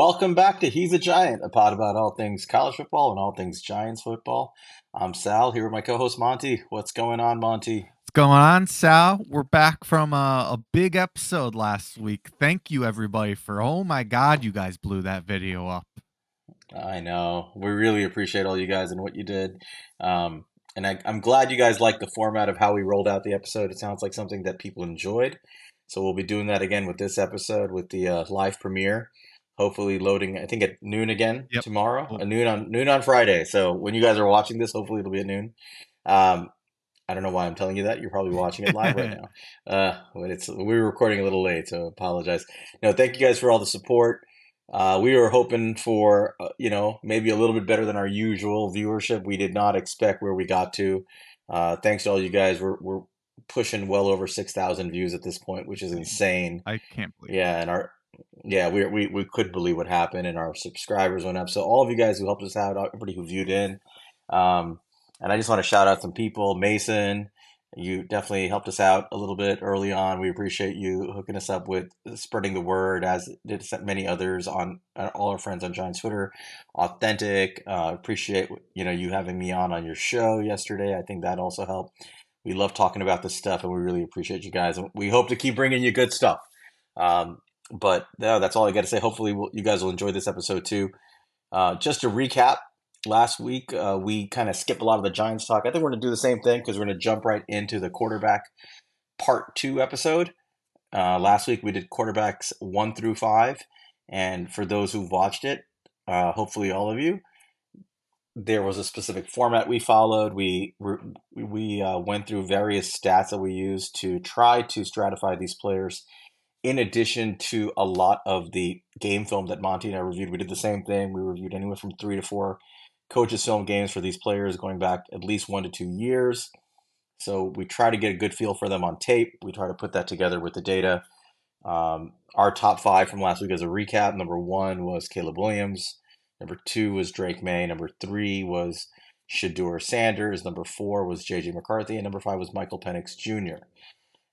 Welcome back to He's a Giant, a pod about all things college football and all things Giants football. I'm Sal here with my co-host Monte. What's going on, Monte? What's going on, Sal? We're back from a, a big episode last week. Thank you, everybody, for oh my god, you guys blew that video up. I know. We really appreciate all you guys and what you did. Um, and I, I'm glad you guys liked the format of how we rolled out the episode. It sounds like something that people enjoyed. So we'll be doing that again with this episode with the uh, live premiere. Hopefully loading, I think at noon again Yep. tomorrow, a noon on noon on Friday. So when you guys are watching this, hopefully it'll be at noon. Um, I don't know why I'm telling you that. You're probably watching it live right now. Uh, but it's we were recording a little late, so apologize. No, thank you guys for all the support. Uh, we were hoping for uh, you know maybe a little bit better than our usual viewership. We did not expect where we got to. Uh, thanks to all you guys. We're we're pushing well over six thousand views at this point, which is insane. I can't believe. Yeah, and our yeah, we we we couldn't believe what happened, and our subscribers went up. So all of you guys who helped us out, everybody who viewed in, um, and I just want to shout out some people. Mason, you definitely helped us out a little bit early on. We appreciate you hooking us up with spreading the word, as did many others on uh, all our friends on Giants Twitter. Authentic, uh, appreciate you know you having me on on your show yesterday. I think that also helped. We love talking about this stuff, and we really appreciate you guys. And we hope to keep bringing you good stuff. Um, but no, that's all I got to say. Hopefully, we'll, you guys will enjoy this episode too. Uh, just to recap, last week uh, we kind of skipped a lot of the Giants talk. I think we're going to do the same thing because we're going to jump right into the quarterback part two episode. Uh, last week we did quarterbacks one through five, and for those who've watched it, uh, hopefully all of you, there was a specific format we followed. We we uh, went through various stats that we used to try to stratify these players in addition to a lot of the game film that Monte and I reviewed, we did the same thing. We reviewed anywhere from three to four coaches' film games for these players going back at least one to two years. So we try to get a good feel for them on tape. We try to put that together with the data. Um, our top five from last week as a recap number one was Caleb Williams. Number two was Drake Maye. Number three was Shedeur Sanders. Number four was JJ McCarthy. And number five was Michael Penix Jr.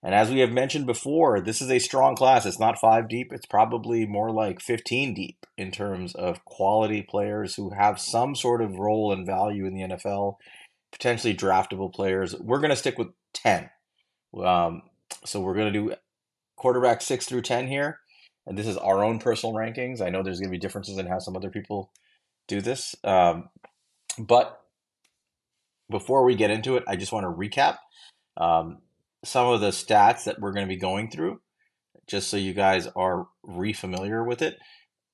And as we have mentioned before, this is a strong class. It's not five deep, it's probably more like 15 deep in terms of quality players who have some sort of role and value in the NFL, potentially draftable players. We're going to stick with 10. Um, so we're going to do quarterback 6 through 10 here. And this is our own personal rankings. I know there's going to be differences in how some other people do this. Um, but before we get into it, I just want to recap. Um, some of the stats that we're going to be going through, just so you guys are refamiliar with it.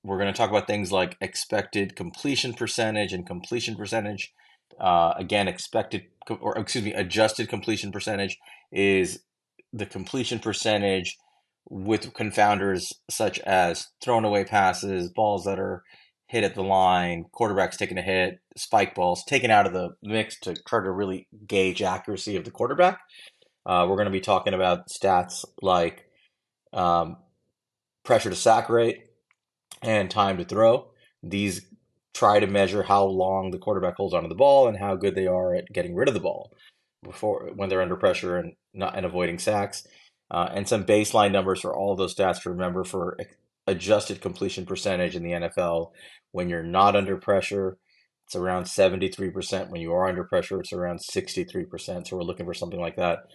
We're going to talk about things like expected completion percentage and completion percentage. Uh, again, expected or excuse me, adjusted completion percentage is the completion percentage with confounders such as thrown away passes, balls that are hit at the line, quarterbacks taking a hit, spike balls taken out of the mix to try to really gauge accuracy of the quarterback. Uh, we're going to be talking about stats like um, pressure to sack rate and time to throw. These try to measure how long the quarterback holds onto the ball and how good they are at getting rid of the ball before when they're under pressure and not and avoiding sacks. Uh, and some baseline numbers for all those stats to remember for adjusted completion percentage in the NFL. When you're not under pressure, it's around 73%. When you are under pressure, it's around 63%. So we're looking for something like that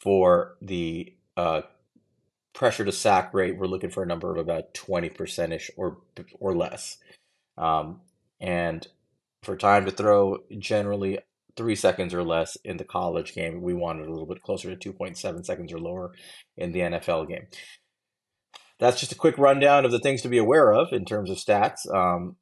for the uh, pressure to sack rate, we're looking for a number of about 20% ish or, or less. Um, and for time to throw, generally three seconds or less in the college game. We wanted a little bit closer to 2.7 seconds or lower in the NFL game. That's just a quick rundown of the things to be aware of in terms of stats. Um,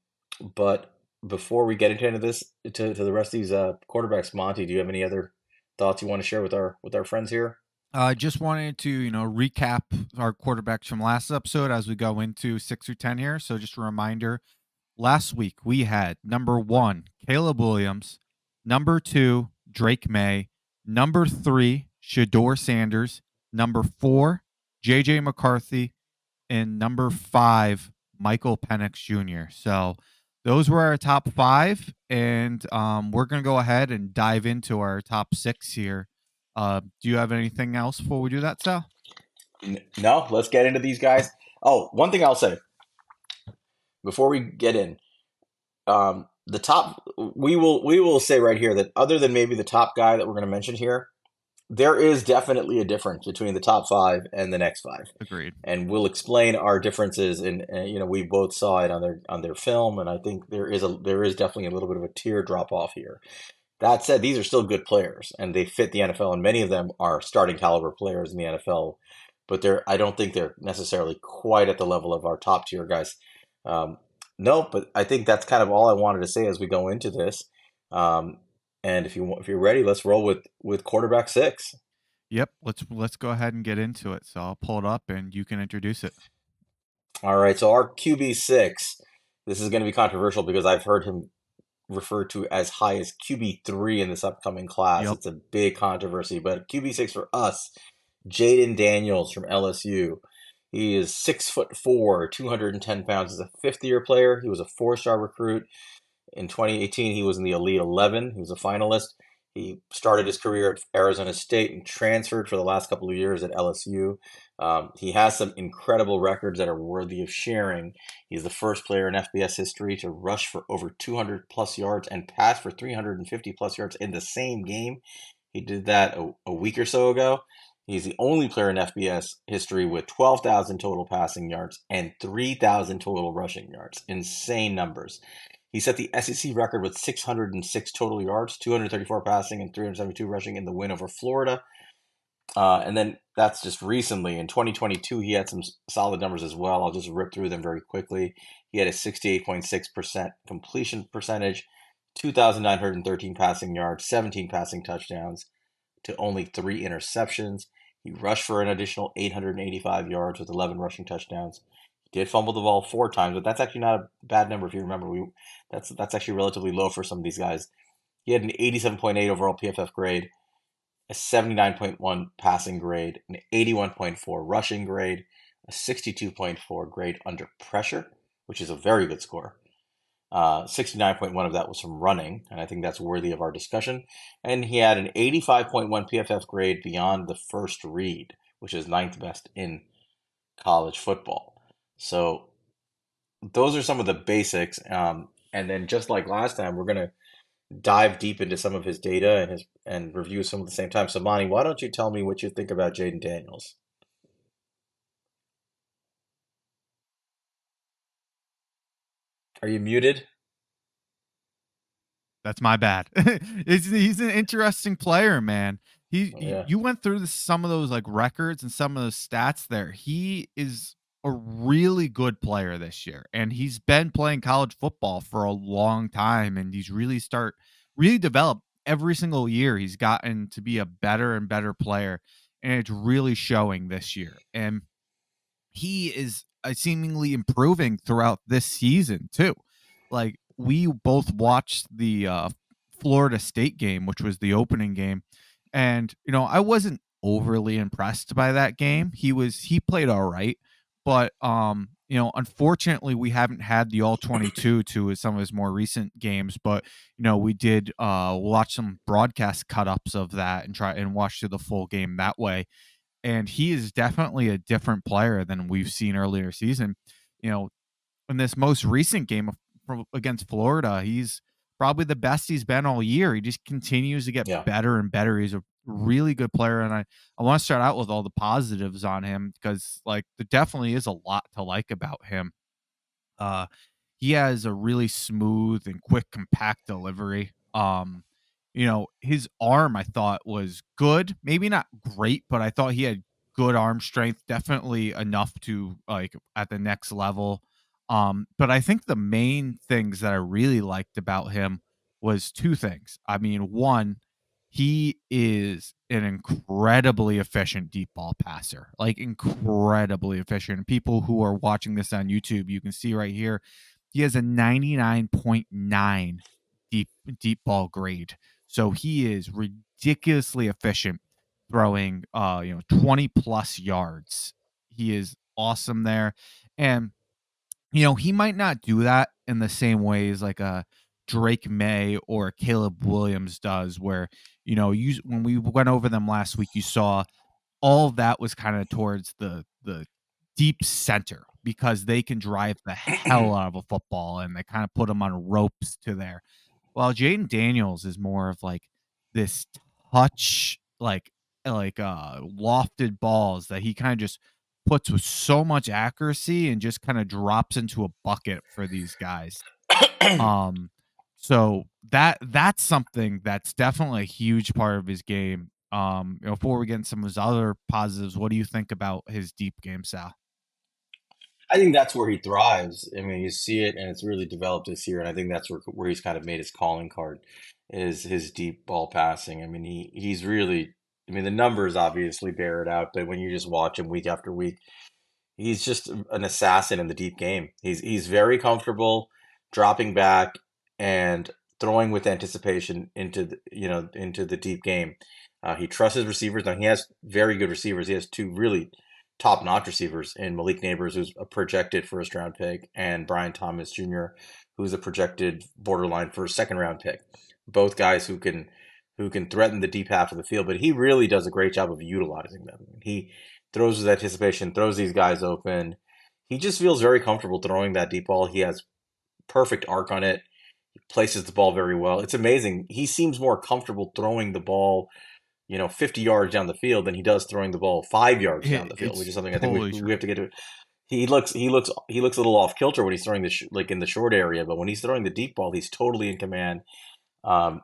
but before we get into this, to, to the rest of these uh, quarterbacks, Monte, do you have any other thoughts you want to share with our with our friends here? I uh, just wanted to, you know, recap our quarterbacks from last episode as we go into six through ten here. So just a reminder, last week we had number one, Caleb Williams, number two, Drake Maye, number three, Shedeur Sanders, number four, JJ McCarthy, and number five, Michael Penix Jr. So those were our top five, and um, we're gonna go ahead and dive into our top six here. Uh, do you have anything else before we do that, Sal? No, let's get into these guys. Oh, one thing I'll say. before we get in, um, the top we will we will say right here that other than maybe the top guy that we're going to mention here, there is definitely a difference between the top five and the next five. Agreed. And we'll explain our differences. And you know, we both saw it on their on their film, and I think there is a there is definitely a little bit of a tier drop off here. That said, these are still good players, and they fit the NFL, and many of them are starting caliber players in the NFL. But they're I don't think they're necessarily quite at the level of our top tier guys. Um, no, but I think that's kind of all I wanted to say as we go into this. Um, and if you if you're ready, let's roll with with quarterback six. Yep, let's let's go ahead and get into it. So I'll pull it up and you can introduce it. All right, so our QB six. This is going to be controversial because I've heard him referred to as high as QB three in this upcoming class. Yep. It's a big controversy, but QB six for us, Jayden Daniels from LSU. He is six foot four, 210 pounds. He's a fifth year player. He was a four star recruit. In 2018, he was in the Elite 11. He was a finalist. He started his career at Arizona State and transferred for the last couple of years at LSU. Um, he has some incredible records that are worthy of sharing. He's the first player in FBS history to rush for over 200 plus yards and pass for 350 plus yards in the same game. He did that a, a week or so ago. He's the only player in FBS history with 12,000 total passing yards and 3,000 total rushing yards. Insane numbers. He set the SEC record with 606 total yards, 234 passing, and 372 rushing in the win over Florida. Uh, and then that's just recently. In 2022, he had some solid numbers as well. I'll just rip through them very quickly. He had a 68.6% completion percentage, 2,913 passing yards, 17 passing touchdowns to only three interceptions. He rushed for an additional 885 yards with 11 rushing touchdowns did fumble the ball four times, but that's actually not a bad number if you remember. We that's that's actually relatively low for some of these guys. He had an 87.8 overall PFF grade, a 79.1 passing grade, an 81.4 rushing grade, a 62.4 grade under pressure, which is a very good score. Uh, 69.1 of that was from running, and I think that's worthy of our discussion. And he had an 85.1 PFF grade beyond the first read, which is ninth best in college football. So those are some of the basics. Um, and then just like last time, we're gonna dive deep into some of his data and his and review some at the same time. So Monte, why don't you tell me what you think about Jayden Daniels? Are you muted? That's my bad. he's an interesting player, man. He, yeah. you went through the, some of those like records and some of those stats there. He is a really good player this year and he's been playing college football for a long time and he's really start really developed every single year. He's gotten to be a better and better player and it's really showing this year and he is uh, seemingly improving throughout this season too. Like we both watched the uh, Florida State game which was the opening game and you know I wasn't overly impressed by that game. He was he played all right but um, you know, unfortunately, we haven't had the all 22 to some of his more recent games. But you know, we did uh, watch some broadcast cut ups of that and try and watch through the full game that way. And he is definitely a different player than we've seen earlier season. You know, in this most recent game against Florida, he's probably the best he's been all year. He just continues to get yeah. better and better. He's a really good player and I, I want to start out with all the positives on him because like there definitely is a lot to like about him. Uh he has a really smooth and quick compact delivery. Um you know, his arm I thought was good, maybe not great, but I thought he had good arm strength, definitely enough to like at the next level. Um but I think the main things that I really liked about him was two things. I mean, one, he is an incredibly efficient deep ball passer, like incredibly efficient. People who are watching this on YouTube, you can see right here, he has a 99.9 deep deep ball grade. So he is ridiculously efficient throwing uh you know 20 plus yards. He is awesome there. And you know, he might not do that in the same ways like a Drake Maye or Caleb Williams does, where you know, you when we went over them last week, you saw all that was kind of towards the the deep center, because they can drive the hell out of a football and they kind of put them on ropes to there. While Jayden Daniels is more of like this touch, like like uh lofted balls that he kind of just puts with so much accuracy and just kind of drops into a bucket for these guys. um so that that's something that's definitely a huge part of his game. Um, before we get into some of his other positives, what do you think about his deep game, Sal? I think that's where he thrives. I mean, you see it, and it's really developed this year. And I think that's where where he's kind of made his calling card is his deep ball passing. I mean, he he's really. I mean, the numbers obviously bear it out, but when you just watch him week after week, he's just an assassin in the deep game. He's he's very comfortable dropping back and throwing with anticipation into the, you know into the deep game. Uh, he trusts his receivers. Now he has very good receivers. He has two really top notch receivers in Malik Nabers, who's a projected first round pick, and Brian Thomas Jr., who's a projected borderline first second round pick. Both guys who can who can threaten the deep half of the field, but he really does a great job of utilizing them. He throws with anticipation, throws these guys open. He just feels very comfortable throwing that deep ball. He has perfect arc on it. He places the ball very well. It's amazing. He seems more comfortable throwing the ball you know, 50 yards down the field than he does throwing the ball five yards down the field, which is something I think we, we, have to get to. He looks, he looks, he looks a little off kilter when he's throwing the sh- like in the short area, but when he's throwing the deep ball, he's totally in command. Um,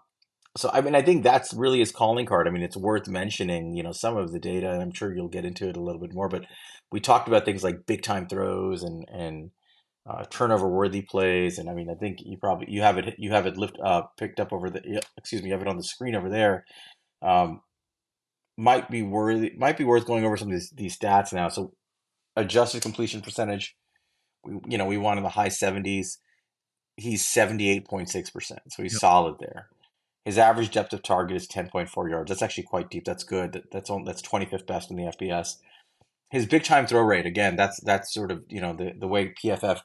so I mean, I think that's really his calling card. I mean, it's worth mentioning, you know, some of the data, and I'm sure you'll get into it a little bit more. But we talked about things like big time throws and and uh, turnover worthy plays, and I mean, I think you probably you have it you have it lift uh, picked up over the excuse me, you have it on the screen over there. Um, might be worthy might be worth going over some of these, these stats now. So adjusted completion percentage, we, you know, we want in the high 70s. He's 78.6%. So he's yep. solid there. His average depth of target is 10.4 yards. That's actually quite deep. That's good. That's on, that's 25th best in the FBS. His big time throw rate, again, that's that's sort of, you know, the, the way PFF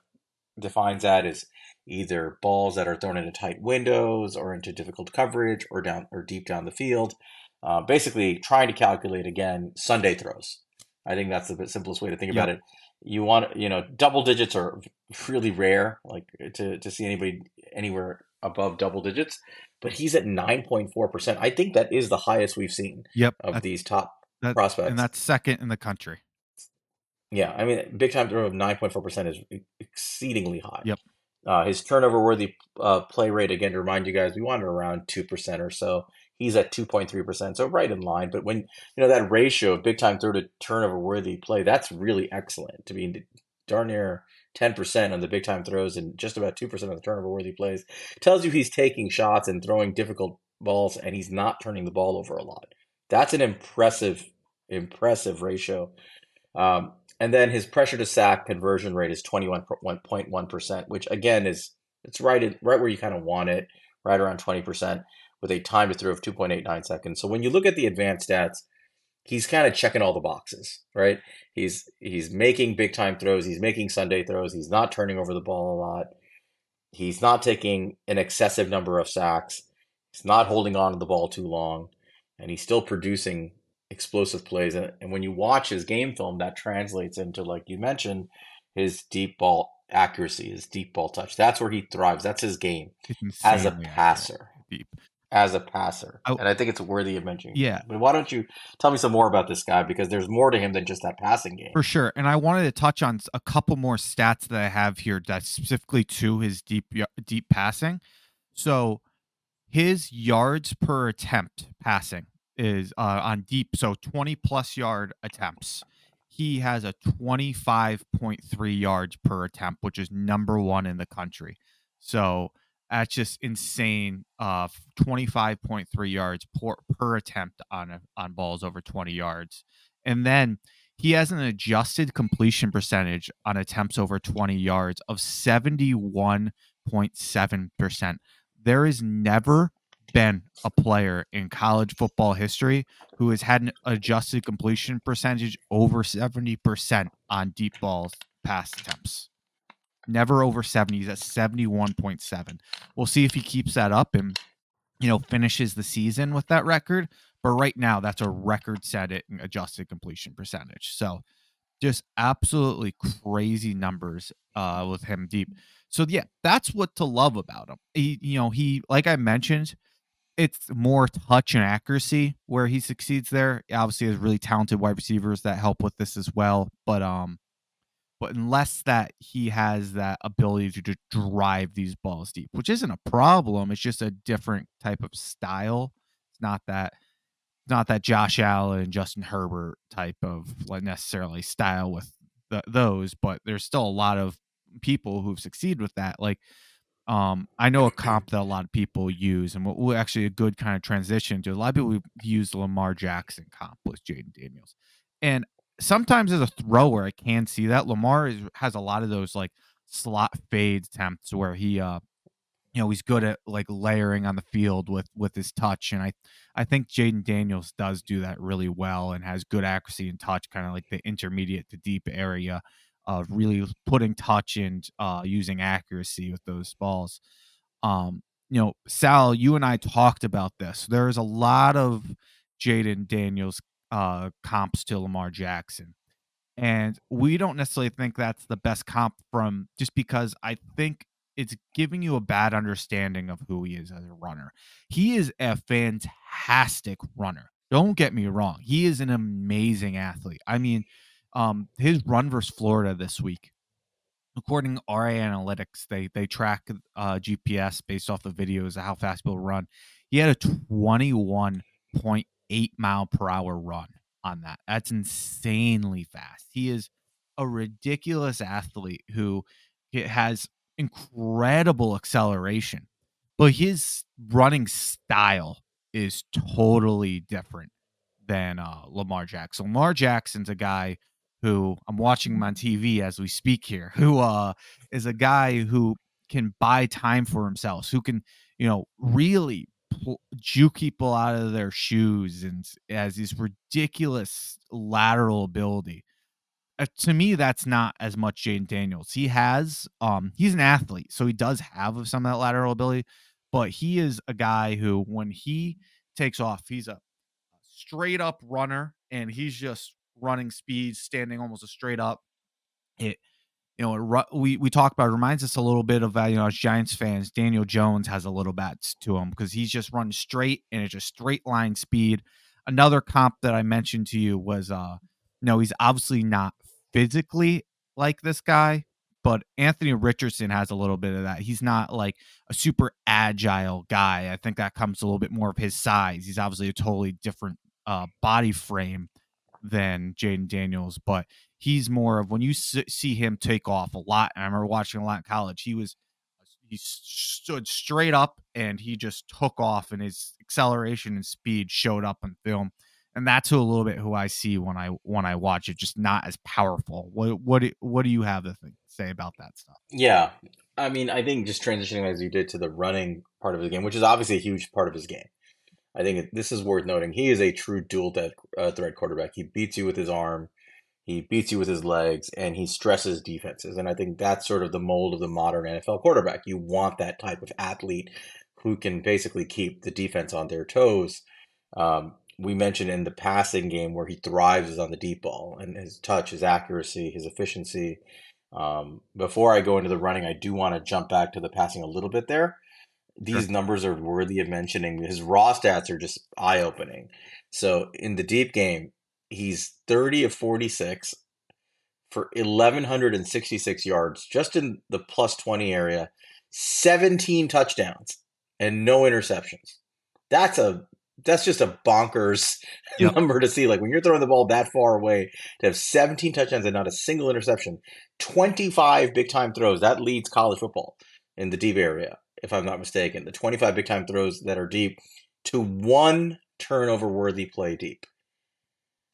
defines that is either balls that are thrown into tight windows or into difficult coverage or down or deep down the field. Uh, basically, trying to calculate again Sunday throws. I think that's the simplest way to think about it. You want you know double digits are really rare, like to to see anybody anywhere above double digits. But he's at nine point four percent. I think that is the highest we've seen. Yep, of these top that, prospects, and that's second in the country. Yeah, I mean, big time throw of nine point four percent is exceedingly high. Yep. Uh, his turnover worthy uh, play rate, again, to remind you guys, we wanted around 2% or so. He's at 2.3%, so right in line. But when, you know, that ratio of big time throw to turnover worthy play, that's really excellent to be darn near 10% on the big time throws and just about 2% of the turnover worthy plays. Tells you he's taking shots and throwing difficult balls and he's not turning the ball over a lot. That's an impressive, impressive ratio. Um, and then his pressure to sack conversion rate is 21.1%, which again is it's right in, right where you kind of want it, right around 20% with a time to throw of 2.89 seconds. So when you look at the advanced stats, he's kind of checking all the boxes, right? He's he's making big time throws, he's making Sunday throws, he's not turning over the ball a lot. He's not taking an excessive number of sacks. He's not holding on to the ball too long, and he's still producing explosive plays. And, and when you watch his game film, that translates into, like you mentioned, his deep ball accuracy, his deep ball touch. That's where he thrives. That's his game as a passer. Deep. As a passer. I, and I think it's worthy of mentioning. Yeah. But why don't you tell me some more about this guy? Because there's more to him than just that passing game. For sure. And I wanted to touch on a couple more stats that I have here that specifically to his deep deep passing. So his yards per attempt passing is uh, on deep, so 20 plus yard attempts. He has a 25.3 yards per attempt, which is number one in the country. So that's just insane. Uh, 25.3 yards per, per attempt on on balls over 20 yards, and then he has an adjusted completion percentage on attempts over 20 yards of 71.7 percent. There is never been a player in college football history who has had an adjusted completion percentage over 70% on deep balls pass attempts. Never over 70. He's at 71.7. We'll see if he keeps that up and, you know, finishes the season with that record. But right now, that's a record setting adjusted completion percentage. So just absolutely crazy numbers uh, with him deep. So yeah, that's what to love about him. He, you know, he like I mentioned, it's more touch and accuracy where he succeeds there. Obviously, has really talented wide receivers that help with this as well. But um, but unless that he has that ability to just drive these balls deep, which isn't a problem. It's just a different type of style. It's not that not that Josh Allen, Justin Herbert type of like necessarily style with the, those, but there's still a lot of people who've succeeded with that. Like um, I know a comp that a lot of people use, and what will actually a good kind of transition to a lot of people use the Lamar Jackson comp with Jayden Daniels, and sometimes as a thrower, I can see that. Lamar is, has a lot of those like slot fade attempts where he, uh, you know, he's good at like layering on the field with with his touch, and I, I think Jayden Daniels does do that really well and has good accuracy and touch, kind of like the intermediate to deep area of really putting touch and uh, using accuracy with those balls. Um, you know, Sal, you and I talked about this. There's a lot of Jayden Daniels uh, comps to Lamar Jackson. And we don't necessarily think that's the best comp from just because I think it's giving you a bad understanding of who he is as a runner. He is a fantastic runner. Don't get me wrong. He is an amazing athlete. I mean, um, his run versus Florida this week, according to RA Analytics, they they track uh, GPS based off the videos of how fast people run. He had a 21.8 mile per hour run on that. That's insanely fast. He is a ridiculous athlete who has incredible acceleration, but his running style is totally different than uh, Lamar Jackson. Lamar Jackson's a guy who I'm watching him on TV as we speak here, who uh, is a guy who can buy time for himself, who can, you know, really pull, juke people out of their shoes and has this ridiculous lateral ability. Uh, to me, that's not as much Jayden Daniels. He has, um, he's an athlete, so he does have some of that lateral ability, but he is a guy who, when he takes off, he's a straight up runner and he's just running speeds, standing almost a straight up. It, you know, it, we we talk about it reminds us a little bit of uh, you know as Giants fans. Daniel Jones has a little bit to him because he's just running straight and it's just straight line speed. Another comp that I mentioned to you was uh no, he's obviously not physically like this guy, but Anthony Richardson has a little bit of that. He's not like a super agile guy. I think that comes a little bit more of his size. He's obviously a totally different uh, body frame than Jayden Daniels, but he's more of when you see him take off a lot. I remember watching a lot in college. He was he stood straight up and he just took off, and his acceleration and speed showed up in film. And that's a little bit who I see when I when I watch it, just not as powerful. What what do, what do you have to think, say about that stuff? Yeah, I mean, I think just transitioning as you did to the running part of the game, which is obviously a huge part of his game. I think this is worth noting. He is a true dual threat, uh, threat quarterback. He beats you with his arm, he beats you with his legs, and he stresses defenses. And I think that's sort of the mold of the modern NFL quarterback. You want that type of athlete who can basically keep the defense on their toes. Um, we mentioned in the passing game where he thrives is on the deep ball and his touch, his accuracy, his efficiency. Um, before I go into the running, I do want to jump back to the passing a little bit there these sure. numbers are worthy of mentioning. His raw stats are just eye opening. So in the deep game, he's 30 of 46 for 1,166 yards just in the plus 20 area, 17 touchdowns, and no interceptions. That's a that's just a bonkers yep. number to see. Like when you're throwing the ball that far away to have 17 touchdowns and not a single interception, 25 big time throws, that leads college football in the deep area if I'm not mistaken, the 25 big time throws that are deep to one turnover worthy play deep.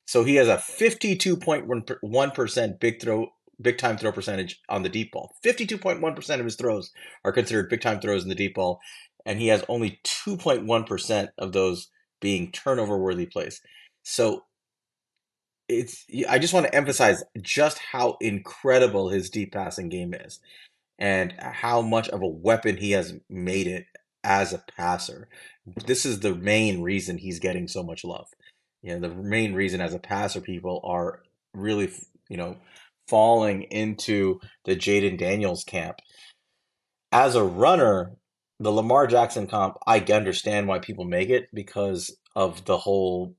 So he has a 52.1% big throw big time throw percentage on the deep ball. 52.1% of his throws are considered big time throws in the deep ball and he has only 2.1% of those being turnover worthy plays. So it's I just want to emphasize just how incredible his deep passing game is and how much of a weapon he has made it as a passer. This is the main reason he's getting so much love. You know, the main reason as a passer, people are really you know, falling into the Jayden Daniels camp. As a runner, the Lamar Jackson comp, I understand why people make it because of the whole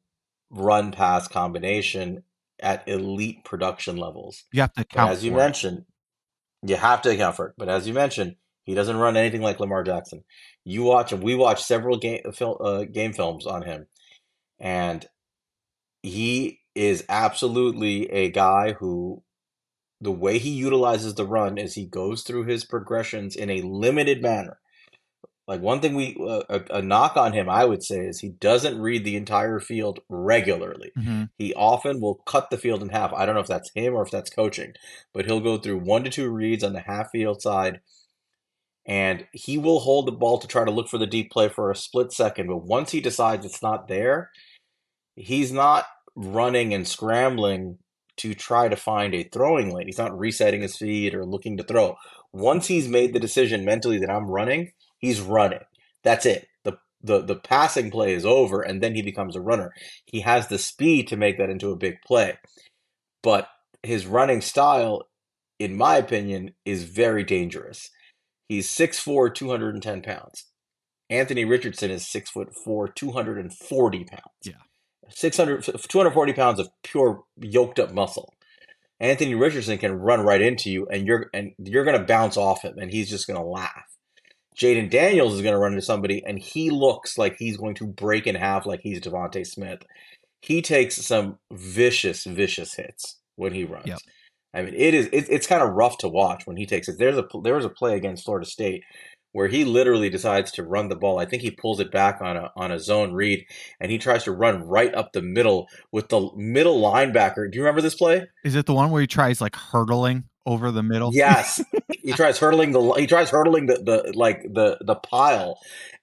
run pass combination at elite production levels. You have to But as you mentioned, you have to account for it. But as you mentioned, he doesn't run anything like Lamar Jackson. You watch him. We watch several game film uh, game films on him, and he is absolutely a guy who the way he utilizes the run is he goes through his progressions in a limited manner. Like one thing we uh, a, a knock on him, I would say, is he doesn't read the entire field regularly. Mhm. He often will cut the field in half. I don't know if that's him or if that's coaching, but he'll go through one to two reads on the half field side, and he will hold the ball to try to look for the deep play for a split second. But once he decides it's not there, he's not running and scrambling to try to find a throwing lane. He's not resetting his feet or looking to throw. Once he's made the decision mentally that I'm running, he's running. That's it. The the the passing play is over and then he becomes a runner. He has the speed to make that into a big play. But his running style in my opinion is very dangerous. He's 6'4", 210 pounds. Anthony Richardson is 6 foot 4, 240 pounds. Yeah. 600, 240 pounds of pure yoked up muscle. Anthony Richardson can run right into you, and you're and you're gonna bounce off him, and he's just gonna laugh. Jayden Daniels is gonna run into somebody, and he looks like he's going to break in half, like he's DeVonta Smith. He takes some vicious, vicious hits when he runs. Yep. I mean, it is it, it's kind of rough to watch when he takes it. There's a there was a play against Florida State where he literally decides to run the ball. I think he pulls it back on a on a zone read, and he tries to run right up the middle with the middle linebacker. Do you remember this play? Is it the one where he tries like hurdling over the middle? Yes, he tries hurdling the he tries hurdling the, the like the the pile,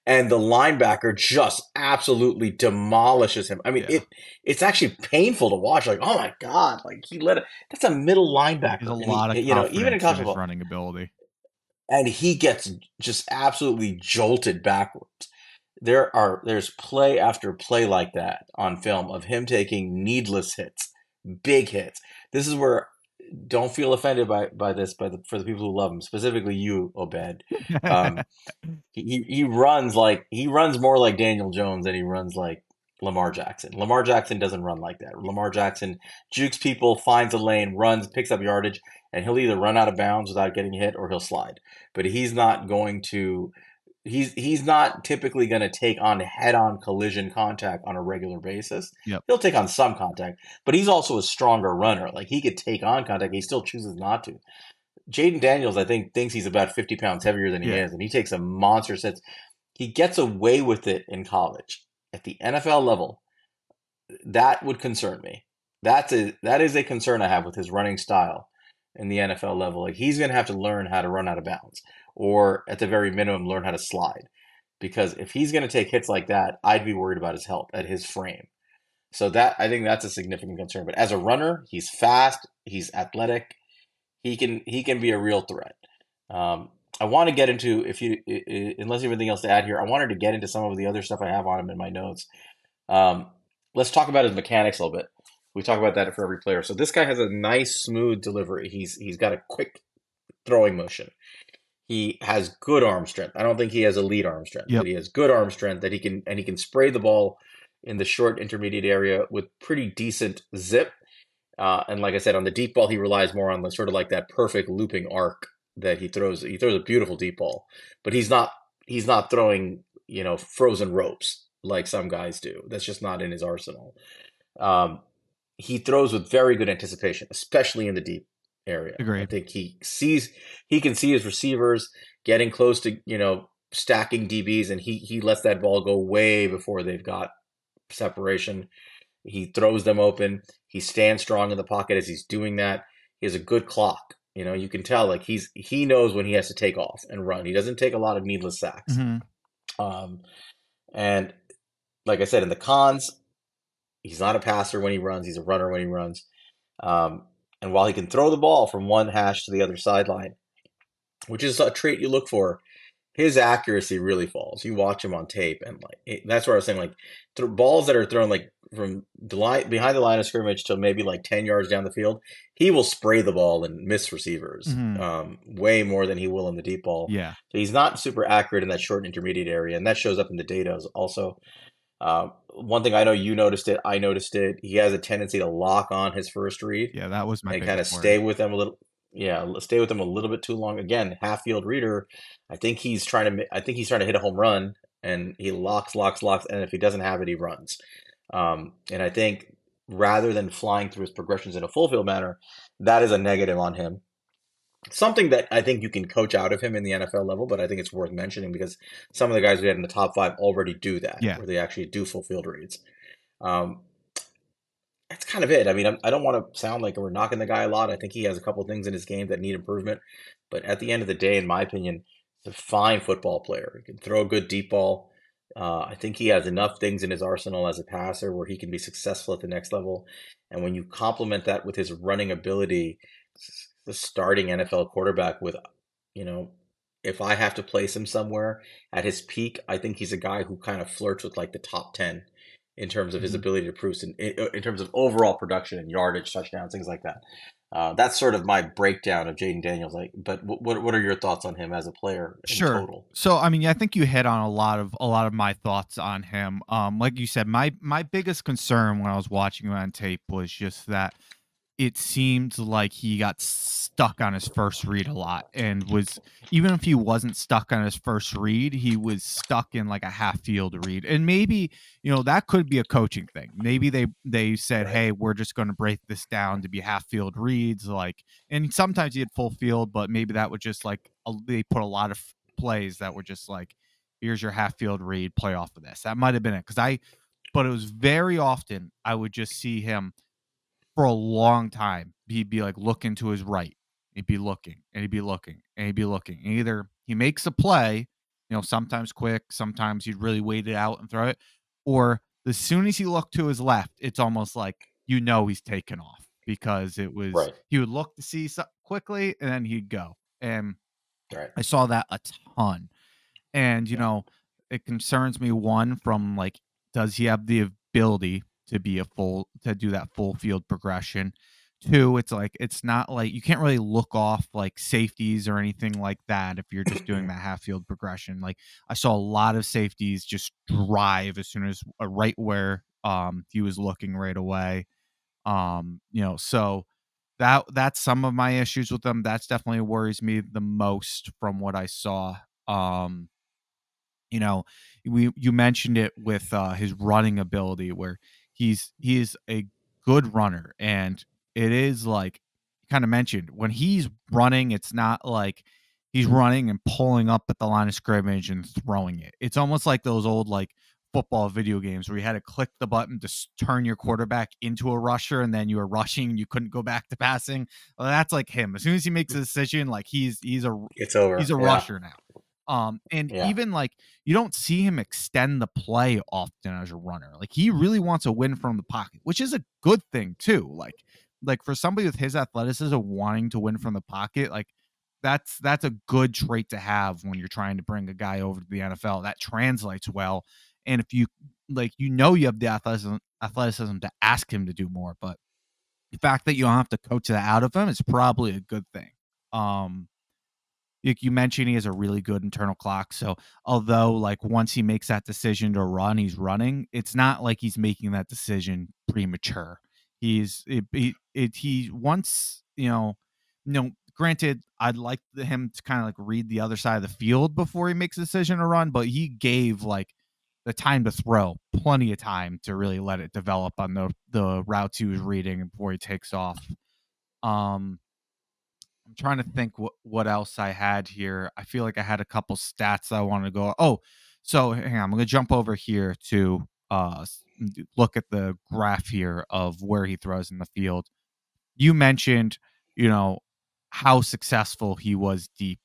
and the linebacker just absolutely demolishes him. I mean, Yeah. it it's actually painful to watch. Like, oh my god, like he let it. That's a middle linebacker. There's a lot of you know even in college football, running ability. And he gets just absolutely jolted backwards. There are there's play after play like that on film of him taking needless hits, big hits. This is where don't feel offended by by this by the for the people who love him, specifically you, Obed. Um, he he he runs like he runs more like Daniel Jones than he runs like Lamar Jackson. Lamar Jackson doesn't run like that. Lamar Jackson jukes people, finds a lane, runs, picks up yardage, and he'll either run out of bounds without getting hit or he'll slide. But he's not going to he's he's not typically going to take on head-on collision contact on a regular basis. Yep. He'll take on some contact, but he's also a stronger runner. Like he could take on contact, he still chooses not to. Jayden Daniels, I think, thinks he's about 50 pounds heavier than he Yeah. is, and he takes a monster hits. He gets away with it in college. At the NFL level, that would concern me. That's a that is a concern I have with his running style in the NFL level. Like he's going to have to learn how to run out of bounds, or at the very minimum, learn how to slide. Because if he's going to take hits like that, I'd be worried about his health at his frame. So that I think that's a significant concern. But as a runner, he's fast, he's athletic, he can he can be a real threat. Um, I want to get into if you unless you have anything else to add here, I wanted to get into some of the other stuff I have on him in my notes. Um, let's talk about his mechanics a little bit. We talk about that for every player. So this guy has a nice, smooth delivery. He's he's got a quick throwing motion. He has good arm strength. I don't think he has elite arm strength, Yep. but he has good arm strength that he can and he can spray the ball in the short intermediate area with pretty decent zip. Uh, and like I said, on the deep ball, he relies more on the sort of like that perfect looping arc that he throws. He throws a beautiful deep ball, but he's not he's not throwing you know frozen ropes like some guys do. That's just not in his arsenal. Um, he throws with very good anticipation, especially in the deep area. I Agreed. think he sees he can see his receivers getting close to you know stacking DBs, and he he lets that ball go way before they've got separation. He throws them open. He stands strong in the pocket as he's doing that. He has a good clock. You know, you can tell like he's he knows when he has to take off and run. He doesn't take a lot of needless sacks. Mhm. Um, and like I said, in the cons, he's not a passer when he runs. He's a runner when he runs. Um, and while he can throw the ball from one hash to the other sideline, which is a trait you look for his accuracy really falls. You watch him on tape, and like it, that's where I was saying, like th- balls that are thrown like from the line behind the line of scrimmage to maybe like ten yards down the field, he will spray the ball and miss receivers Mhm. um, way more than he will in the deep ball. Yeah. So he's not super accurate in that short and intermediate area, and that shows up in the data as- also. Uh, one thing I know you noticed it, I noticed it. He has a tendency to lock on his first read Yeah, that was my and kind of stay with them a little. Yeah, stay with them a little bit too long. Again, half field reader. I think he's trying to. I think he's trying to hit a home run, and he locks, locks, locks, and if he doesn't have it, he runs. Um, and I think rather than flying through his progressions in a full field manner, that is a negative on him. Something that I think you can coach out of him in the NFL level, but I think it's worth mentioning because some of the guys we had in the top five already do that, Yeah. where they actually do full field reads. Um, that's kind of it. I mean, I'm, I don't want to sound like we're knocking the guy a lot. I think he has a couple things in his game that need improvement. But at the end of the day, in my opinion, he's a fine football player. He can throw a good deep ball. Uh, I think he has enough things in his arsenal as a passer where he can be successful at the next level. And when you complement that with his running ability, the starting NFL quarterback with, you know, if I have to place him somewhere at his peak, I think he's a guy who kind of flirts with like the top 10 in terms of his Mhm. ability to produce in, in, in terms of overall production and yardage, touchdowns, things like that. Uh, that's sort of my breakdown of Jayden Daniels. Like, but wh- what what are your thoughts on him as a player in Sure. total? So I mean, I think you hit on a lot of a lot of my thoughts on him. Um, like you said, my my biggest concern when I was watching him on tape was just that it seemed like he got stuck on his first read a lot and was even if he wasn't stuck on his first read, he was stuck in like a half field read. And maybe, you know, that could be a coaching thing. Maybe they they said. "Hey, we're just going to break this down to be half field reads." Like, and sometimes he had full field, but maybe that would just like a, they put a lot of plays that were just like, "Here's your half field read, play off of this." That might have been it because I, but it was very often I would just see him for a long time. He'd be like looking to his right. He'd be looking and he'd be looking and he'd be looking. And either he makes a play, you know, sometimes quick, sometimes he'd really wait it out and throw it, or as soon as he looked to his left, it's almost like you know he's taken off because it was Right. he would look to see something quickly and then he'd go. And Right. I saw that a ton. And, you know, it concerns me one from like, does he have the ability to be a full to do that full field progression? Two, it's like it's not like you can't really look off like safeties or anything like that if you're just doing that half field progression. Like I saw a lot of safeties just drive as soon as uh, right where um he was looking right away. Um, you know, so that that's some of my issues with them. That's definitely worries me the most from what I saw. Um, you know, we you mentioned it with uh, his running ability, where he's he is a good runner, and it is like kind of mentioned when he's running, it's not like he's running and pulling up at the line of scrimmage and throwing it. It's almost like those old like football video games where you had to click the button to turn your quarterback into a rusher and then you were rushing and you couldn't go back to passing. Well, that's like him. As soon as he makes a decision, like he's he's a It's over. he's a Yeah. rusher now. Um, and Yeah. even like you don't see him extend the play often as a runner. Like he really wants to win from the pocket, which is a good thing too. Like, like for somebody with his athleticism wanting to win from the pocket, like that's that's a good trait to have when you're trying to bring a guy over to the NFL. That translates well. And if you like, you know, you have the athleticism athleticism to ask him to do more, but the fact that you don't have to coach that out of him is probably a good thing. Um, you mentioned, he has a really good internal clock. So although like once he makes that decision to run, he's running. It's not like he's making that decision premature. He's it, it, it he once you know, you know. Granted, I'd like him to kind of like read the other side of the field before he makes a decision to run, but he gave like the time to throw plenty of time to really let it develop on the the routes he was reading before he takes off. Um, I'm trying to think what what else I had here. I feel like I had a couple stats I wanted to go. Oh, so hang on, I'm gonna jump over here to uh look at the graph here of where he throws in the field. You mentioned, you know, how successful he was deep.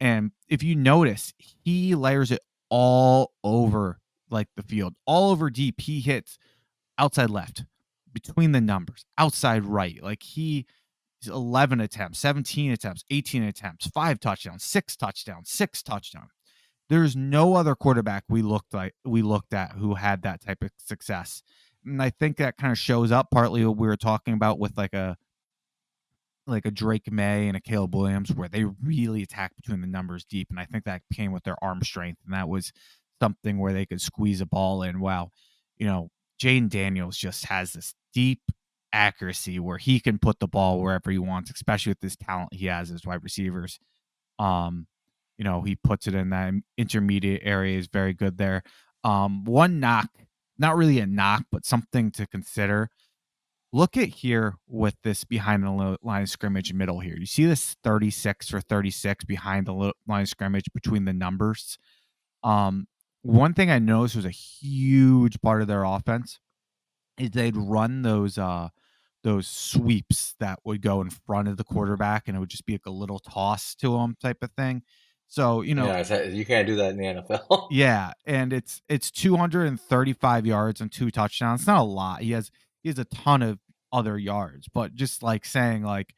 And if you notice, he layers it all over like the field, all over deep. He hits outside left, between the numbers, outside right. Like he 11 attempts, 17 attempts, 18 attempts, five touchdowns, six touchdowns, six touchdowns. There's no other quarterback we looked like we looked at who had that type of success. And I think that kind of shows up partly what we were talking about with like a like a Drake Maye and a Caleb Williams, where they really attack between the numbers deep. And I think that came with their arm strength. And that was something where they could squeeze a ball in. Wow. You know, Jayden Daniels just has this deep accuracy where he can put the ball wherever he wants, especially with this talent he has as wide receivers. Um, you know, he puts it in that intermediate area is very good there. Um, one knock, not really a knock, but something to consider look at here with this behind the line of scrimmage middle here. You see this 36 or 36 behind the line of scrimmage between the numbers. Um, one thing I noticed was a huge part of their offense is they'd run those uh those sweeps that would go in front of the quarterback and it would just be like a little toss to him type of thing. So, you know, yeah, you can't do that in the NFL. yeah, and it's it's 235 yards and two touchdowns. It's not a lot. He has he has a ton of other yards, but just like saying like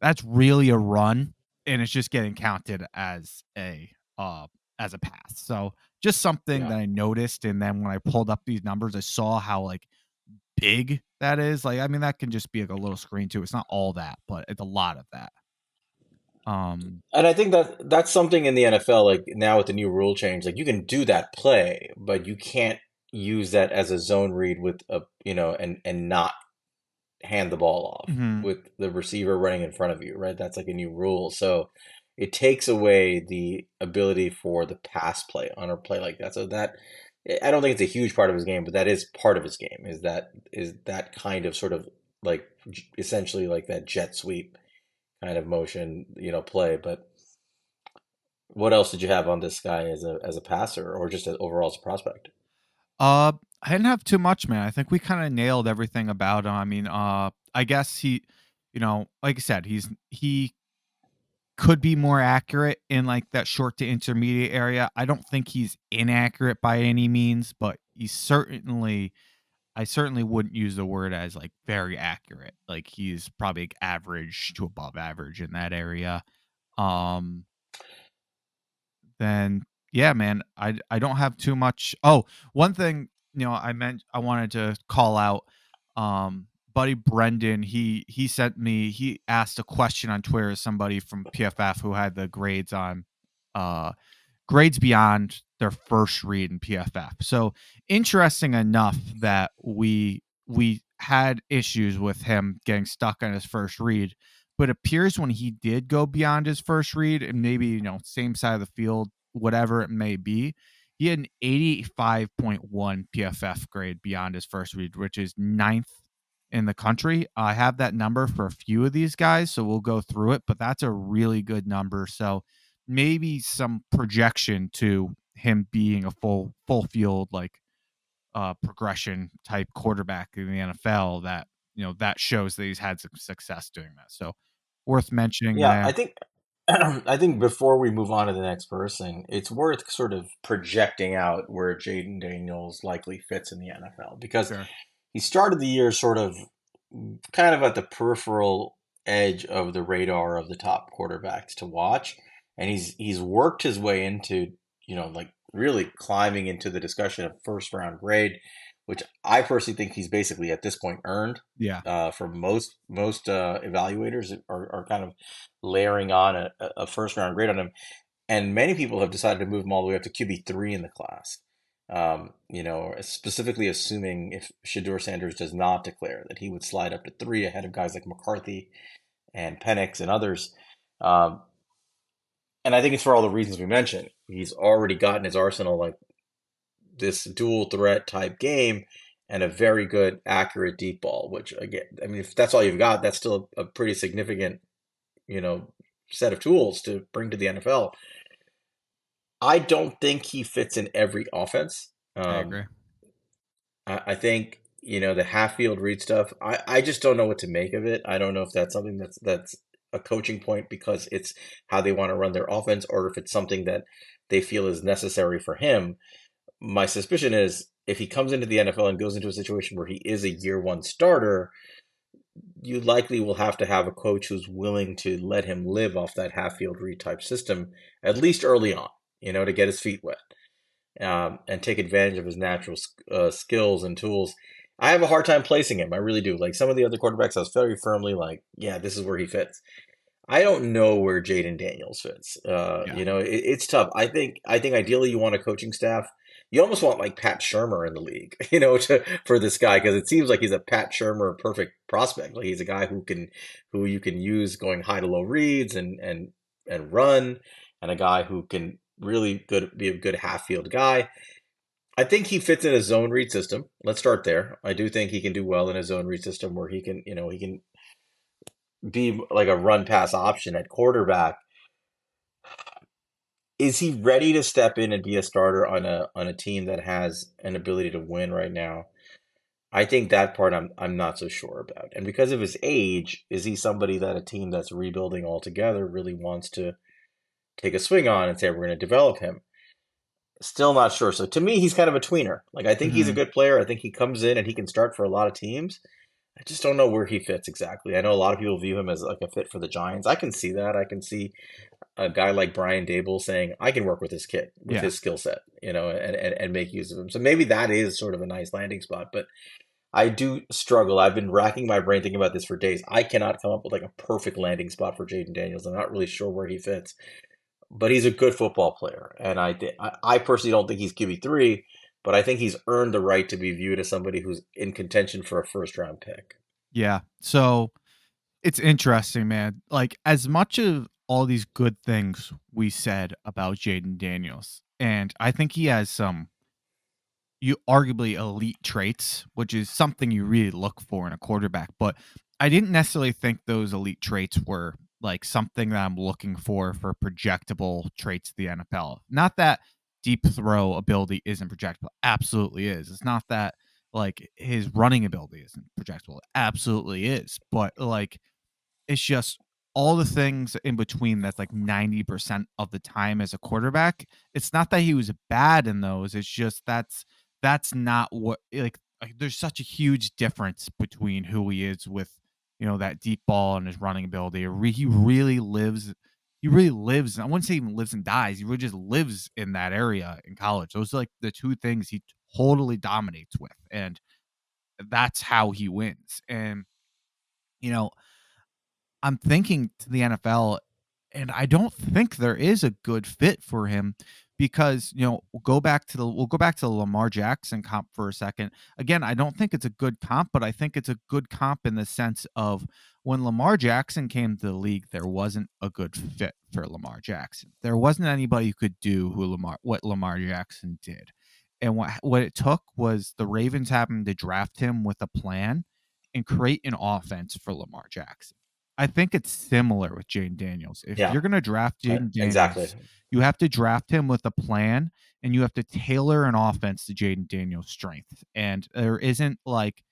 that's really a run and it's just getting counted as a uh as a pass. So just something yeah. that I noticed and then when I pulled up these numbers I saw how like big that is. Like I mean that can just be like a little screen too. It's not all that, but it's a lot of that. Um and I think that that's something in the NFL like now with the new rule change like you can do that play, but you can't use that as a zone read with a you know and and not hand the ball off mm-hmm. with the receiver running in front of you right that's like a new rule so it takes away the ability for the pass play on a play like that so that i don't think it's a huge part of his game but that is part of his game is that is that kind of sort of like essentially like that jet sweep kind of motion you know play but what else did you have on this guy as a as a passer or just overall as a prospect uh, I didn't have too much, man. I think we kind of nailed everything about him. I mean, uh, I guess he, you know, like I said, he's he could be more accurate in like that short to intermediate area. I don't think he's inaccurate by any means, but he's certainly I certainly wouldn't use the word as like very accurate. Like he's probably like average to above average in that area. Um then yeah, man, I I don't have too much. Oh, one thing, you know, I meant I wanted to call out um buddy Brendan, he he sent me he asked a question on Twitter somebody from PFF who had the grades on uh grades beyond their first read in PFF. So interesting enough that we we had issues with him getting stuck on his first read, but appears when he did go beyond his first read and maybe you know same side of the field whatever it may be. He had an 85.1 PFF grade beyond his first read, which is ninth in the country. I have that number for a few of these guys, so we'll go through it, but that's a really good number. So maybe some projection to him being a full full field like uh progression type quarterback in the NFL that you know that shows that he's had some success doing that. So worth mentioning. Yeah. I think I think before we move on to the next person, it's worth sort of projecting out where Jayden Daniels likely fits in the NFL because sure. He started the year sort of kind of at the peripheral edge of the radar of the top quarterbacks to watch, and he's he's worked his way into you know like really climbing into the discussion of first round grade which I personally think he's basically at this point earned. Yeah. Uh, for most most uh, evaluators are, are kind of layering on a, a first round grade on him, and many people have decided to move him all the way up to QB three in the class. Um, you know, specifically assuming if Shedeur Sanders does not declare that he would slide up to three ahead of guys like McCarthy and Penix and others. Um, and I think it's for all the reasons we mentioned. He's already gotten his arsenal like this dual threat type game and a very good accurate deep ball which again i mean if that's all you've got that's still a pretty significant you know set of tools to bring to the nfl i don't think he fits in every offense. Um, i agree. I, I, think you know the half field read stuff I, I just don't know what to make of it. I don't know if that's something that's that's a coaching point because it's how they want to run their offense or if it's something that they feel is necessary for him. My suspicion is if he comes into the NFL and goes into a situation where he is a year one starter, you likely will have to have a coach who's willing to let him live off that half field read type system, at least early on. You know, to get his feet wet um, and take advantage of his natural uh, skills and tools. I have a hard time placing him. I really do. Like some of the other quarterbacks, I was very firmly like, yeah, this is where he fits. I don't know where Jayden Daniels fits. Uh, yeah. You know, it, it's tough. I think I think ideally you want a coaching staff. You almost want like Pat Shurmur in the league, you know, to, for this guy because it seems like he's a Pat Shurmur perfect prospect. Like he's a guy who can who you can use going high to low reads and and and run, and a guy who can really good be a good half field guy. I think he fits in a zone read system. Let's start there. I do think he can do well in a zone read system where he can, you know, he can be like a run pass option at quarterback. Is he ready to step in and be a starter on a on a team that has an ability to win right now? I think that part I'm I'm not so sure about. And because of his age, is he somebody that a team that's rebuilding altogether really wants to take a swing on and say we're going to develop him? Still not sure. So to me, he's kind of a tweener. Like I think mm-hmm. he's a mm-hmm. good player. I think he comes in and he can start for a lot of teams. I just don't know where he fits exactly. I know a lot of people view him as like a fit for the Giants. I can see that. I can see a guy like Brian Daboll saying, "I can work with this kid with yeah. his skill set, you know, and, and and make use of him." So maybe that is sort of a nice landing spot. But I do struggle. I've been racking my brain thinking about this for days. I cannot come up with like a perfect landing spot for Jayden Daniels. I'm not really sure where he fits, but he's a good football player, and I th- I personally don't think he's QB three but I think he's earned the right to be viewed as somebody who's in contention for a first round pick. Yeah. So it's interesting, man. Like as much of all these good things we said about Jayden Daniels, and I think he has some you arguably elite traits, which is something you really look for in a quarterback, but I didn't necessarily think those elite traits were like something that I'm looking for for projectable traits of the NFL. Not that deep throw ability isn't projectable. Absolutely is. It's not that like his running ability isn't projectable. It absolutely is. But like it's just all the things in between that's like 90% of the time as a quarterback. It's not that he was bad in those. It's just that's that's not what like, like there's such a huge difference between who he is with you know that deep ball and his running ability. He really lives he really lives. I wouldn't say even lives and dies. He really just lives in that area in college. Those are like the two things he totally dominates with, and that's how he wins. And you know, I'm thinking to the NFL, and I don't think there is a good fit for him because you know we'll go back to the we'll go back to the Lamar Jackson comp for a second. Again, I don't think it's a good comp, but I think it's a good comp in the sense of when Lamar Jackson came to the league, there wasn't a good fit for Lamar Jackson. There wasn't anybody who could do who Lamar what Lamar Jackson did. And what what it took was the Ravens having to draft him with a plan and create an offense for Lamar Jackson. I think it's similar with Jayden Daniels. If yeah. you're going to draft Jayden Daniels, exactly. you have to draft him with a plan and you have to tailor an offense to Jayden Daniels' strength. And there isn't like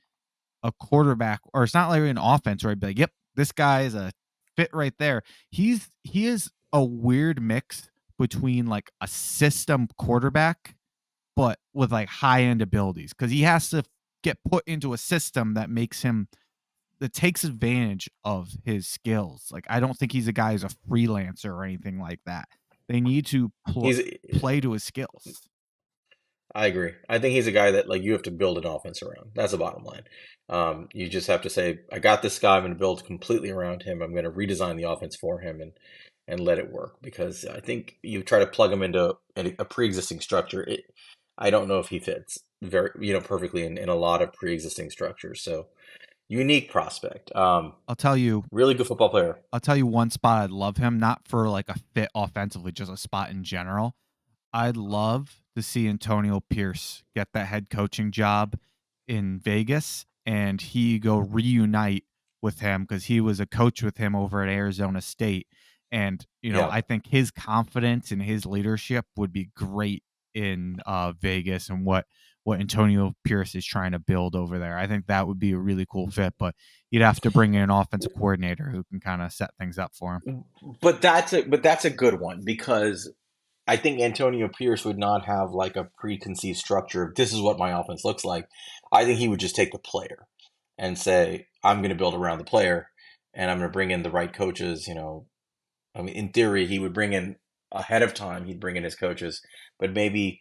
a quarterback, or it's not like an offense where I'd be like, yep, this guy is a fit right there. He's he is a weird mix between like a system quarterback, but with like high end abilities because he has to get put into a system that makes him that takes advantage of his skills. Like I don't think he's a guy who's a freelancer or anything like that. They need to pl- play to his skills. I agree. I think he's a guy that like you have to build an offense around. That's the bottom line. Um, you just have to say, I got this guy. I'm going to build completely around him. I'm going to redesign the offense for him and and let it work. Because I think you try to plug him into a, pre-existing structure. It, I don't know if he fits very you know perfectly in, in a lot of pre-existing structures. So unique prospect. Um, I'll tell you, really good football player. I'll tell you one spot I'd love him, not for like a fit offensively, just a spot in general. I'd love to see Antonio Pierce get that head coaching job in Vegas and he go reunite with him because he was a coach with him over at Arizona State. And, you know, yeah. I think his confidence and his leadership would be great in uh, Vegas and what what Antonio Pierce is trying to build over there. I think that would be a really cool fit, but you'd have to bring in an offensive coordinator who can kind of set things up for him. But that's a but that's a good one because I think Antonio Pierce would not have like a preconceived structure. This is what my offense looks like. I think he would just take the player and say, I'm going to build around the player and I'm going to bring in the right coaches. You know, I mean, in theory, he would bring in ahead of time he'd bring in his coaches, but maybe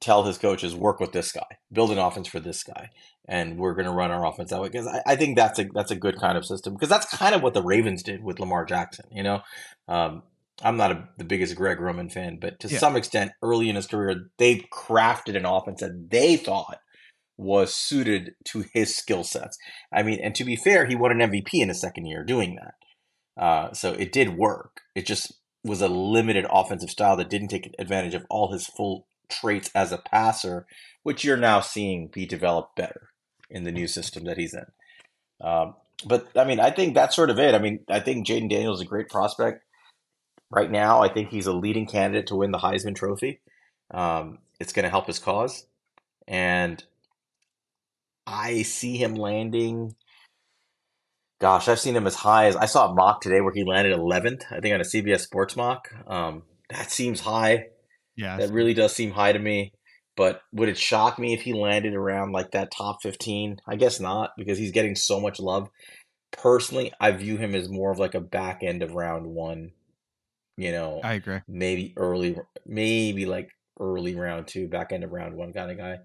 tell his coaches work with this guy, build an offense for this guy, and we're going to run our offense that way. Because I, I, think that's a that's a good kind of system. Because that's kind of what the Ravens did with Lamar Jackson. You know, um, I'm not a, the biggest Greg Roman fan, but to yeah. some extent, early in his career, they crafted an offense that they thought was suited to his skill sets. I mean, and to be fair, he won an MVP in his second year doing that. Uh, so it did work. It just was a limited offensive style that didn't take advantage of all his full traits as a passer, which you're now seeing be developed better in the new system that he's in. Um, but I mean, I think that's sort of it. I mean, I think Jayden Daniels is a great prospect. Right now, I think he's a leading candidate to win the Heisman Trophy. Um, it's going to help his cause. And I see him landing. Gosh, I've seen him as high as I saw a mock today where he landed 11th, I think on a CBS Sports mock. Um, that seems high. Yeah. That really does seem high to me. But would it shock me if he landed around like that top 15? I guess not because he's getting so much love. Personally, I view him as more of like a back end of round one. You know, I agree. Maybe early, maybe like early round two, back end of round one kind of guy.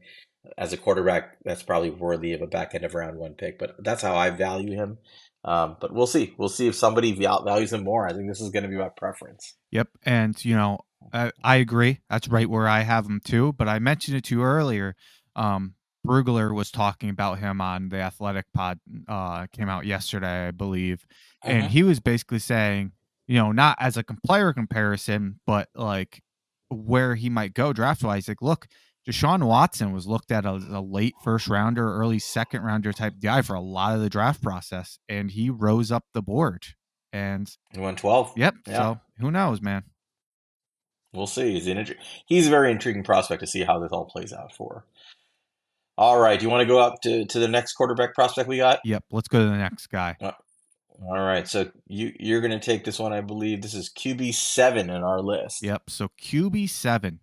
As a quarterback, that's probably worthy of a back end of round one pick. But that's how I value him. Um, but we'll see. We'll see if somebody values him more. I think this is going to be my preference. Yep. And, you know, I, I agree. That's right where I have him too. But I mentioned it to you earlier. Um, Brugler was talking about him on the Athletic Pod. Uh, came out yesterday, I believe, uh-huh. and he was basically saying, you know, not as a player comparison, but like where he might go draft wise. Like, look, Deshaun Watson was looked at as a late first rounder, early second rounder type guy for a lot of the draft process, and he rose up the board. And he went twelve. Yep. Yeah. So who knows, man? We'll see. He's an he's a very intriguing prospect to see how this all plays out for. All right, do you want to go up to, to the next quarterback prospect we got? Yep, let's go to the next guy. Uh, all right, so you you're going to take this one, I believe. This is QB seven in our list. Yep. So QB seven,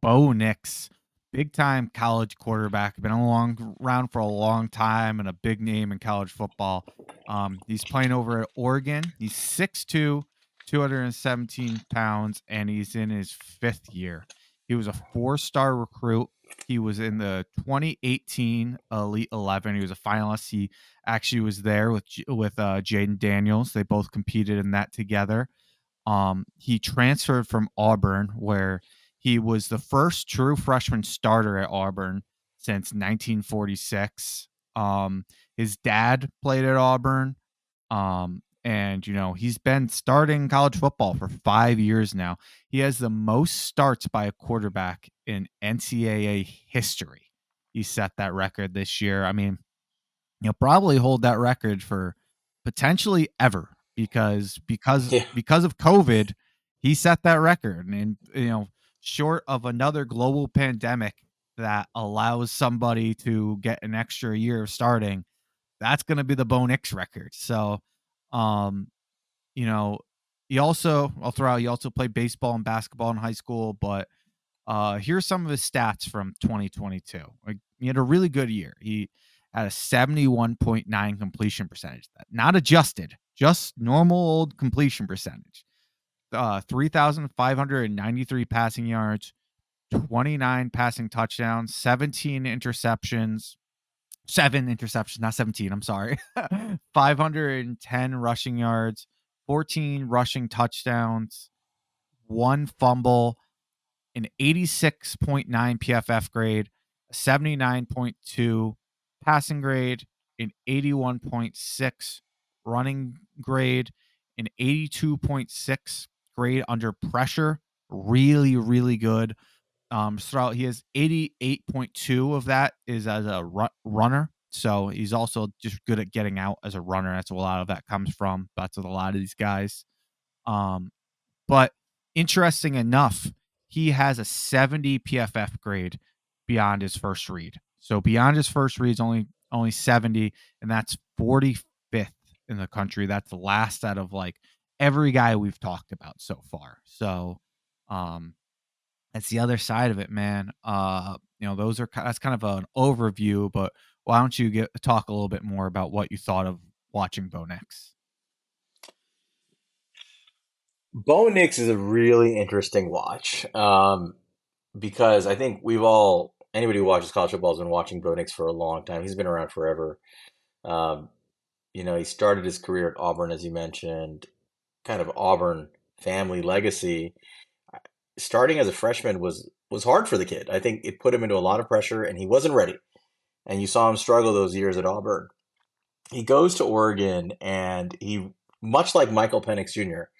Bo Nix, big time college quarterback, been along around for a long time and a big name in college football. Um, he's playing over at Oregon. He's 6'2", 217 pounds, and he's in his fifth year. He was a four star recruit. He was in the 2018 Elite 11. He was a finalist. He actually was there with with uh, Jayden Daniels. They both competed in that together. Um, he transferred from Auburn, where he was the first true freshman starter at Auburn since 1946. Um, his dad played at Auburn. Um, and you know he's been starting college football for five years now. He has the most starts by a quarterback in NCAA history. He set that record this year. I mean, he'll probably hold that record for potentially ever because because yeah. because of COVID, he set that record. And you know, short of another global pandemic that allows somebody to get an extra year of starting, that's going to be the Bo Nix record. So um, you know, he also I'll throw out he also played baseball and basketball in high school, but uh here's some of his stats from 2022. Like he had a really good year. He had a 71.9 completion percentage. Not adjusted, just normal old completion percentage. Uh 3,593 passing yards, 29 passing touchdowns, 17 interceptions, seven interceptions, not 17. I'm sorry. 510 rushing yards, 14 rushing touchdowns, one fumble, an 86.9 PFF grade, 79.2 passing grade, an 81.6 running grade, an 82.6 grade under pressure. Really, really good um, throughout. He has 88.2 of that is as a ru- runner. So he's also just good at getting out as a runner. That's where a lot of that comes from. That's with a lot of these guys. Um, but interesting enough, he has a 70 PFF grade beyond his first read. So beyond his first read is only only 70, and that's 45th in the country. That's the last out of like every guy we've talked about so far. So um that's the other side of it, man. Uh, you know, those are that's kind of an overview, but why don't you get talk a little bit more about what you thought of watching Bo Nix? Bo Nix is a really interesting watch um, because I think we've all anybody who watches college football has been watching Bo Nix for a long time. He's been around forever. Um, you know, he started his career at Auburn, as you mentioned, kind of Auburn family legacy. Starting as a freshman was was hard for the kid. I think it put him into a lot of pressure, and he wasn't ready. And you saw him struggle those years at Auburn. He goes to Oregon, and he, much like Michael Penix Jr.,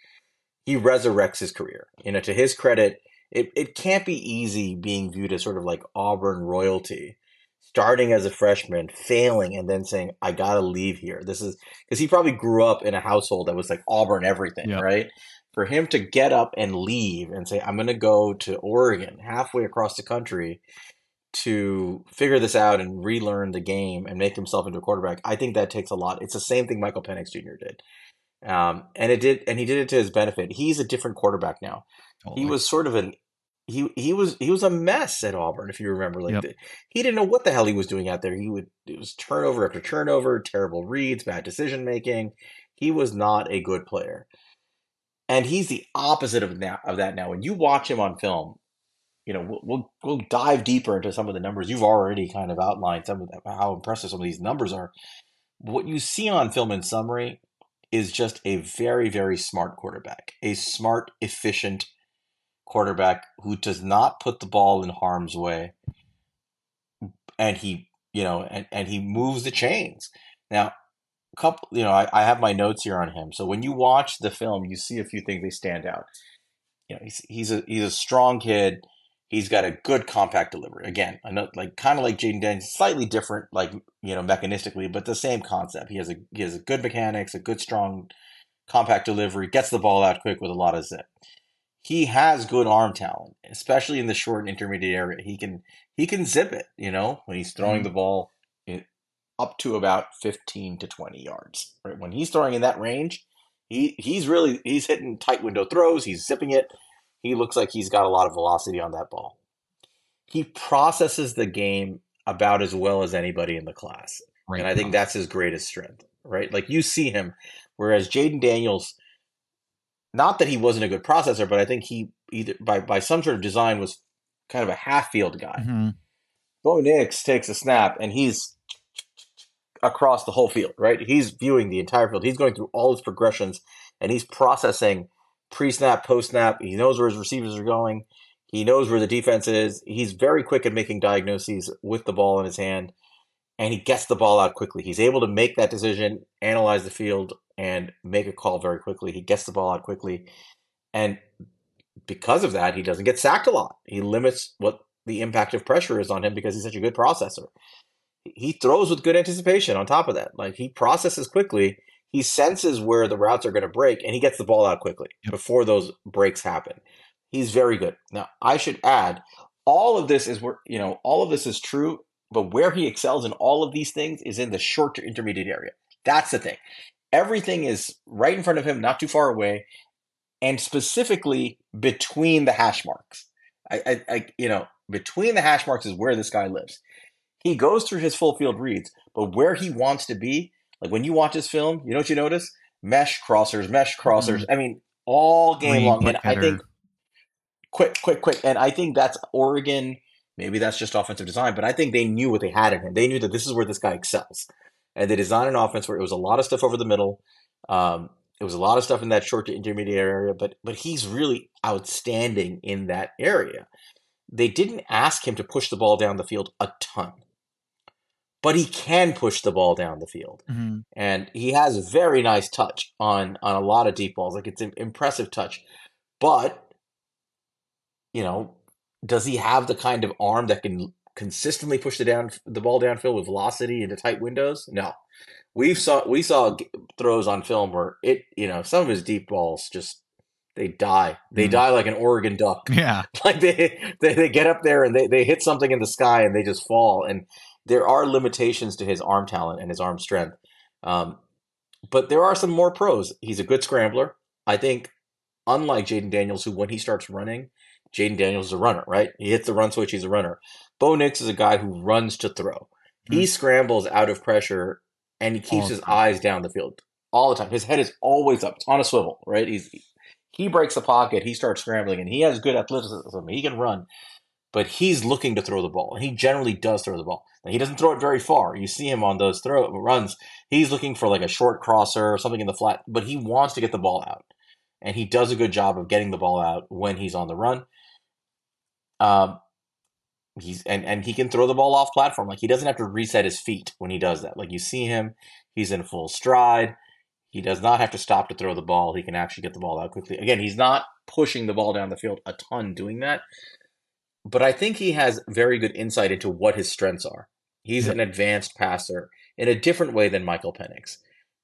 he resurrects his career. You know, to his credit, it, it can't be easy being viewed as sort of like Auburn royalty starting as a freshman, failing, and then saying, I got to leave here. This is because he probably grew up in a household that was like Auburn everything, right? For him to get up and leave and say, I'm going to go to Oregon, halfway across the country, to figure this out and relearn the game and make himself into a quarterback, I think that takes a lot. It's the same thing Michael Penix Jr. did. Um, and it did, and he did it to his benefit. He's a different quarterback now. Totally. He was sort of an he he was he was a mess at Auburn, if you remember. Like yep. the, he didn't know what the hell he was doing out there. He would it was turnover after turnover, terrible reads, bad decision making. He was not a good player, and he's the opposite of of that. Now, when you watch him on film, you know we'll we'll, we'll dive deeper into some of the numbers. You've already kind of outlined some of the, how impressive some of these numbers are. What you see on film, in summary, is just a very very smart quarterback, a smart, efficient quarterback who does not put the ball in harm's way and he you know and, and he moves the chains now couple you know I, I have my notes here on him. So when you watch the film you see a few things they stand out. You know he's, he's a he's a strong kid. He's got a good compact delivery. Again i know like kind of like jayden daniels slightly different like you know mechanistically but the same concept. He has a he has a good mechanics a good strong compact delivery gets the ball out quick with a lot of zip. He has good arm talent, especially in the short and intermediate area. He can he can zip it, you know, when he's throwing mm-hmm. the ball up to about 15 to 20 yards. Right? When he's throwing in that range, he he's really he's hitting tight window throws, he's zipping it. He looks like he's got a lot of velocity on that ball. He processes the game about as well as anybody in the class. Right. And I think that's his greatest strength, right? Like you see him whereas Jayden Daniels not that he wasn't a good processor, but I think he either by by some sort of design was kind of a half field guy. Mm-hmm. Bo Nix takes a snap and he's across the whole field, right? He's viewing the entire field. He's going through all his progressions and he's processing pre snap, post snap. He knows where his receivers are going. He knows where the defense is. He's very quick at making diagnoses with the ball in his hand and he gets the ball out quickly. He's able to make that decision, analyze the field, and make a call very quickly. He gets the ball out quickly. And because of that, he doesn't get sacked a lot. He limits what the impact of pressure is on him because he's such a good processor. He throws with good anticipation on top of that. Like he processes quickly, he senses where the routes are going to break, and he gets the ball out quickly yep. before those breaks happen. He's very good. Now, I should add, all of this is where, you know, all of this is true, but where he excels in all of these things is in the short to intermediate area. That's the thing everything is right in front of him, not too far away, and specifically between the hash marks. I, I, I, you know, between the hash marks is where this guy lives. He goes through his full field reads, but where he wants to be, like when you watch his film, you know what you notice? Mesh crossers, mesh crossers. Mm-hmm. I mean, all game long. And I think quick, quick, quick. And I think that's Oregon. Maybe that's just offensive design, but I think they knew what they had in him. They knew that this is where this guy excels and they designed an offense where it was a lot of stuff over the middle. Um, it was a lot of stuff in that short to intermediate area, but but he's really outstanding in that area. They didn't ask him to push the ball down the field a ton, but he can push the ball down the field, mm-hmm. and he has very nice touch on on a lot of deep balls. Like it's an impressive touch, but you know, does he have the kind of arm that can consistently push the down the ball downfield with velocity into tight windows? No. We saw we saw throws on film where it you know some of his deep balls just they die. They mm. die like an Oregon duck. Yeah. Like they, they they get up there and they, they hit something in the sky and they just fall. And there are limitations to his arm talent and his arm strength. Um, but there are some more pros. He's a good scrambler. I think, unlike Jayden Daniels, who when he starts running, Jayden Daniels is a runner, right? He hits the run switch, he's a runner. Bo Nix is a guy who runs to throw. He mm. scrambles out of pressure and he keeps his eyes down the field all the time. His head is always up. It's on a swivel, right? He's he breaks the pocket, he starts scrambling, and he has good athleticism. He can run, but he's looking to throw the ball, and he generally does throw the ball. Now, he doesn't throw it very far. You see him on those throw runs. He's looking for like a short crosser or something in the flat, but he wants to get the ball out, and he does a good job of getting the ball out when he's on the run. Um, he's and and he can throw the ball off platform. Like he doesn't have to reset his feet when he does that. Like you see him, he's in full stride. He does not have to stop to throw the ball. He can actually get the ball out quickly. Again, he's not pushing the ball down the field a ton doing that. But I think he has very good insight into what his strengths are. He's an advanced passer in a different way than Michael Penix.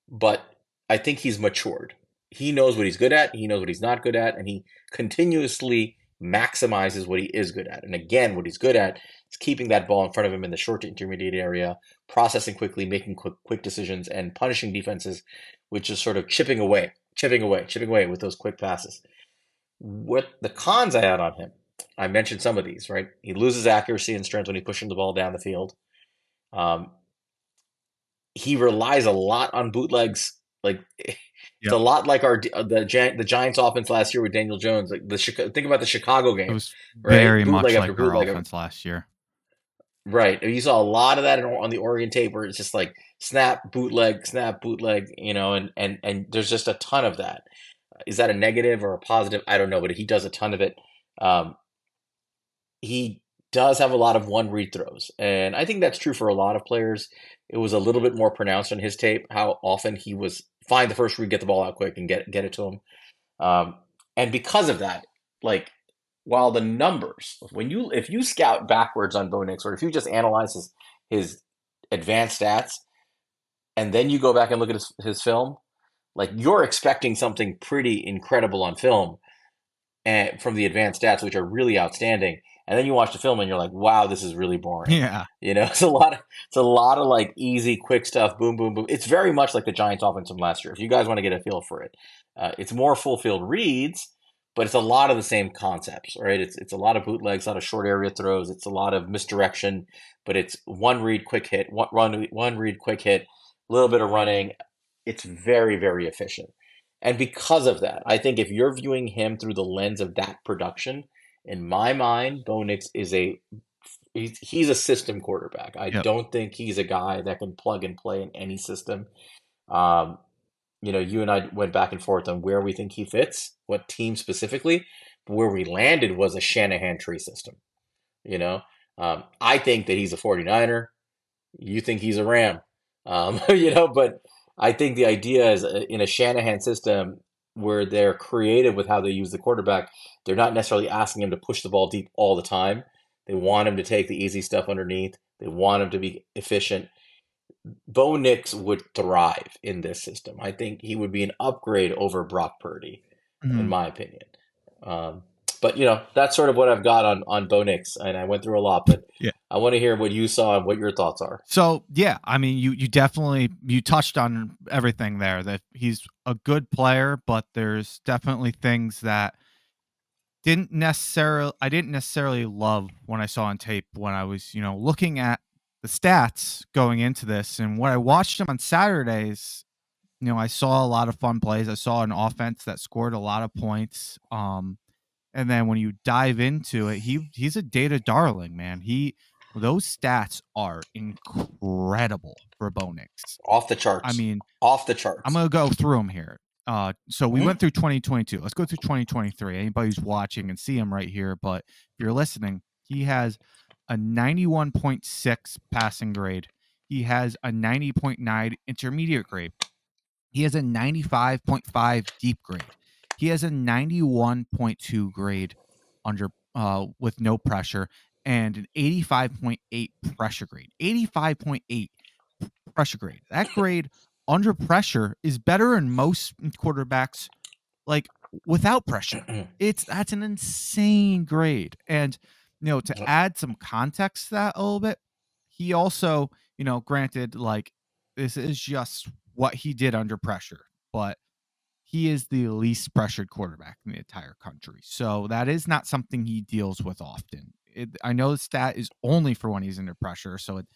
But I think he's matured. He knows what he's good at, he knows what he's not good at, and he continuously maximizes what he is good at. And again, what he's good at is keeping that ball in front of him in the short to intermediate area, processing quickly, making quick quick decisions, and punishing defenses, which is sort of chipping away, chipping away, chipping away with those quick passes. What the cons I had on him, I mentioned some of these, right? He loses accuracy and strength when he's pushing the ball down the field. Um, he relies a lot on bootlegs. Like it's a lot like our uh, the the Giants offense last year with Daniel Jones. Like the think about the Chicago game. It was very right? much like our offense last year. Right. You saw a lot of that on the Oregon tape where it's just like snap, bootleg, snap, bootleg, you know, and and and there's just a ton of that. Is that a negative or a positive? I don't know, but he does a ton of it. Um, he does have a lot of one read throws, and I think that's true for a lot of players. It was a little bit more pronounced on his tape how often he was find the first read, get the ball out quick, and get get it to him. Um, and because of that, like while the numbers, when you if you scout backwards on Bo Nix, or if you just analyze his his advanced stats, and then you go back and look at his, his film, like you're expecting something pretty incredible on film, and from the advanced stats, which are really outstanding and then you watch the film and you're like, wow, this is really boring. Yeah, you know, it's a lot of it's a lot of like easy, quick stuff. Boom, boom, boom. It's very much like the Giants' offense from last year. If you guys want to get a feel for it, uh, it's more full field reads, but it's a lot of the same concepts, right? It's it's a lot of bootlegs, a lot of short area throws. It's a lot of misdirection, but it's one read, quick hit, one run, one read, quick hit, a little bit of running. It's very, very efficient. And because of that, I think if you're viewing him through the lens of that production, in my mind, Bo Nix is a he's, he's a system quarterback. I yep. don't think he's a guy that can plug and play in any system. Um, you know, you and I went back and forth on where we think he fits, what team specifically. But where we landed was a Shanahan tree system. You know, um, I think that he's a 49er. You think he's a Ram. Um, you know, but I think the idea is uh, in a Shanahan system, where they're creative with how they use the quarterback. They're not necessarily asking him to push the ball deep all the time. They want him to take the easy stuff underneath. They want him to be efficient. Bo Nix would thrive in this system. I think he would be an upgrade over Brock Purdy, mm-hmm. in my opinion. Um, but you know, that's sort of what I've got on on Bo Nix, and I went through a lot. But yeah, I want to hear what you saw and what your thoughts are. So yeah, I mean, you you definitely you touched on everything there. That he's a good player, but there's definitely things that didn't necessarily I didn't necessarily love when I saw on tape when I was you know looking at the stats going into this and when I watched him on Saturdays. You know, I saw a lot of fun plays. I saw an offense that scored a lot of points. Um, and then when you dive into it, he he's a data darling, man. He those stats are incredible for Bo Nix. Off the charts. I mean, off the charts. I'm gonna go through them here. Uh, so we mm-hmm. went through 2022. Let's go through 2023. Anybody who's watching and see him right here, but if you're listening, he has a 91.6 passing grade. He has a 90.9 intermediate grade. He has a 95.5 deep grade. He has a 91.2 grade under uh, with no pressure and an 85.8 pressure grade. 85.8 pressure grade. That grade under pressure is better in most quarterbacks like without pressure. It's that's an insane grade. And you know, to add some context to that a little bit, he also, you know, granted like this is just what he did under pressure, but he is the least pressured quarterback in the entire country. So that is not something he deals with often. It, I know the stat is only for when he's under pressure. So it,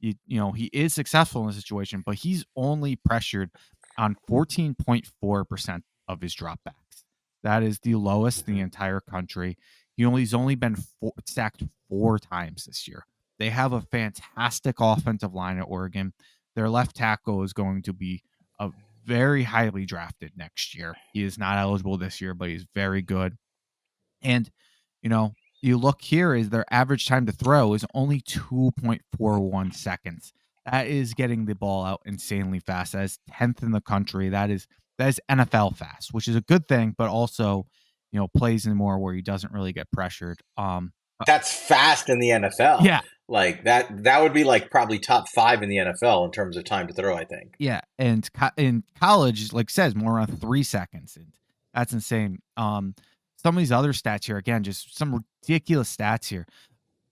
you, you know, he is successful in the situation, but he's only pressured on 14.4% of his dropbacks. That is the lowest in the mm-hmm. entire country. He only he's only been four, sacked four times this year. They have a fantastic offensive line at Oregon. Their left tackle is going to be a very highly drafted next year. He is not eligible this year, but he's very good. And you know, you look here is their average time to throw is only 2.41 seconds. That is getting the ball out insanely fast. That is 10th in the country. That is that is NFL fast, which is a good thing, but also, you know, plays in more where he doesn't really get pressured. Um that's fast in the NFL. Yeah. Like that that would be like probably top 5 in the NFL in terms of time to throw, I think. Yeah, and co- in college like says more around 3 seconds and that's insane. Um some of these other stats here, again, just some ridiculous stats here.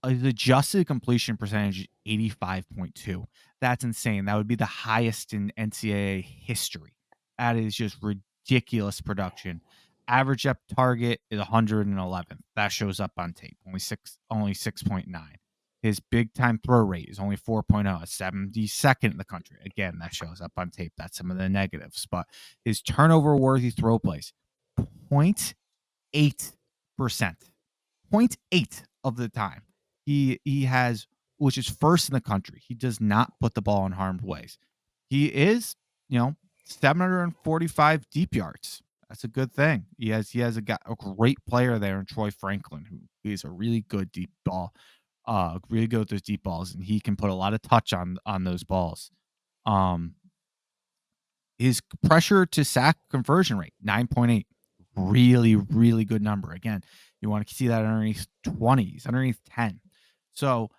Uh, the adjusted completion percentage is 85.2. That's insane. That would be the highest in NCAA history. That is just ridiculous production. Average up target is 111. That shows up on tape. Only six, only 6.9. His big time throw rate is only 4.0, 72nd in the country. Again, that shows up on tape. That's some of the negatives. But his turnover worthy throw plays, 0.8%. 0.8 of the time. He he has which is first in the country. He does not put the ball in harmed ways. He is, you know, 745 deep yards. That's a good thing. He has he has a, got a great player there in Troy Franklin, who is a really good deep ball, uh, really good with those deep balls, and he can put a lot of touch on on those balls. Um, his pressure to sack conversion rate 9.8 really really good number. Again you want to see that underneath 20s underneath 10 so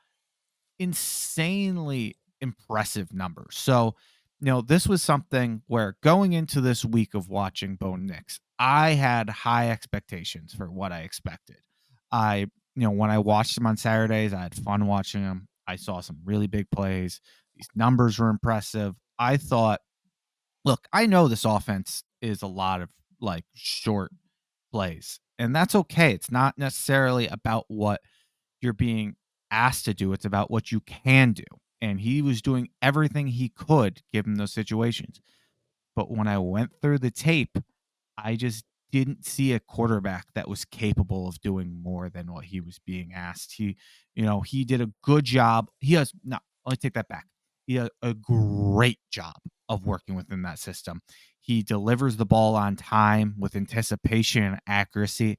insanely impressive numbers. So you know this was something where going into this week of watching Bo Nix i had high expectations for what i expected. I you know when i watched him on saturdays i had fun watching him. I saw some really big plays. These numbers were impressive. I thought look i know this offense is a lot of like short plays. And that's okay. It's not necessarily about what you're being asked to do, it's about what you can do. And he was doing everything he could given those situations. But when I went through the tape, I just didn't see a quarterback that was capable of doing more than what he was being asked. He, you know, he did a good job. He has no, let me take that back. He a great job of working within that system. He delivers the ball on time with anticipation and accuracy,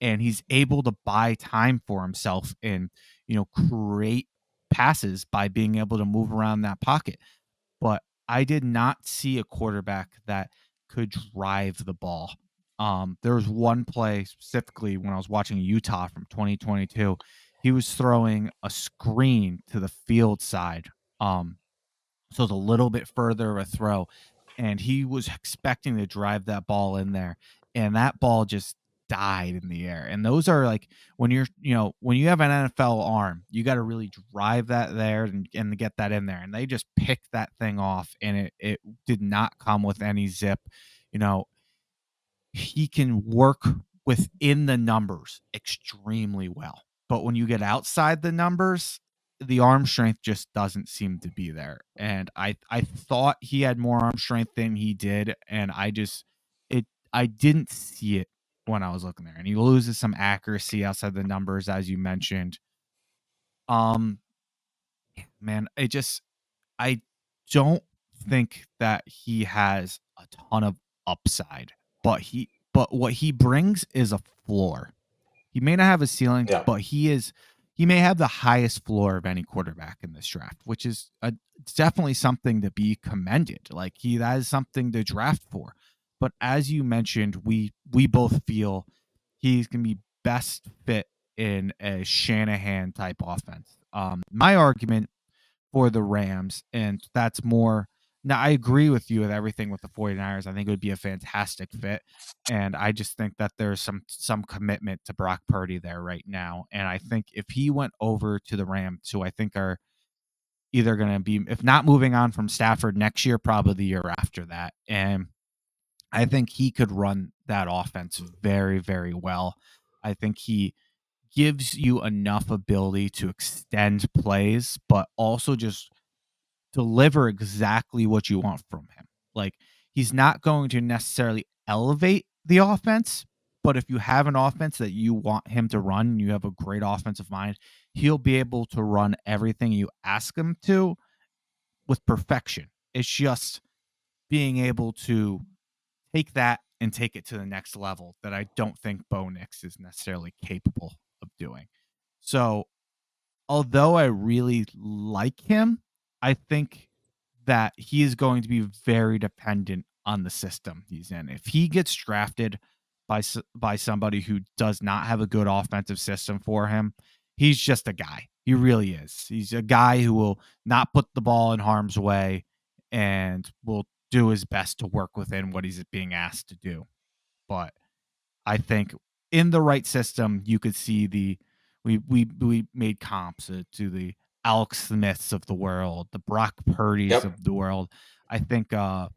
and he's able to buy time for himself and you know create passes by being able to move around that pocket. But I did not see a quarterback that could drive the ball. Um, there was one play specifically when I was watching Utah from 2022. He was throwing a screen to the field side. Um, so it's a little bit further of a throw. And he was expecting to drive that ball in there. And that ball just died in the air. And those are like when you're, you know, when you have an NFL arm, you got to really drive that there and, and get that in there. And they just picked that thing off and it, it did not come with any zip. You know, he can work within the numbers extremely well. But when you get outside the numbers, the arm strength just doesn't seem to be there. And I I thought he had more arm strength than he did, and I just it I didn't see it when I was looking there. And he loses some accuracy outside the numbers, as you mentioned. Um man, it just I don't think that he has a ton of upside, but he but what he brings is a floor. He may not have a ceiling, yeah. but he is he may have the highest floor of any quarterback in this draft, which is a, definitely something to be commended. Like he that is something to draft for. But as you mentioned, we we both feel he's gonna be best fit in a Shanahan type offense. Um, my argument for the Rams, and that's more now, I agree with you with everything with the 49ers. I think it would be a fantastic fit. And I just think that there's some some commitment to Brock Purdy there right now. And I think if he went over to the Rams, who I think are either going to be, if not moving on from Stafford next year, probably the year after that. And I think he could run that offense very, very well. I think he gives you enough ability to extend plays, but also just deliver exactly what you want from him. Like he's not going to necessarily elevate the offense, but if you have an offense that you want him to run, and you have a great offensive mind, he'll be able to run everything you ask him to with perfection. It's just being able to take that and take it to the next level that I don't think Bo Nix is necessarily capable of doing. So, although I really like him, I think that he is going to be very dependent on the system he's in. If he gets drafted by by somebody who does not have a good offensive system for him, he's just a guy. He really is. He's a guy who will not put the ball in harm's way and will do his best to work within what he's being asked to do. But I think in the right system, you could see the we we we made comps to the Alex Smiths of the world, the Brock Purdy's yep. of the world. I think uh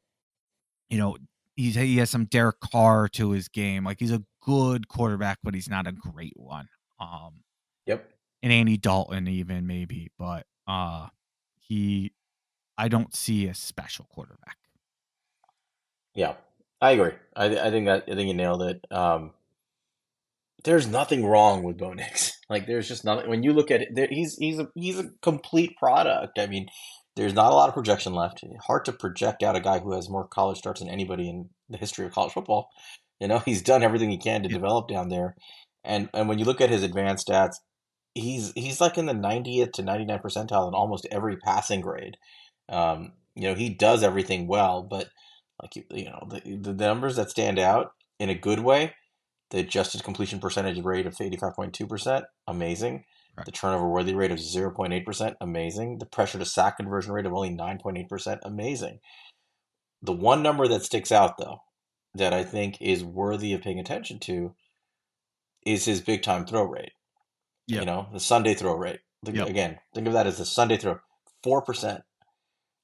you know, he's he has some Derek Carr to his game. Like he's a good quarterback, but he's not a great one. Um Yep. And Andy Dalton even maybe, but uh he I don't see a special quarterback. Yeah, I agree. I, I think that I think you nailed it. Um, there's nothing wrong with Bo Nix. Like there's just nothing. When you look at it, there, he's he's a he's a complete product. I mean, there's not a lot of projection left. Hard to project out a guy who has more college starts than anybody in the history of college football. You know, he's done everything he can to yeah. develop down there, and and when you look at his advanced stats, he's he's like in the 90th to 99 percentile in almost every passing grade. Um, you know, he does everything well, but like you, you know, the, the numbers that stand out in a good way, the adjusted completion percentage rate of 85.2%, amazing. Right. The turnover worthy rate of 0.8%, amazing. The pressure to sack conversion rate of only 9.8%, amazing. The one number that sticks out, though, that I think is worthy of paying attention to is his big time throw rate. Yep. You know, the Sunday throw rate. Yep. Again, think of that as the Sunday throw. 4%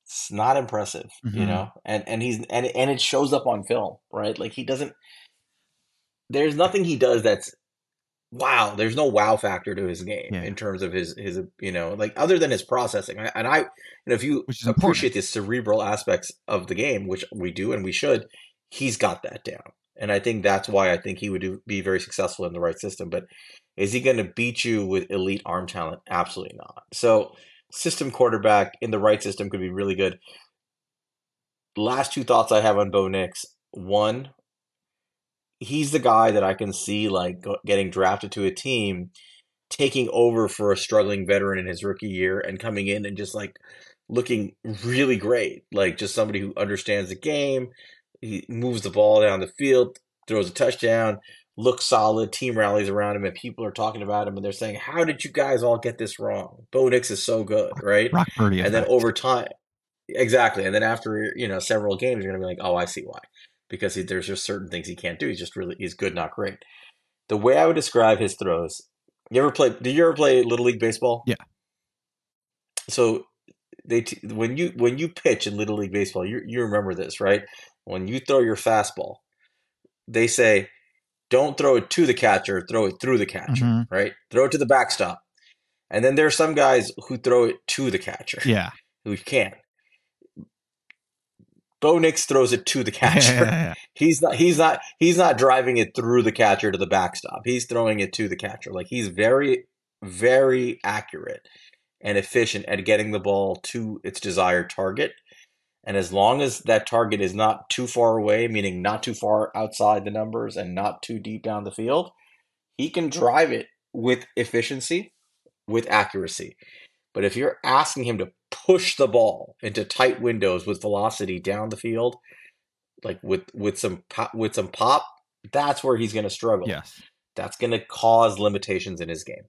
it's not impressive, mm-hmm. you know. And and he's and and it shows up on film, right? Like he doesn't. There's nothing he does that's wow. There's no wow factor to his game yeah. in terms of his his you know like other than his processing. And I, you know, if you appreciate the cerebral aspects of the game, which we do and we should, he's got that down. And I think that's why I think he would do, be very successful in the right system. But is he going to beat you with elite arm talent? Absolutely not. So system quarterback in the right system could be really good. Last two thoughts I have on Bo Nix. One, he's the guy that I can see like getting drafted to a team, taking over for a struggling veteran in his rookie year and coming in and just like looking really great. Like just somebody who understands the game. He moves the ball down the field, throws a touchdown, looks solid. Team rallies around him, and people are talking about him, and they're saying, "How did you guys all get this wrong? Bo Nix is so good, right?" Brock Purdy, and then over time, exactly, and then after you know several games, you're gonna be like, "Oh, I see why," because he, there's just certain things he can't do. He's just really he's good, not great. The way I would describe his throws. You ever play? Did you ever play little league baseball? Yeah. So they t- when you when you pitch in little league baseball, you you remember this, right? When you throw your fastball, they say don't throw it to the catcher, throw it through the catcher, mm-hmm. right? Throw it to the backstop. And then there are some guys who throw it to the catcher. Yeah. Who can't. Bo Nix throws it to the catcher. Yeah, yeah. He's not he's not he's not driving it through the catcher to the backstop. He's throwing it to the catcher. Like he's very, very accurate and efficient at getting the ball to its desired target. And as long as that target is not too far away, meaning not too far outside the numbers and not too deep down the field, he can drive it with efficiency, with accuracy. But if you're asking him to push the ball into tight windows with velocity down the field, like with with some pop, with some pop, that's where he's going to struggle. Yes, that's going to cause limitations in his game,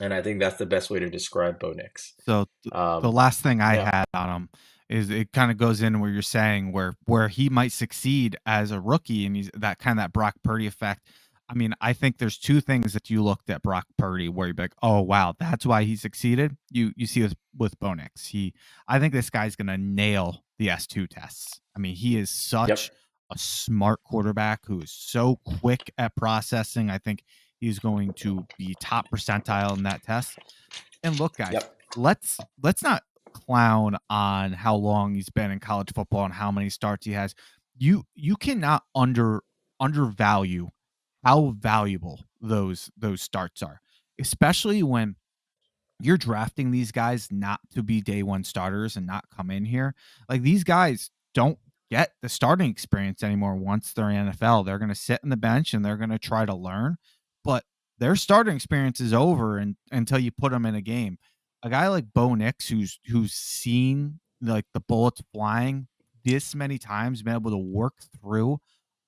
and I think that's the best way to describe Bo Nix. So th- um, the last thing I yeah. had on him is it kind of goes in where you're saying where where he might succeed as a rookie and he's that kind of that Brock Purdy effect. I mean, I think there's two things that you looked at Brock Purdy where you're like, oh wow, that's why he succeeded. You you see this with Bo Nix. He I think this guy's gonna nail the S2 tests. I mean, he is such yep. a smart quarterback who is so quick at processing. I think he's going to be top percentile in that test. And look, guys, yep. let's let's not clown on how long he's been in college football and how many starts he has. You you cannot under undervalue how valuable those those starts are, especially when you're drafting these guys not to be day one starters and not come in here. Like these guys don't get the starting experience anymore once they're in NFL. They're going to sit in the bench and they're going to try to learn, but their starting experience is over and, until you put them in a game. A guy like Bo Nix, who's who's seen like the bullets flying this many times, been able to work through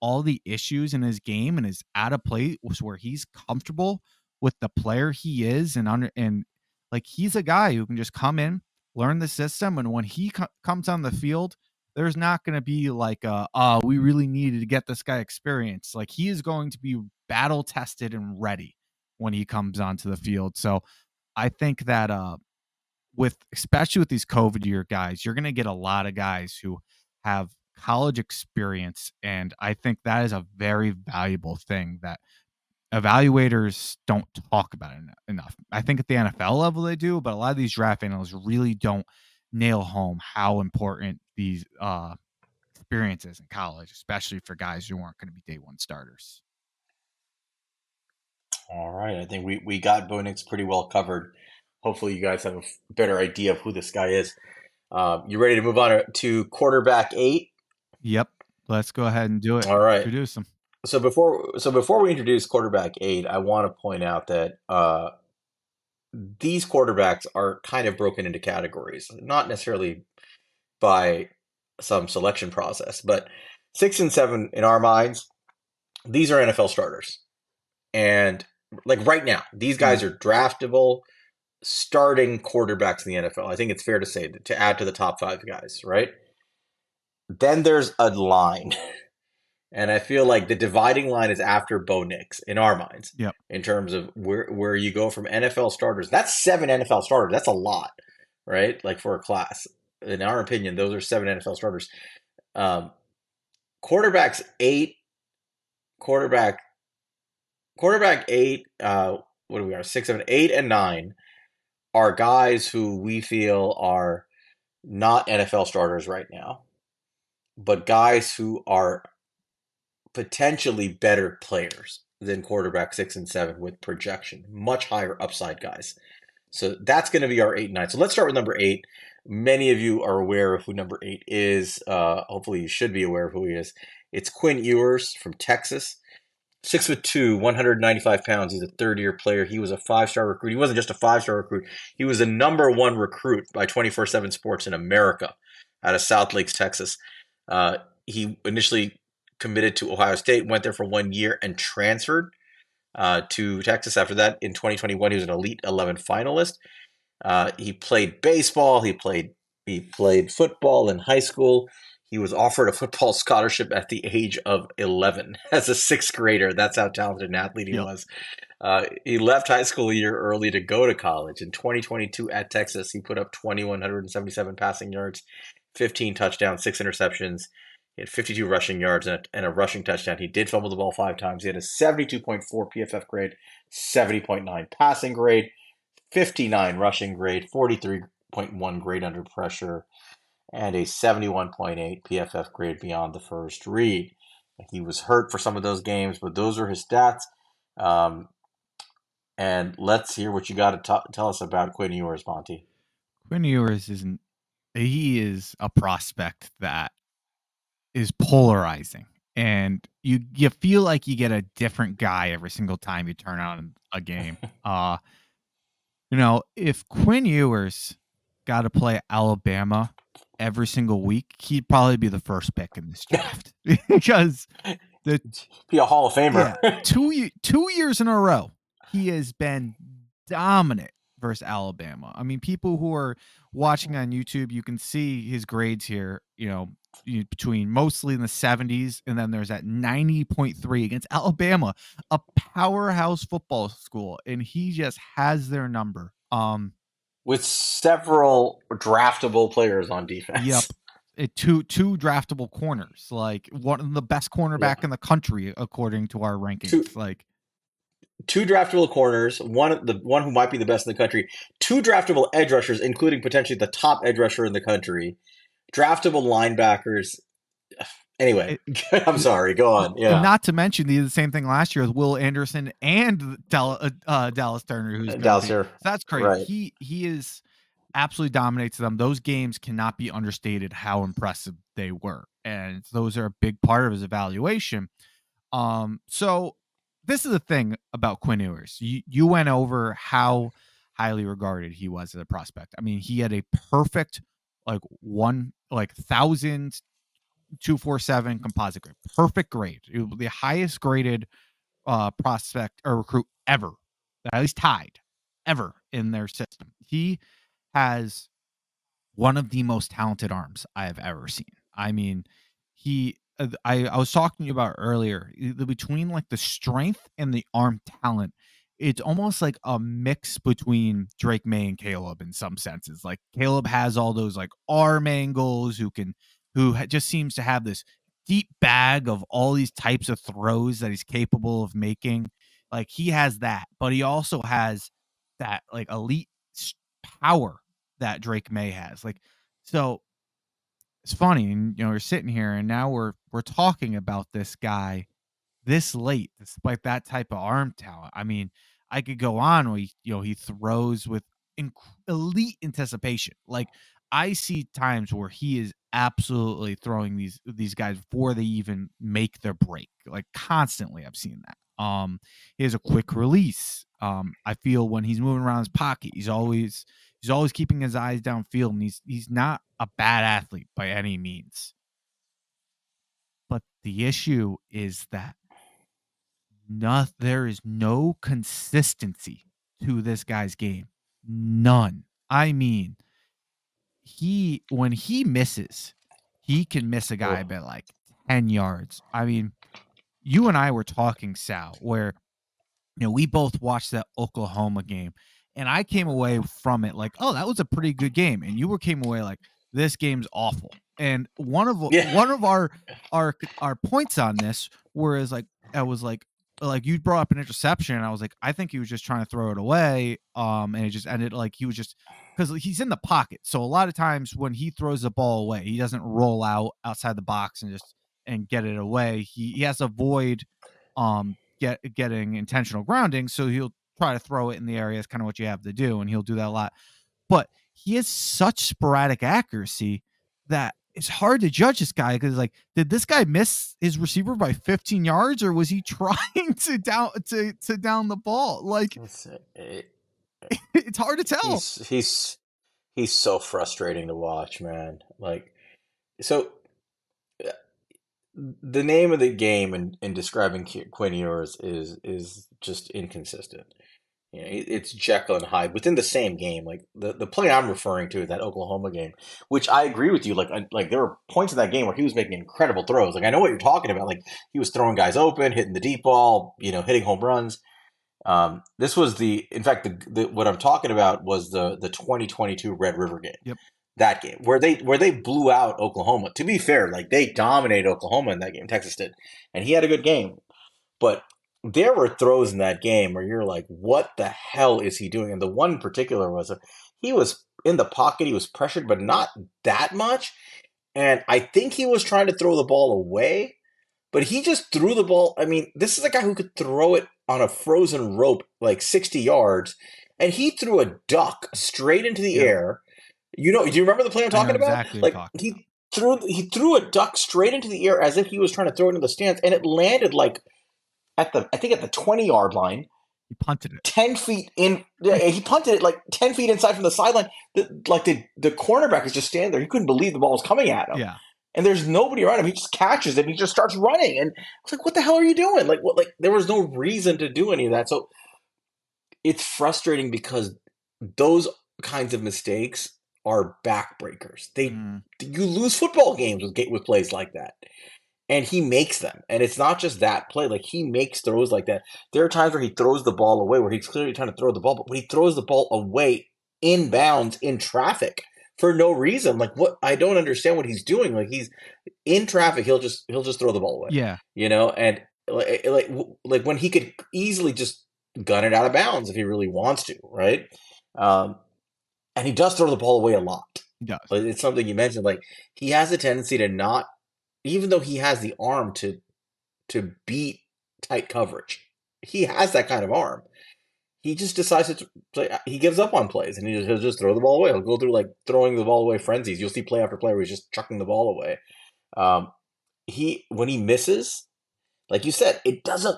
all the issues in his game and is at a place where he's comfortable with the player he is and under and like he's a guy who can just come in, learn the system, and when he co- comes on the field, there's not going to be like a, oh, we really needed to get this guy experience. Like he is going to be battle tested and ready when he comes onto the field. So I think that uh with especially with these COVID year guys, you're going to get a lot of guys who have college experience, and I think that is a very valuable thing that evaluators don't talk about enough. I think at the NFL level they do, but a lot of these draft analysts really don't nail home how important these uh, experiences in college, especially for guys who aren't going to be day one starters. All right, I think we we got Bo Nix pretty well covered. Hopefully, you guys have a better idea of who this guy is. Uh, you ready to move on to quarterback eight? Yep. Let's go ahead and do it. All right. Introduce them. So before so before we introduce quarterback eight, I want to point out that uh, these quarterbacks are kind of broken into categories, not necessarily by some selection process, but six and seven in our minds, these are NFL starters. And like right now, these guys are draftable starting quarterbacks in the NFL. I think it's fair to say to add to the top five guys, right? Then there's a line. And I feel like the dividing line is after Bo Nix in our minds. Yep. In terms of where where you go from NFL starters. That's seven NFL starters. That's a lot, right? Like for a class. In our opinion, those are seven NFL starters. Um, quarterbacks eight, quarterback, quarterback eight. Uh, what do we are? Six, seven, eight, and nine are guys who we feel are not NFL starters right now, but guys who are potentially better players than quarterback six and seven with projection, much higher upside guys. So that's going to be our eight and nine. So let's start with number eight. Many of you are aware of who number eight is. Uh, hopefully, you should be aware of who he is. It's Quinn Ewers from Texas. Six foot two, 195 pounds. He's a third year player. He was a five star recruit. He wasn't just a five star recruit, he was the number one recruit by 24 7 Sports in America out of South Lakes, Texas. Uh, he initially committed to Ohio State, went there for one year, and transferred uh, to Texas after that. In 2021, he was an Elite 11 finalist. Uh, he played baseball. He played he played football in high school. He was offered a football scholarship at the age of 11 as a sixth grader. That's how talented an athlete he yep. was. Uh, he left high school a year early to go to college. In 2022 at Texas, he put up 2,177 passing yards, 15 touchdowns, six interceptions. He had 52 rushing yards and a, and a, rushing touchdown. He did fumble the ball five times. He had a 72.4 PFF grade, 70.9 passing grade, 59 rushing grade, 43.1 grade under pressure, and a 71.8 PFF grade beyond the first read. He was hurt for some of those games, but those are his stats. Um, and let's hear what you got to t- tell us about Quinn Ewers, Monte. Quinn Ewers isn't. He is a prospect that is polarizing and you you feel like you get a different guy every single time you turn on a game. uh you know, if Quinn Ewers got to play Alabama every single week, he'd probably be the first pick in this draft because the be a Hall of Famer. yeah, two two years in a row, he has been dominant versus Alabama. I mean, people who are watching on YouTube, you can see his grades here. You know, between mostly in the 70s and then there's that 90.3 against Alabama, a powerhouse football school, and he just has their number. Um, with several draftable players on defense. Yep. It, two two draftable corners, like one of the best cornerback yeah. in the country according to our rankings. Two, like two draftable corners, one the one who might be the best in the country, two draftable edge rushers, including potentially the top edge rusher in the country, draftable linebackers, Anyway, I'm sorry. Go on. Yeah. Not to mention he the same thing last year with Will Anderson and Dal- uh, uh, Dallas Turner, who's Dallas so that's crazy. Right. He he is absolutely dominates them. Those games cannot be understated how impressive they were, and those are a big part of his evaluation. Um, so this is the thing about Quinn Ewers. You you went over how highly regarded he was as a prospect. I mean, he had a perfect like one like thousand two four seven composite grade, perfect grade, the highest graded uh prospect or recruit ever, at least tied ever in their system. He has one of the most talented arms I have ever seen. I mean, he Uh, I, I was talking to you about earlier the, between like the strength and the arm talent it's almost like a mix between Drake Maye and Caleb in some senses. Like Caleb has all those like arm angles who can who just seems to have this deep bag of all these types of throws that he's capable of making. Like he has that, but he also has that like elite power that Drake Maye has. Like so it's funny and you know we're sitting here and now we're we're talking about this guy this late despite that type of arm talent. I mean, I could go on where he, you know he throws with inc- elite anticipation. Like I see times where he is absolutely throwing these these guys before they even make their break. Like constantly, I've seen that. Um, he has a quick release. Um, I feel when he's moving around his pocket, he's always he's always keeping his eyes downfield, and he's he's not a bad athlete by any means. But the issue is that not there is no consistency to this guy's game. None. I mean, he when he misses, he can miss a guy by like 10 yards. I mean, you and I were talking, Sal, where you know, we both watched that Oklahoma game and I came away from it like, oh, that was a pretty good game. And you were came away like, this game's awful. And one of yeah. one of our our our points on this whereas like I was like, like you brought up an interception and I was like, I think he was just trying to throw it away. Um, and it just ended like he was just because he's in the pocket. So a lot of times when he throws the ball away, he doesn't roll out outside the box and just and get it away. He he has to avoid um get getting intentional grounding. So he'll try to throw it in the area. Is kind of what you have to do, and he'll do that a lot. But he has such sporadic accuracy that it's hard to judge this guy because like did this guy miss his receiver by 15 yards or was he trying to down to to down the ball? Like it's, it, it's hard to tell. he's, he's he's so frustrating to watch man. Like so uh, the name of the game in, in describing Quinn Ewers is is just inconsistent you know, it's Jekyll and Hyde within the same game. Like the, the play I'm referring to is that Oklahoma game, which I agree with you. Like like there were points in that game where he was making incredible throws. Like I know what you're talking about. Like he was throwing guys open, hitting the deep ball, you know, hitting home runs. Um, this was the, in fact, the, the, what I'm talking about was the the 2022 Red River game. Yep. That game where they where they blew out Oklahoma. To be fair, like they dominated Oklahoma in that game. Texas did, and he had a good game. But there were throws in that game where you're like, what the hell is he doing? And the one in particular was a, he was in the pocket, he was pressured, but not that much. And I think he was trying to throw the ball away, but he just threw the ball. I mean, this is a guy who could throw it on a frozen rope like 60 yards, and he threw a duck straight into the yeah. air. You know, do you remember the play I'm talking about? Exactly like he threw he threw a duck straight into the air as if he was trying to throw it into the stands, and it landed like at the I think at the twenty yard line. He punted it ten feet in. Yeah, he punted it like ten feet inside from the sideline. The, like the the cornerback is just standing there. He couldn't believe the ball was coming at him. Yeah. And there's nobody around him. He just catches it. And he just starts running. And I was like, "What the hell are you doing?" Like, what? Like there was no reason to do any of that. So it's frustrating because those kinds of mistakes are backbreakers. They mm. you lose football games with with plays like that and he makes them. And it's not just that play; like he makes throws like that. There are times where he throws the ball away, where he's clearly trying to throw the ball, but when he throws the ball away inbounds in traffic for no reason, like what I don't understand what he's doing. Like he's in traffic, he'll just he'll just throw the ball away. Yeah, you know, and like like like when he could easily just gun it out of bounds if he really wants to, right? Um, and he does throw the ball away a lot. He does. But it's something you mentioned. Like he has a tendency to not even though he has the arm to to beat tight coverage, he has that kind of arm. He just decides to play. He gives up on plays and he just, he'll just throw the ball away. He'll go through like throwing the ball away frenzies. You'll see play after play where he's just chucking the ball away. Um, he when he misses, like you said, it doesn't.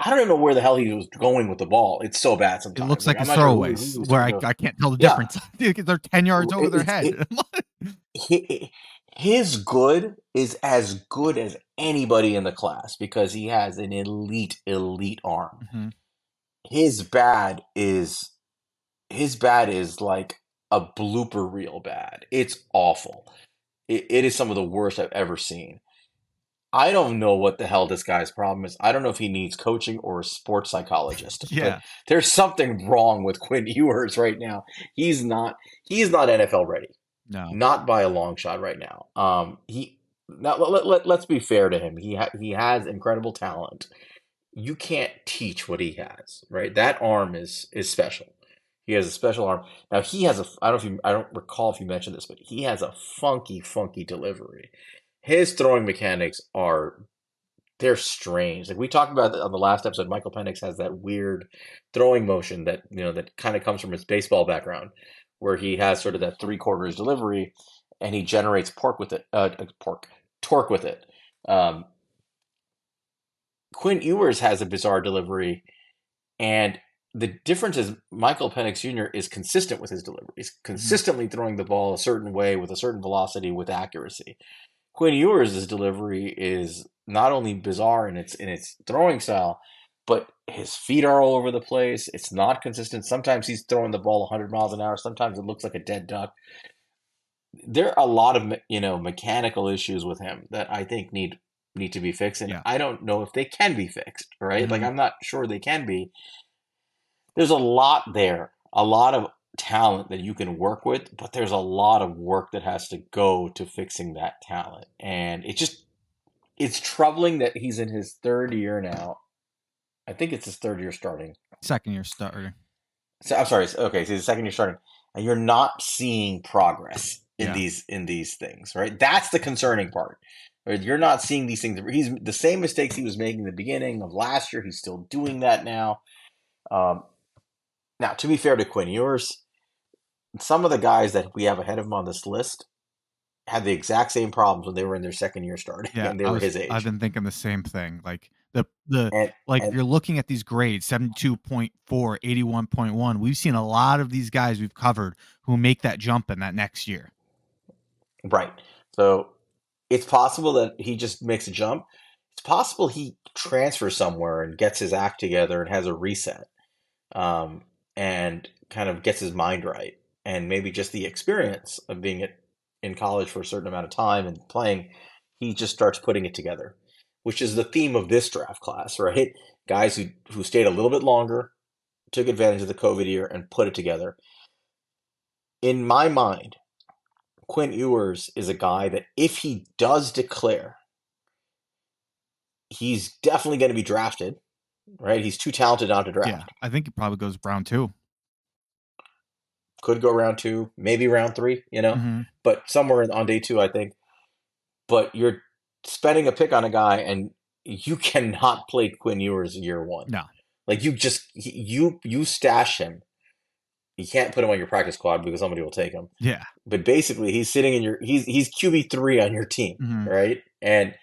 I don't even know where the hell he was going with the ball. It's so bad sometimes. It looks like, I'm a not sure who- throwaways who was where I, I can't tell the Yeah. difference. They're 10 yards over their It's- head. he, his good is as good as anybody in the class because he has an elite, elite arm. Mhm. His bad is his bad is like a blooper reel bad. It's awful. It, it is some of the worst I've ever seen. I don't know what the hell this guy's problem is. I don't know if he needs coaching or a sports psychologist. Yeah. there's something wrong with Quinn Ewers right now. He's not. He's not NFL ready No. not by a long shot right now. Um, he now let, let, let, us be fair to him. He ha- he has incredible talent. You can't teach what he has, right? That arm is is special. He has a special arm. Now he has a. I don't if you. I don't recall if you mentioned this, but he has a funky, funky delivery. His throwing mechanics are they're strange. Like we talked about on the last episode, Michael Penix has that weird throwing motion that you know that kind of comes from his baseball background, where he has sort of that three quarters delivery, and he generates pork with it. Uh, uh, pork torque with it. Um, Quinn Ewers has a bizarre delivery, and the difference is Michael Penix Jr. is consistent with his delivery. He's consistently throwing the ball a certain way with a certain velocity with accuracy. Quinn Ewers' delivery is not only bizarre in its in its throwing style, but his feet are all over the place. It's not consistent. Sometimes he's throwing the ball 100 miles an hour. Sometimes it looks like a dead duck. There are a lot of you know mechanical issues with him that I think need need to be fixed, and Yeah. I don't know if they can be fixed. Right? Like Mhm. I'm not sure they can be. There's a lot there, a lot of talent that you can work with, but there's a lot of work that has to go to fixing that talent, and it just it's troubling that he's in his third year now. I think it's his third year starting. Second year starter. So I'm sorry. Okay, so the second year starting, and you're not seeing progress in Yeah. these in these things, right? That's the concerning part. You're not seeing these things. He's the same mistakes he was making in the beginning of last year. He's still doing that now. Um, now, to be fair to Quinn Ewers, some of the guys that we have ahead of him on this list had the exact same problems when they were in their second year starting, Yeah. and they I were was- his age. I've been thinking the same thing. Like the the and like and- you're looking at these grades 72.4 81.1 we've seen a lot of these guys we've covered who make that jump in that next year Right. So it's possible that he just makes a jump. It's possible he transfers somewhere and gets his act together and has a reset, um, and kind of gets his mind right, and maybe just the experience of being at, in college for a certain amount of time and playing, he just starts putting it together, which is the theme of this draft class, right? Guys who who stayed a little bit longer, took advantage of the COVID year, and put it together. In my mind, Quinn Ewers is a guy that if he does declare, he's definitely going to be drafted, right? He's too talented not to draft. yeah i think it probably goes round two Could go round two, maybe round three, you know, Mhm. but somewhere on day two, I think. But you're spending a pick on a guy, and you cannot play Quinn Ewers year one. No. like you just you you stash him. You can't put him on your practice squad because somebody will take him. yeah But basically, he's sitting in your he's he's QB three on your team. Mhm. right? And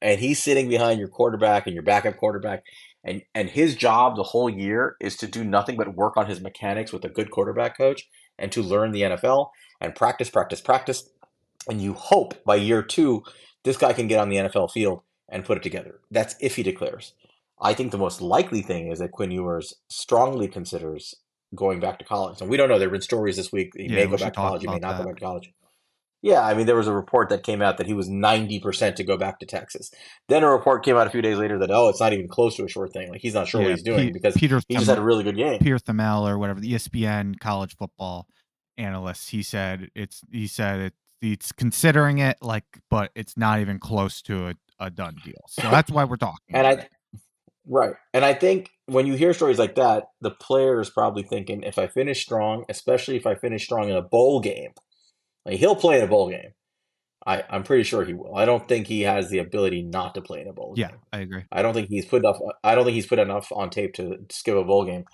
and he's sitting behind your quarterback and your backup quarterback, and and his job the whole year is to do nothing but work on his mechanics with a good quarterback coach and to learn the NFL and practice, practice, practice. And you hope by year two this guy can get on the NFL field and put it together. That's if he declares. I think the most likely thing is that Quinn Ewers strongly considers going back to college. And we don't know. There have been stories this week. He Yeah, may go back to college. He may not go back to college. Yeah, I mean, there was a report that came out that he was 90% to go back to Texas. Then a report came out a few days later that, oh, it's not even close to a short thing. Like, he's not sure Yeah, what he's doing Pe- because peter he just had a really good game. Pierre Thamel or whatever the espn college football analyst he said it's he said it it's considering it like but it's not even close to a, a done deal so that's why we're talking And I, it. right. And I think when you hear stories like that, the player is probably thinking, if I finish strong, especially if I finish strong in a bowl game, like he'll play in a bowl game. I, I'm pretty sure he will. I don't think he has the ability not to play in a bowl Yeah, game. I agree. I don't think he's put enough. Uh, I don't think he's put enough on tape to skip a bowl game.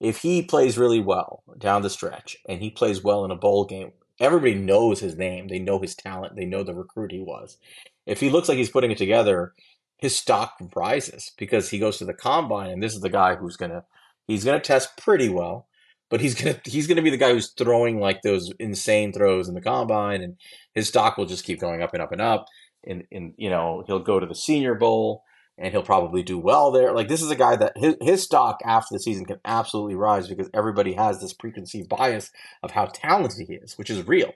If he plays really well down the stretch and he plays well in a bowl game, everybody knows his name. They know his talent. They know the recruit he was. If he looks like he's putting it together, his stock rises because he goes to the combine, and this is the guy who's gonna he's gonna test pretty well, but he's gonna he's gonna be the guy who's throwing like those insane throws in the combine, and his stock will just keep going up and up and up. And, and you know he'll go to the Senior Bowl and he'll probably do well there. Like this is a guy that his, his stock after the season can absolutely rise because everybody has this preconceived bias of how talented he is, which is real.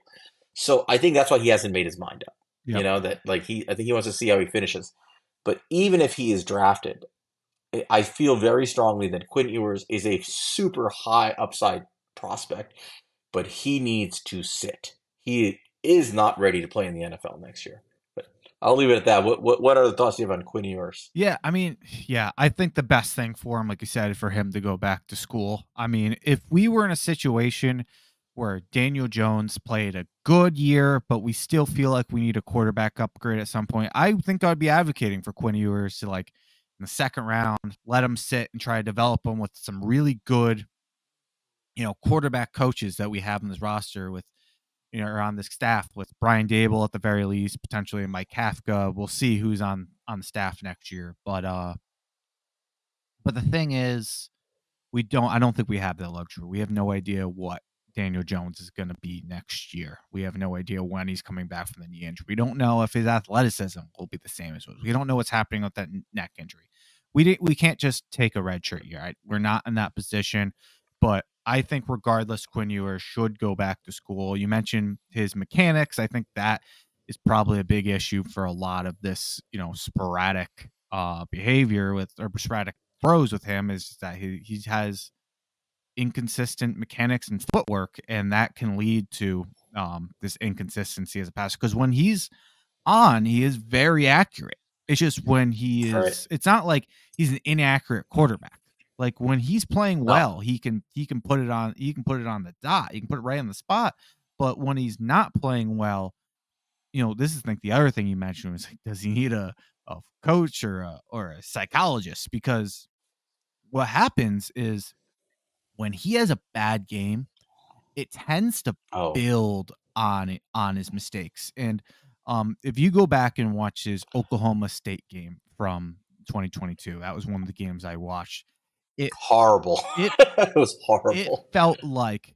So I think that's why he hasn't made his mind up. Yep. You know that like he I think he wants to see how he finishes. But even if he is drafted, I- I feel very strongly that Quinn Ewers is a super high upside prospect, but he needs to sit. He is not ready to play in the NFL next year. I'll leave it at that. What what, what are the thoughts you have on Quinn Ewers? Yeah, I mean, yeah, I think the best thing for him, like you said, for him to go back to school. I mean, if we were in a situation where Daniel Jones played a good year, but we still feel like we need a quarterback upgrade at some point, I think I'd be advocating for Quinn Ewers to like in the second round, let him sit and try to develop him with some really good, you know, quarterback coaches that we have in this roster with you know, or on this staff with Brian Daboll at the very least, potentially Mike Kafka. We'll see who's on on the staff next year. But uh but the thing is, we don't I don't think we have that luxury. We have no idea what Daniel Jones is gonna be next year. We have no idea when he's coming back from the knee injury. We don't know if his athleticism will be the same as was. We don't know what's happening with that neck injury. We we can't just take a red shirt year. Right? We're not in that position. But I think regardless, Quinn Ewers should go back to school. You mentioned his mechanics. I think that is probably a big issue for a lot of this, you know, sporadic uh behavior with or sporadic throws with him is that he he has inconsistent mechanics and footwork, and that can lead to um this inconsistency as a passer. Because when he's on, he is very accurate. It's just when he is, Right. it's not like he's an inaccurate quarterback. Like when he's playing No. well, he can he can put it on he can put it on the dot. He can put it right on the spot. But when he's not playing well, you know, this is like the other thing you mentioned was like, does he need a, a coach or a or a psychologist? Because what happens is when he has a bad game, it tends to Oh, build on it on his mistakes. And um, if you go back and watch his Oklahoma State game from 2022, that was one of the games I watched. Horrible. It- It, was horrible. It felt like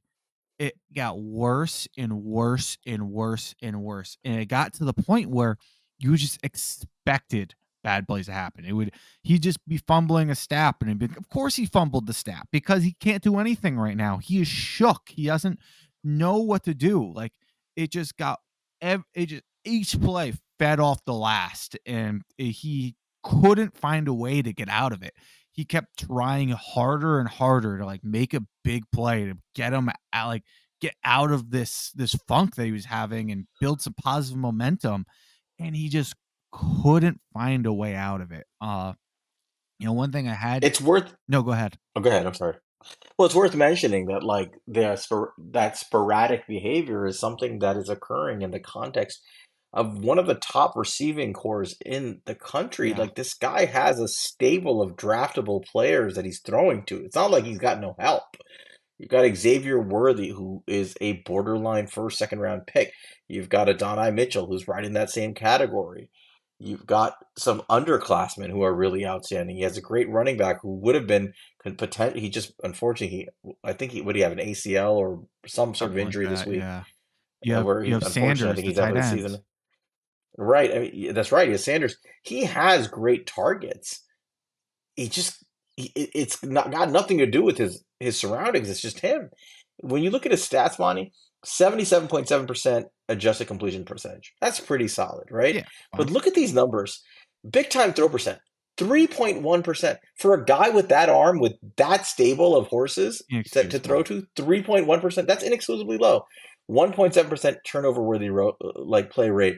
it got worse and worse and worse and worse, and it got to the point where you just expected bad plays to happen. It would he'd just be fumbling a snap, and be, of course he fumbled the snap because he can't do anything right now. He is shook. He doesn't know what to do. Like it just got it just each play fed off the last, and eh, he couldn't find a way to get out of it. He kept trying harder and harder to like make a big play to get him out, like get out of this this funk that he was having and build some positive momentum, and he just couldn't find a way out of it. Uh, you know, one thing I had. it's worth no, go ahead. Oh, go ahead. I'm sorry. Well, it's worth mentioning that like the that sporadic behavior is something that is occurring in the context of one of the top receiving corps in the country. Yeah. Like this guy has a stable of draftable players that he's throwing to. It's not like he's got no help. You've got Xavier Worthy, who is a borderline first, second round pick. You've got Adonai Mitchell, who's right in that same category. You've got some underclassmen who are really outstanding. He has a great running back who would have been could. He just unfortunately he I think he would he have an ACL or some sort of Something like injury this week. Yeah. uh, You have, where you have unfortunately, I Sanders, think the he's out tight of the end. season. Right, I mean, that's right. He has Sanders. He has great targets. He just he, it- it's not got nothing to do with his his surroundings. It's just him. When you look at his stats, Monte, seventy seven point seven percent adjusted completion percentage. That's pretty solid, right? Yeah, But look at these numbers. Big time throw percent. 3.1% for a guy with that arm with that stable of horses to, to throw to 3.1% that's inexcusably low 1.7% turnover worthy ro- uh, like play rate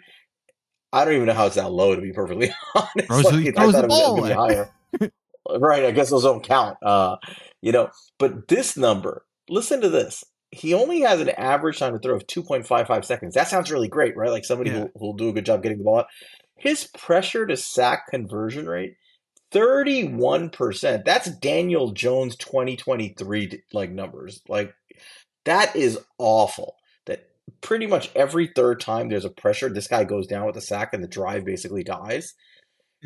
i don't even know how it's that low to be perfectly honest Throws Like, throws the it was gonna be higher right i guess those don't count uh you know but this number listen to this he only has an average time to throw of 2.55 seconds. That sounds really great, right? Like somebody Yeah. who will do a good job getting the ball out. His pressure to sack conversion rate, 31%. That's Daniel Jones 2023 like numbers. Like that is awful. Pretty much every third time there's a pressure, this guy goes down with a sack and the drive basically dies.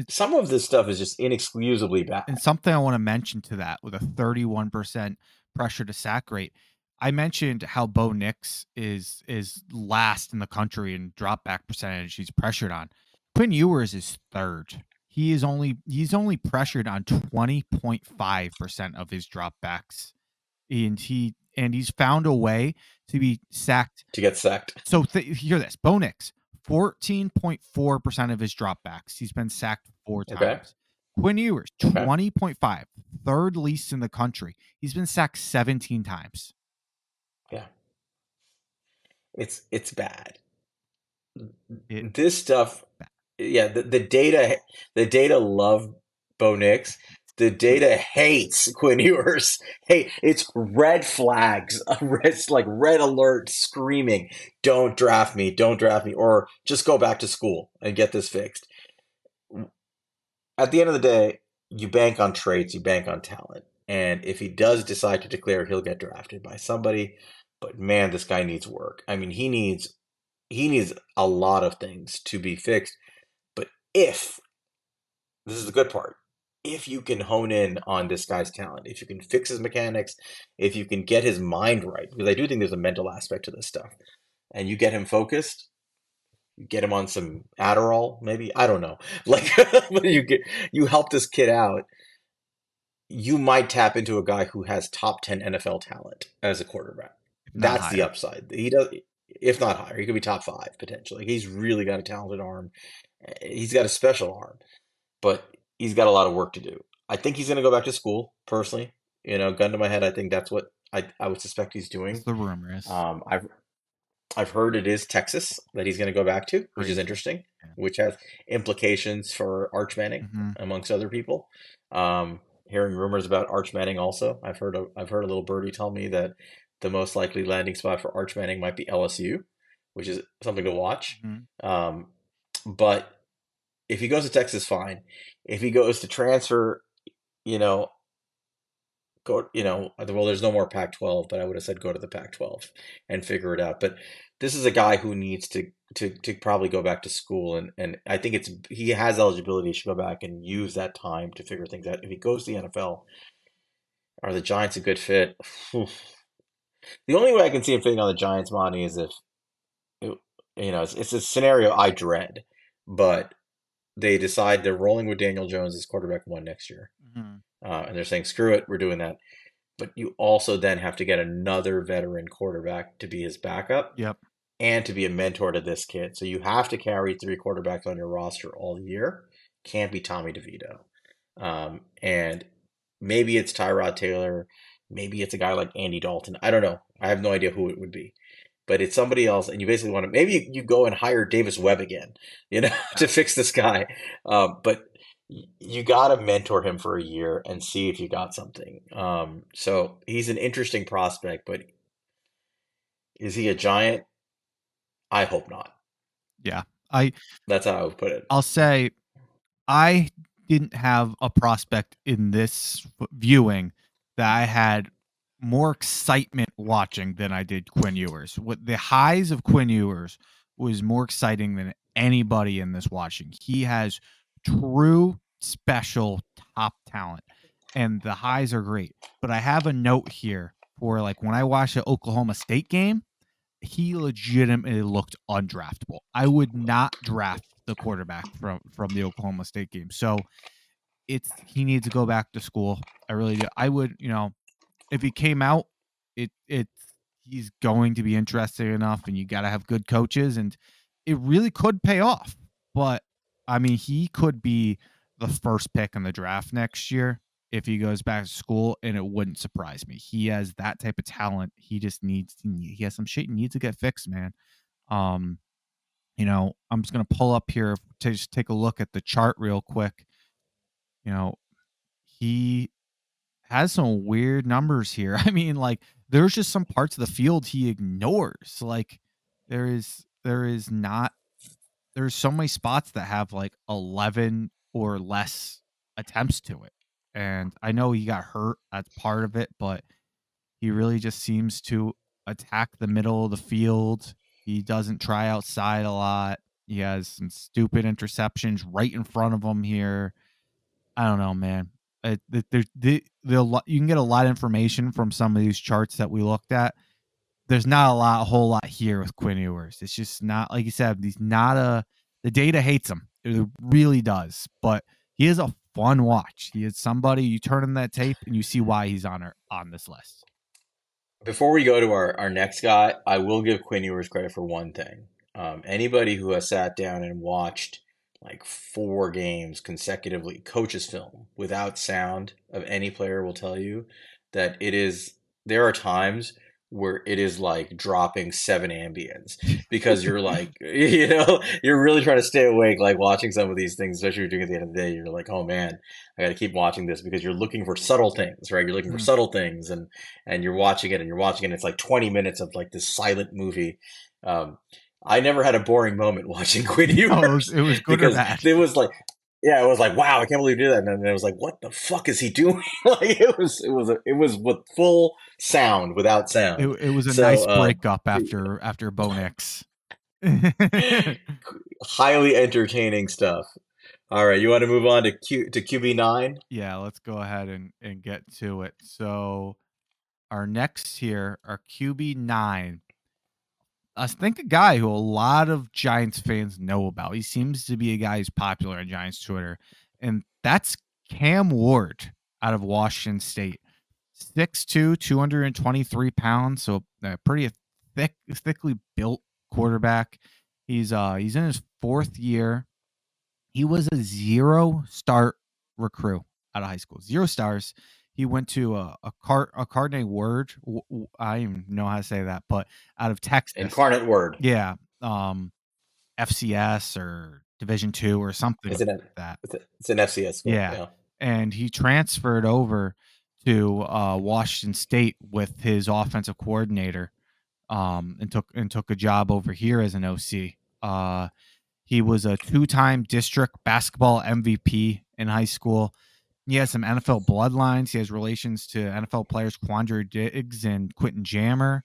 Some of this stuff is just inexcusably bad. And something I want to mention to that with a 31% pressure to sack rate. I mentioned how Bo Nix is is last in the country in drop back percentage he's pressured on. Quinn Ewers is third. He is only he's only pressured on 20.5% of his dropbacks. And he and he's found a way to be sacked to get sacked. so th- hear this. Bo Nix, 14.4% of his dropbacks. He's been sacked four Okay. times. Quinn Ewers, Okay. third least in the country. He's been sacked 17 times. Yeah. It's it's bad. It- this stuff, yeah, the, the data the data love Bo Nix. The data hates Quinn Ewers. Hey, it's red flags, it's like red alert, screaming, "Don't draft me! Don't draft me!" or just go back to school and get this fixed. At the end of the day, you bank on traits, you bank on talent, and if he does decide to declare, he'll get drafted by somebody. But man, this guy needs work. I mean, he needs he needs a lot of things to be fixed. But if this is the good part, if you can hone in on this guy's talent, if you can fix his mechanics, if you can get his mind right, because I do think there's a mental aspect to this stuff, and you get him focused, you get him on some Adderall, maybe I don't know, like you get you help this kid out. You might tap into a guy who has top ten NFL talent as a quarterback. not That's the upside. He does, if not higher, he could be top five potentially. He's really got a talented arm. He's got a special arm, but he's got a lot of work to do. I think he's going to go back to school. Personally, you know, gun to my head, I think that's what I I would suspect he's doing. The rumor is. Um, I've I've heard it is Texas that he's going to go back to, which is interesting, Yeah. which has implications for Arch Manning Mhm. amongst other people. Um, hearing rumors about Arch Manning also. I've heard a, I've heard a little birdie tell me that the most likely landing spot for Arch Manning might be LSU, which is something to watch. Mhm. Um, but if he goes to Texas, fine. If he goes to transfer, you know, go, you know, well, there's no more Pac-12, but I would have said go to the Pac-12 and figure it out. But this is a guy who needs to to to probably go back to school, and and I think it's he has eligibility. Should go back and use that time to figure things out. If he goes to the NFL, are the Giants a good fit? The only way I can see him fitting on the Giants, Monte, is if you know it's, it's a scenario I dread, but they decide they're rolling with Daniel Jones as quarterback one next year, Mhm. uh, and they're saying screw it, we're doing that. But you also then have to get another veteran quarterback to be his backup Yep. and to be a mentor to this kid. So you have to carry three quarterbacks on your roster all year. Can't be Tommy DeVito. Um, and maybe it's Tyrod Taylor. Maybe it's a guy like Andy Dalton. I don't know. I have no idea who it would be. But it's somebody else, and you basically want to. Maybe you, go and hire Davis Webb again, you know, to fix this guy. Um, but you got to mentor him for a year and see if you got something. Um, so he's an interesting prospect, but is he a giant? I hope not. Yeah, I That's how I would put it. I'll say I didn't have a prospect in this viewing that I had more excitement watching than I did Quinn Ewers. What the highs of Quinn Ewers was more exciting than anybody in this watching. He has true special top talent and the highs are great. But I have a note here for like when I watched the Oklahoma State game, he legitimately looked undraftable. I would not draft the quarterback from from the Oklahoma State game. So it's he needs to go back to school. I really do. I would, you know, if he came out, it it's he's going to be interesting enough, and you got to have good coaches, and it really could pay off. But I mean, he could be the first pick in the draft next year if he goes back to school, and it wouldn't surprise me. He has that type of talent. He just needs he has some shit he needs to get fixed, man. Um, you know, I'm just gonna pull up here to just take a look at the chart real quick. You know, he has some weird numbers here. I mean, like there's just some parts of the field he ignores. Like there is there is not there's so many spots that have like 11 or less attempts to it. And I know he got hurt, that's part of it, but he really just seems to attack the middle of the field. He doesn't try outside a lot. He has some stupid interceptions right in front of him here. I don't know, man. It, the, the, the, the, you can get a lot of information from some of these charts that we looked at. There's not a lot, a whole lot here with Quinn Ewers. It's just not like you said. He's not a. The data hates him. It really does. But he is a fun watch. He is somebody you turn in that tape and you see why he's on our, on this list. Before we go to our, our next guy, I will give Quinn Ewers credit for one thing. Um, anybody who has sat down and watched like four games consecutively, coaches film without sound of any player will tell you that it is. There are times where it is like dropping seven ambience because you're like, you know, you're really trying to stay awake, like watching some of these things, especially if you're doing at the end of the day. You're like, oh man, I got to keep watching this because you're looking for subtle things, right? You're looking for mm-hmm. subtle things, and and you're watching it, and you're watching it. And it's like 20 minutes of like this silent movie. Um, I never had a boring moment watching Quinn Ewers. Oh, it, was, it was good because it was like yeah, it was like, wow, I can't believe you did that. And then it was like, what the fuck is he doing? like it was, it was, a, it was with full sound without sound. It, it was a so, nice uh, breakup after after Bo Nix. Highly entertaining stuff. All right, you want to move on to Q to QB nine? Yeah, let's go ahead and and get to it. So, our next here, our QB nine I think a guy who a lot of Giants fans know about. He seems to be a guy who's popular on Giants Twitter, and that's Cam Ward out of Washington State. 6'2, 223 pounds, so a pretty thick, thickly built quarterback. He's uh he's in his fourth year. He was a zero start recruit out of high school. Zero stars. He went to a a card a Cardinal Word. I don't even know how to say that, but out of Texas, Incarnate Word. Yeah, um, FCS or Division Two or something it's an, like that. It's an FCS. School, yeah. yeah, and he transferred over to uh, Washington State with his offensive coordinator, um, and took and took a job over here as an OC. Uh, he was a two-time district basketball MVP in high school. He has some NFL bloodlines. He has relations to NFL players Quandre Diggs and Quentin Jammer.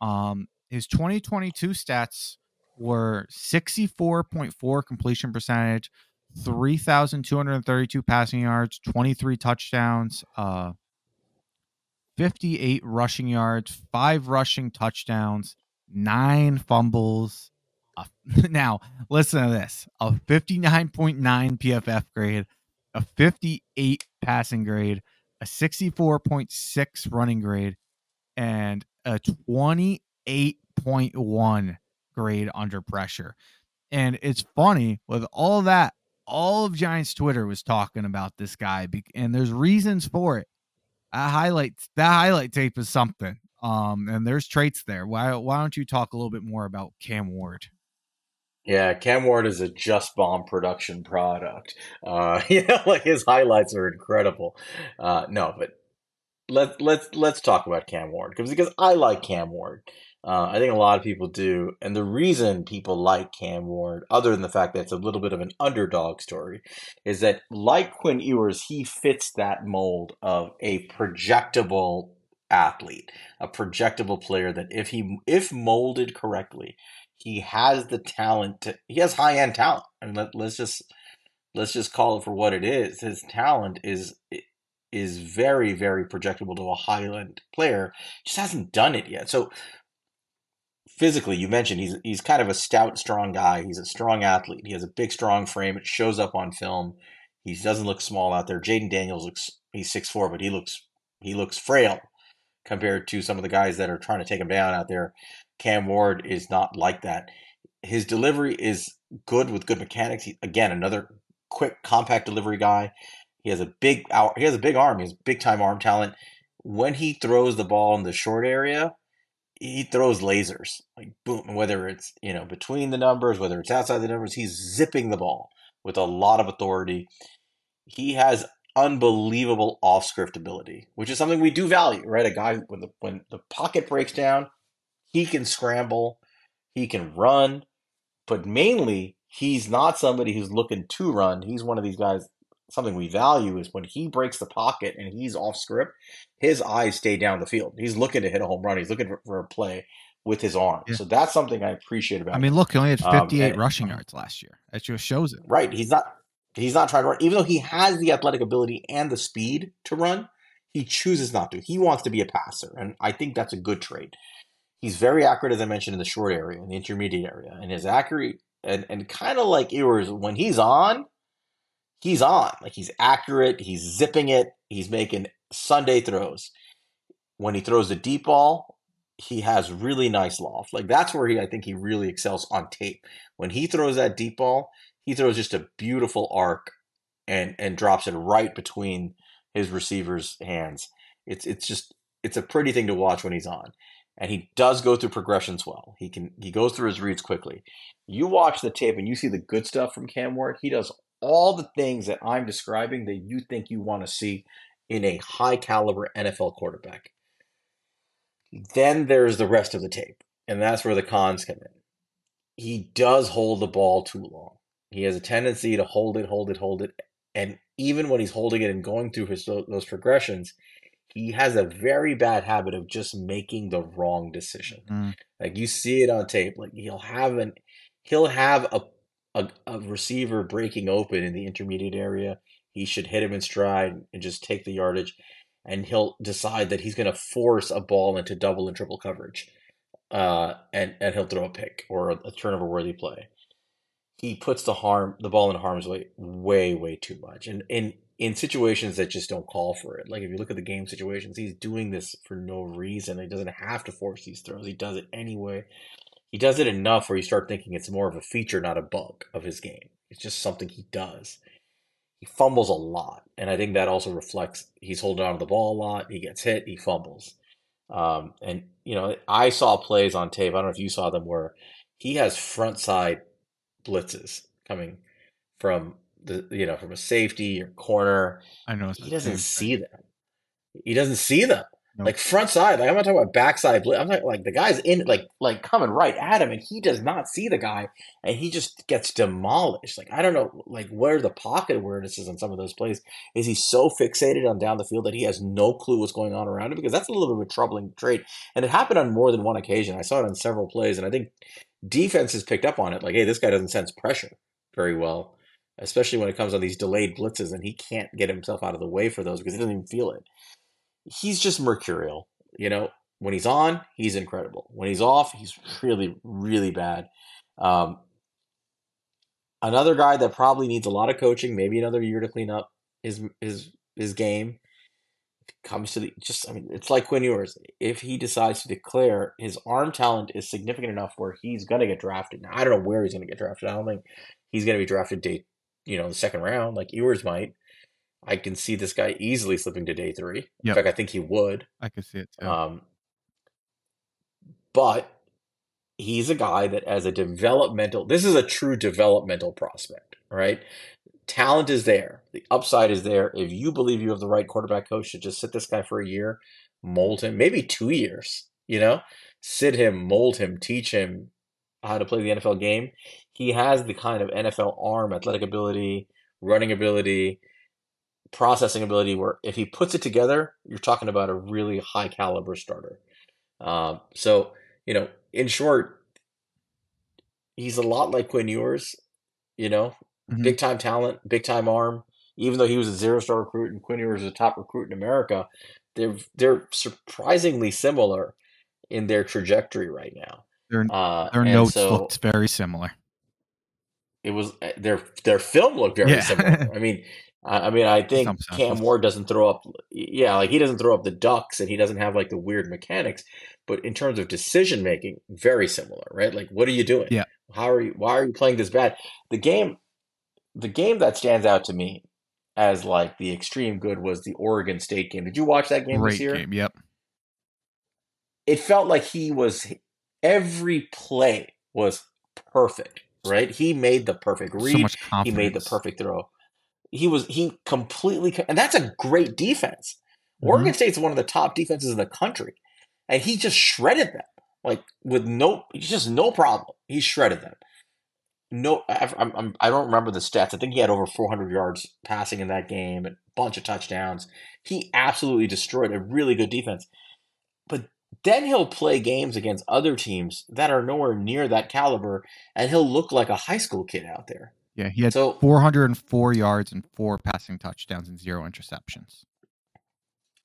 Um, his 2022 stats were 64.4 completion percentage, 3,232 passing yards, 23 touchdowns, uh, 58 rushing yards, five rushing touchdowns, nine fumbles. Uh, now, listen to this a 59.9 PFF grade, a 58 passing grade, a 64.6 running grade, and a 28.1 grade under pressure. And it's funny with all that, all of Giants Twitter was talking about this guy, and there's reasons for it. That highlight that highlight tape is something. Um, and there's traits there. Why why don't you talk a little bit more about Cam Ward? Yeah, Cam Ward is a just bomb production product. Uh, you know, like his highlights are incredible. Uh, no, but let let's let's talk about Cam Ward because because I like Cam Ward. Uh, I think a lot of people do, and the reason people like Cam Ward, other than the fact that it's a little bit of an underdog story, is that like Quinn Ewers, he fits that mold of a projectable athlete, a projectable player that if he if molded correctly, he has the talent to he has high end talent. Mean let, let's just let's just call it for what it is. His talent is is very, very projectable to a high end player. Just hasn't done it yet. So physically, you mentioned he's he's kind of a stout, strong guy. He's a strong athlete. He has a big, strong frame. It shows up on film. He doesn't look small out there. Jayden Daniels looks he's six four, but he looks he looks frail compared to some of the guys that are trying to take him down out there. Cam Ward is not like that. His delivery is good with good mechanics. He, again, another quick, compact delivery guy. He has a big he has a big arm. He has big time arm talent. When he throws the ball in the short area, he throws lasers like boom. Whether it's you know between the numbers, whether it's outside the numbers, he's zipping the ball with a lot of authority. He has unbelievable off script ability, which is something we do value, right? A guy when the when the pocket breaks down, he can scramble, he can run, but mainly he's not somebody who's looking to run. He's one of these guys. Something we value is when he breaks the pocket and he's off script, his eyes stay down the field. He's looking to hit a home run. He's looking for, for a play with his arm. Yeah. So that's something I appreciate about. I him. mean, look, he only had Um, 58 and- rushing yards last year. That just shows it. Right. He's not he's not trying to run. Even though he has the athletic ability and the speed to run, he chooses not to. He wants to be a passer. And I think that's a good trait. He's very accurate, as I mentioned, in the short area, in the intermediate area. And his accurate and, and kind of like Ewers, when he's on, he's on. Like he's accurate, he's zipping it, he's making Sunday throws. When he throws the deep ball, he has really nice loft. Like that's where he I think he really excels on tape. When he throws that deep ball, he throws just a beautiful arc and and drops it right between his receiver's hands. It's it's just it's a pretty thing to watch when he's on. And he does go through progressions well. He can he goes through his reads quickly. You watch the tape and you see the good stuff from Cam Ward. He does all the things that I'm describing that you think you want to see in a high caliber NFL quarterback. Then there's the rest of the tape, and that's where the cons come in. He does hold the ball too long. He has a tendency to hold it, hold it, hold it, and even when he's holding it and going through his those progressions, he has a very bad habit of just making the wrong decision. Mm. Like you see it on tape. Like he'll have an he'll have a, a a receiver breaking open in the intermediate area. He should hit him in stride and just take the yardage, and he'll decide that he's going to force a ball into double and triple coverage, uh, and and he'll throw a pick or a, a turnover worthy play. He puts the harm the ball in harm's way way way too much, and in in situations that just don't call for it. Like if you look at the game situations, he's doing this for no reason. He doesn't have to force these throws. He does it anyway. He does it enough where you start thinking it's more of a feature, not a bug of his game. It's just something he does. He fumbles a lot, and I think that also reflects he's holding on to the ball a lot. He gets hit, he fumbles. Um, and you know, I saw plays on tape. I don't know if you saw them where he has front side blitzes coming from the you know from a safety or corner. I know. He doesn't see them. He doesn't see them. Nope. Like front side, like I'm not talking about backside. I'm not like the guy's in like like coming right at him, and he does not see the guy, and he just gets demolished. Like I don't know, like where the pocket awareness is on some of those plays. Is he so fixated on down the field that he has no clue what's going on around him? Because that's a little bit of a troubling trait, and it happened on more than one occasion. I saw it on several plays, and I think defenses picked up on it. Like, hey, this guy doesn't sense pressure very well, especially when it comes on these delayed blitzes, and he can't get himself out of the way for those because he doesn't even feel it he's just mercurial. You know, when he's on, he's incredible. When he's off, he's really, really bad. Um, another guy that probably needs a lot of coaching, maybe another year to clean up his his his game. Comes to the just, I mean, it's like Quinn Ewers. If he decides to declare his arm talent is significant enough where he's going to get drafted. Now, I don't know where he's going to get drafted. I don't think he's going to be drafted day, you know, the second round like Ewers might. I can see this guy easily slipping to day three. In fact, I think he would. I can see it too. Um, but he's a guy that, as a developmental, this is a true developmental prospect, right? Talent is there, the upside is there. If you believe you have the right quarterback coach to just sit this guy for a year, mold him, maybe two years, you know, sit him, mold him, teach him how to play the NFL game. He has the kind of NFL arm, athletic ability, running ability, processing ability where if he puts it together, you're talking about a really high caliber starter. Um, so, you know, in short, he's a lot like Quinn Ewers, you know, Mhm. big time talent, big time arm. Even though he was a zero star recruit and Quinn Ewers is a top recruit in America, they're they're surprisingly similar in their trajectory right now. Their Uh, their notes so looked very similar. It was uh, their their film looked very Yeah. similar. I mean, I, mean, I think Cam. Ward doesn't throw up, yeah, like he doesn't throw up the ducks, and he doesn't have like the weird mechanics. But in terms of decision making, very similar, right? Like, what are you doing? Yeah. How are you? Why are you playing this bad? The game, the game that stands out to me as like the extreme good was the Oregon State game. Did you watch that game Great this year? game. Yep. it felt like he was every play was perfect, right? He made the perfect So read. much He made the perfect throw. he was he completely and that's a great defense. Mm-hmm. Oregon State's one of the top defenses in the country, and he just shredded them like with no just no problem. He shredded them. No, I, I'm, I don't remember the stats. I think he had over 400 yards passing in that game, a bunch of touchdowns. He absolutely destroyed a really good defense. But then he'll play games against other teams that are nowhere near that caliber, and he'll look like a high school kid out there. Yeah, he had so, 404 yards and four passing touchdowns and zero interceptions.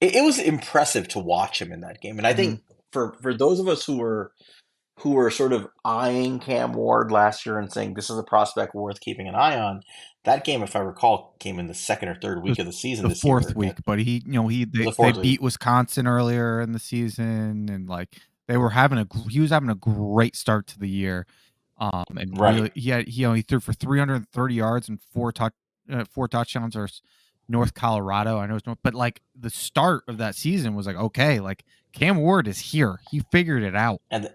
It, it was impressive to watch him in that game, and I think mm-hmm. for for those of us who were who were sort of eyeing Cam Ward last year and saying this is a prospect worth keeping an eye on. That game, if I recall, came in the second or third week the, of the season. The fourth year, week, but he, you know, he they, the they beat Wisconsin earlier in the season, and like they were having a he was having a great start to the year. Um, and right. really, he had, he, he threw for 330 yards and four touch, uh, four touchdowns or North Colorado. I know it's North, but like the start of that season was like, okay, like Cam Ward is here. He figured it out. And,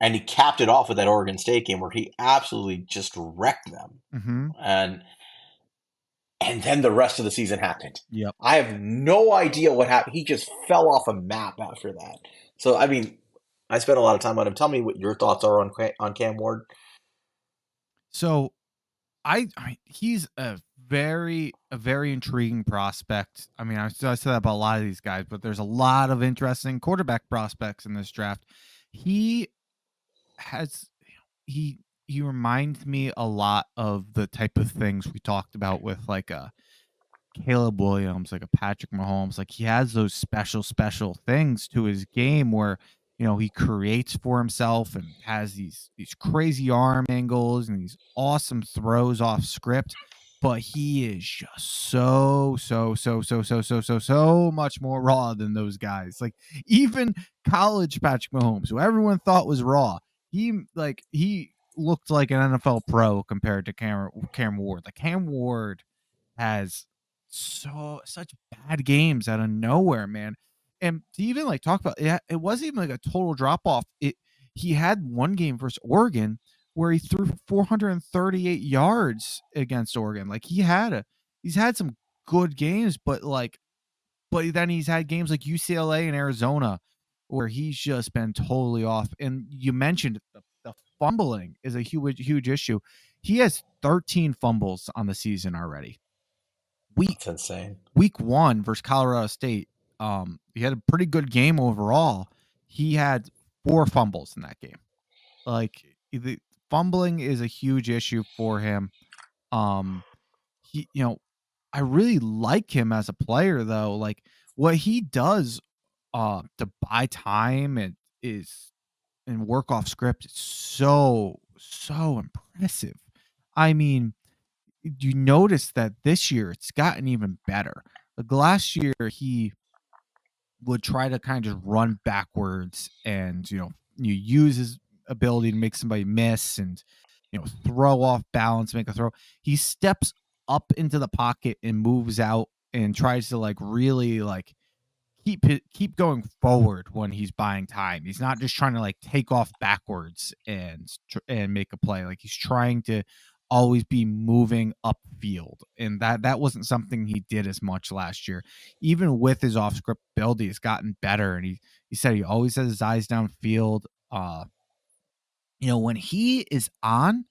and he capped it off with that Oregon State game where he absolutely just wrecked them. Mm-hmm. And, and then the rest of the season happened. Yep. I have no idea what happened. He just fell off a map after that. So, I mean, I spent a lot of time on him. Tell me what your thoughts are on on Cam Ward. So, I, I he's a very a very intriguing prospect. I mean, I, I said that about a lot of these guys, but there's a lot of interesting quarterback prospects in this draft. He has he he reminds me a lot of the type of things we talked about with like a Caleb Williams, like a Patrick Mahomes. Like he has those special special things to his game where you know he creates for himself and has these these crazy arm angles and these awesome throws off script but he is just so so so so so so so so much more raw than those guys like even college Patrick Mahomes who everyone thought was raw he like he looked like an NFL pro compared to Cam Cam Ward like Cam Ward has so such bad games out of nowhere man and to even like talk about it, it wasn't even like a total drop off. It he had one game versus Oregon where he threw 438 yards against Oregon. Like he had a he's had some good games, but like but then he's had games like UCLA and Arizona where he's just been totally off. And you mentioned the fumbling is a huge huge issue. He has 13 fumbles on the season already. Week That's insane. Week one versus Colorado State, um, he had a pretty good game overall. He had four fumbles in that game. Like the fumbling is a huge issue for him. Um, he, you know, I really like him as a player though. Like what he does, uh, to buy time and is and work off script is so so impressive. I mean, you notice that this year it's gotten even better. Like last year, he would try to kind of just run backwards and you know you use his ability to make somebody miss and you know throw off balance make a throw he steps up into the pocket and moves out and tries to like really like keep keep going forward when he's buying time he's not just trying to like take off backwards and and make a play like he's trying to always be moving upfield. And that that wasn't something he did as much last year. Even with his off script build, he's gotten better. And he he said he always has his eyes downfield. Uh you know, when he is on,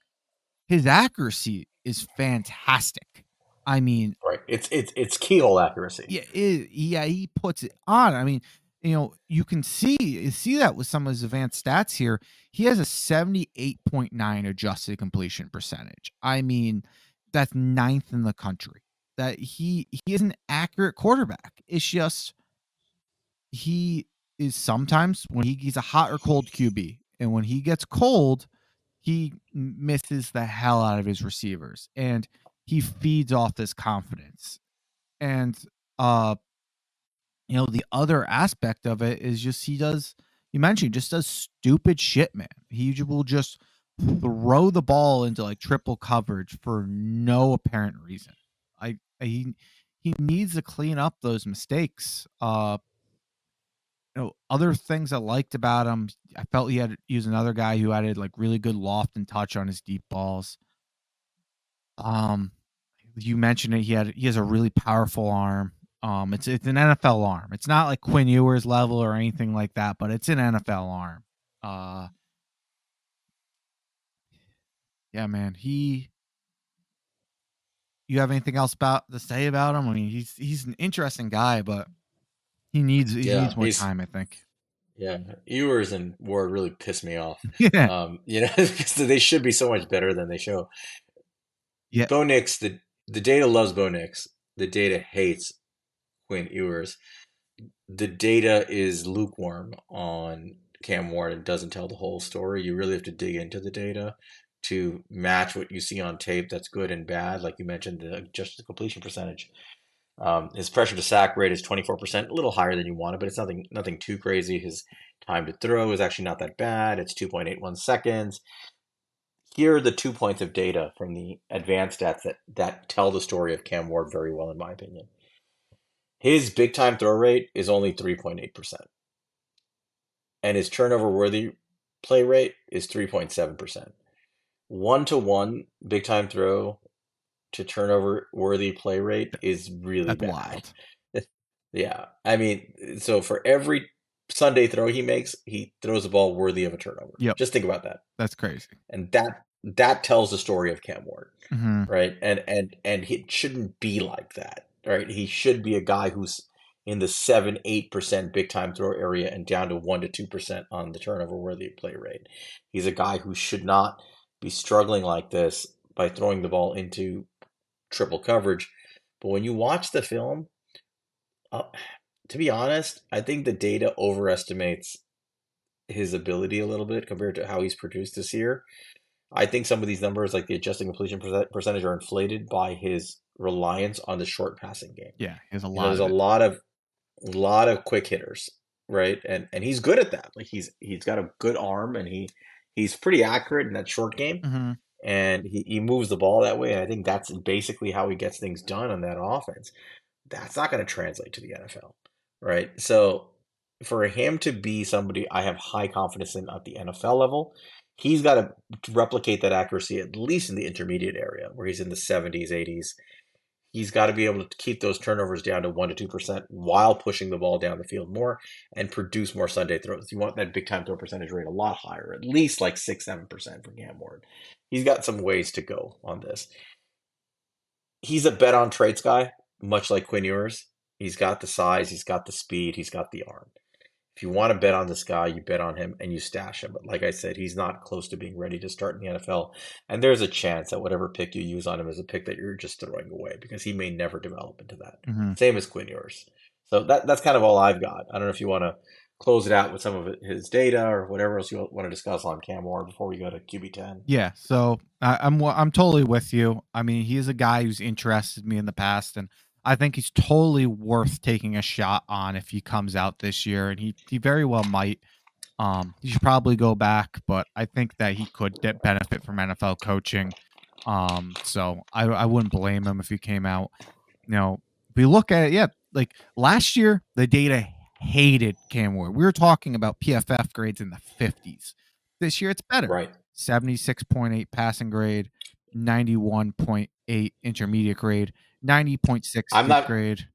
his accuracy is fantastic. I mean, right? It's it's it's keyhole accuracy. Yeah, it, yeah, he puts it on. I mean, you know, you can see you see that with some of his advanced stats here. He has a 78.9 adjusted completion percentage. I mean, that's ninth in the country. That he he is an accurate quarterback. It's just he is sometimes when he, he's a hot or cold QB, and when he gets cold, he misses the hell out of his receivers, and he feeds off this confidence. And uh you know, the other aspect of it is just he does you mentioned just does stupid shit, man. He will just throw the ball into like triple coverage for no apparent reason. I, I he he needs to clean up those mistakes. Uh you know, other things I liked about him, I felt he had he was another guy who added like really good loft and touch on his deep balls. Um you mentioned it. He had he has a really powerful arm. Um, it's it's an NFL arm. It's not like Quinn Ewers level or anything like that, but it's an NFL arm. Uh, yeah, man. He. You have anything else about to say about him? I mean, he's he's an interesting guy, but he needs he Yeah, needs more time. I think. yeah. Ewers and Ward really piss me off. Yeah, Um, you know, because they should be so much better than they show. Yeah, Bo Nix, the the data loves Bo Nix. The data hates Quinn Ewers. The data is lukewarm on Cam Ward and doesn't tell the whole story. You really have to dig into the data to match what you see on tape that's good and bad. Like you mentioned, the just the completion percentage. Um, his pressure to sack rate is 24%, a little higher than you wanted, but it's nothing nothing too crazy. His time to throw is actually not that bad. It's 2.81 seconds. Here are the two points of data from the advanced stats that, that tell the story of Cam Ward very well, in my opinion. His big time throw rate is only 3.8%, and his turnover worthy play rate is 3.7%. One to one big time throw to turnover worthy play rate is really that's bad. wild. Yeah. I mean, so for every Sunday throw he makes, he throws a ball worthy of a turnover. Yep. Just think about that. That's crazy. And that that tells the story of Cam Ward, hmm right? And and and it shouldn't be like that, right? He should be a guy who's in the seven, eight percent big time throw area and down to one to two percent on the turnover worthy play rate. He's a guy who should not be struggling like this by throwing the ball into triple coverage. But when you watch the film, uh, to be honest, I think the data overestimates his ability a little bit compared to how he's produced this year. I think some of these numbers, like the adjusting completion percentage, are inflated by his reliance on the short passing game. Yeah, he has a You know, there's a lot of lot of quick hitters, right? And and he's good at that. Like he's he's got a good arm and he he's pretty accurate in that short game hmm and he, he moves the ball that way. And I think that's basically how he gets things done on that offense. That's not going to translate to the NFL, right? So for him to be somebody I have high confidence in at the NFL level, he's got to replicate that accuracy at least in the intermediate area where he's in the 70s, 80s. He's got to be able to keep those turnovers down to 1% to 2% while pushing the ball down the field more and produce more Sunday throws. You want that big time throw percentage rate a lot higher, at least like 6 7% for Cam Ward. He's got some ways to go on this. He's a bet on traits guy, much like Quinn Ewers. He's got the size, he's got the speed, he's got the arm. If you want to bet on this guy, you bet on him and you stash him. But like I said, he's not close to being ready to start in the NFL. And there's a chance that whatever pick you use on him is a pick that you're just throwing away because he may never develop into that. hmm Same as Quinn Ewers. So that that's kind of all I've got. I don't know if you want to close it out with some of his data or whatever else you want to discuss on Cam Ward before we go to QB ten. Yeah, so I, I'm I'm totally with you. I mean, he's a guy who's interested me in the past, and I think he's totally worth taking a shot on if he comes out this year, and he he very well might. Um, he should probably go back, but I think that he could get benefit from NFL coaching. Um, so I I wouldn't blame him if he came out. You know, we look at it, yeah, like last year, the data hated Cam Ward. We were talking about PFF grades in the 50s. This year, it's better. Right. 76.8 passing grade, 91.8 intermediate grade, 90.6 I'm not- grade.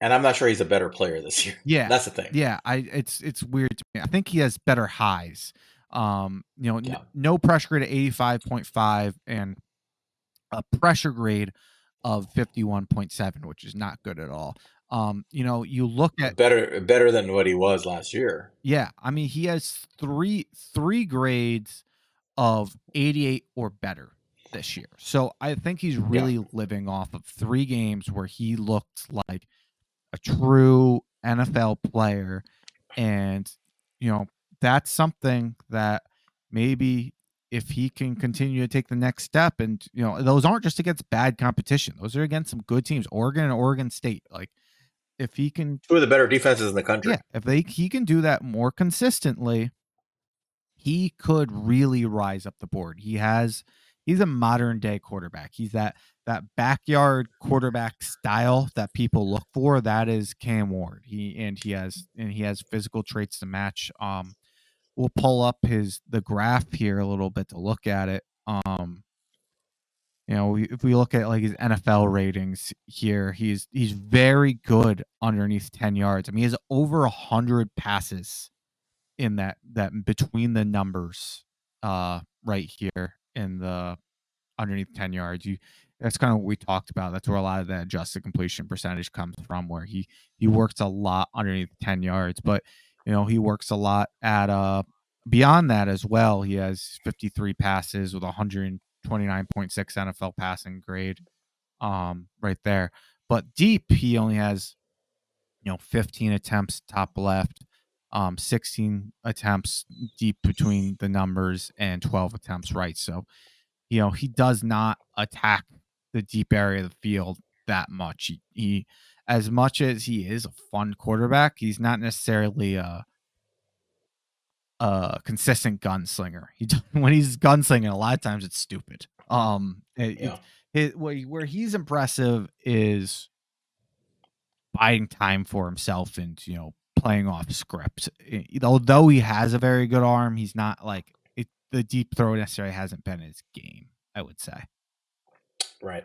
And I'm not sure he's a better player this year. Yeah. That's the thing. Yeah, I it's it's weird to me. I think he has better highs. Um, you know, n- no pressure grade of 85.5 and a pressure grade of 51.7, which is not good at all. Um, you know, you look at Better better than what he was last year. Yeah, I mean he has three three grades of 88 or better this year. So I think he's really living off of three games where he looked like a true NFL player and you know, that's something that maybe if he can continue to take the next step and you know, those aren't just against bad competition. Those are against some good teams, Oregon and Oregon State. Like if he can Two of the better defenses in the country. yeah, if they he can do that more consistently, he could really rise up the board. He has he's a modern day quarterback. He's that that backyard quarterback style that people look for. That is Cam Ward. He and he has and he has physical traits to match. Um, we'll pull up his the graph here a little bit to look at it. Um, You know, if we look at like his NFL ratings here, he's he's very good underneath 10 yards. I mean, he has over 100 passes in that that between the numbers uh right here in the underneath 10 yards. You that's kind of what we talked about. That's where a lot of that adjusted completion percentage comes from, where he he works a lot underneath 10 yards, but you know, he works a lot at uh beyond that as well. He has 53 passes with 129.6 NFL passing grade um right there. But deep, he only has you know 15 attempts top left, um 16 attempts deep between the numbers and 12 attempts right. So, you know, he does not attack the deep area of the field that much. He, he as much as he is a fun quarterback, he's not necessarily a a consistent gunslinger. He when he's gunslinging, a lot of times it's stupid. Um, it, Yeah. it, it, where where he's impressive is buying time for himself and you know playing off script. Although he has a very good arm, he's not like it, the deep throw necessarily hasn't been his game. I would say. Right.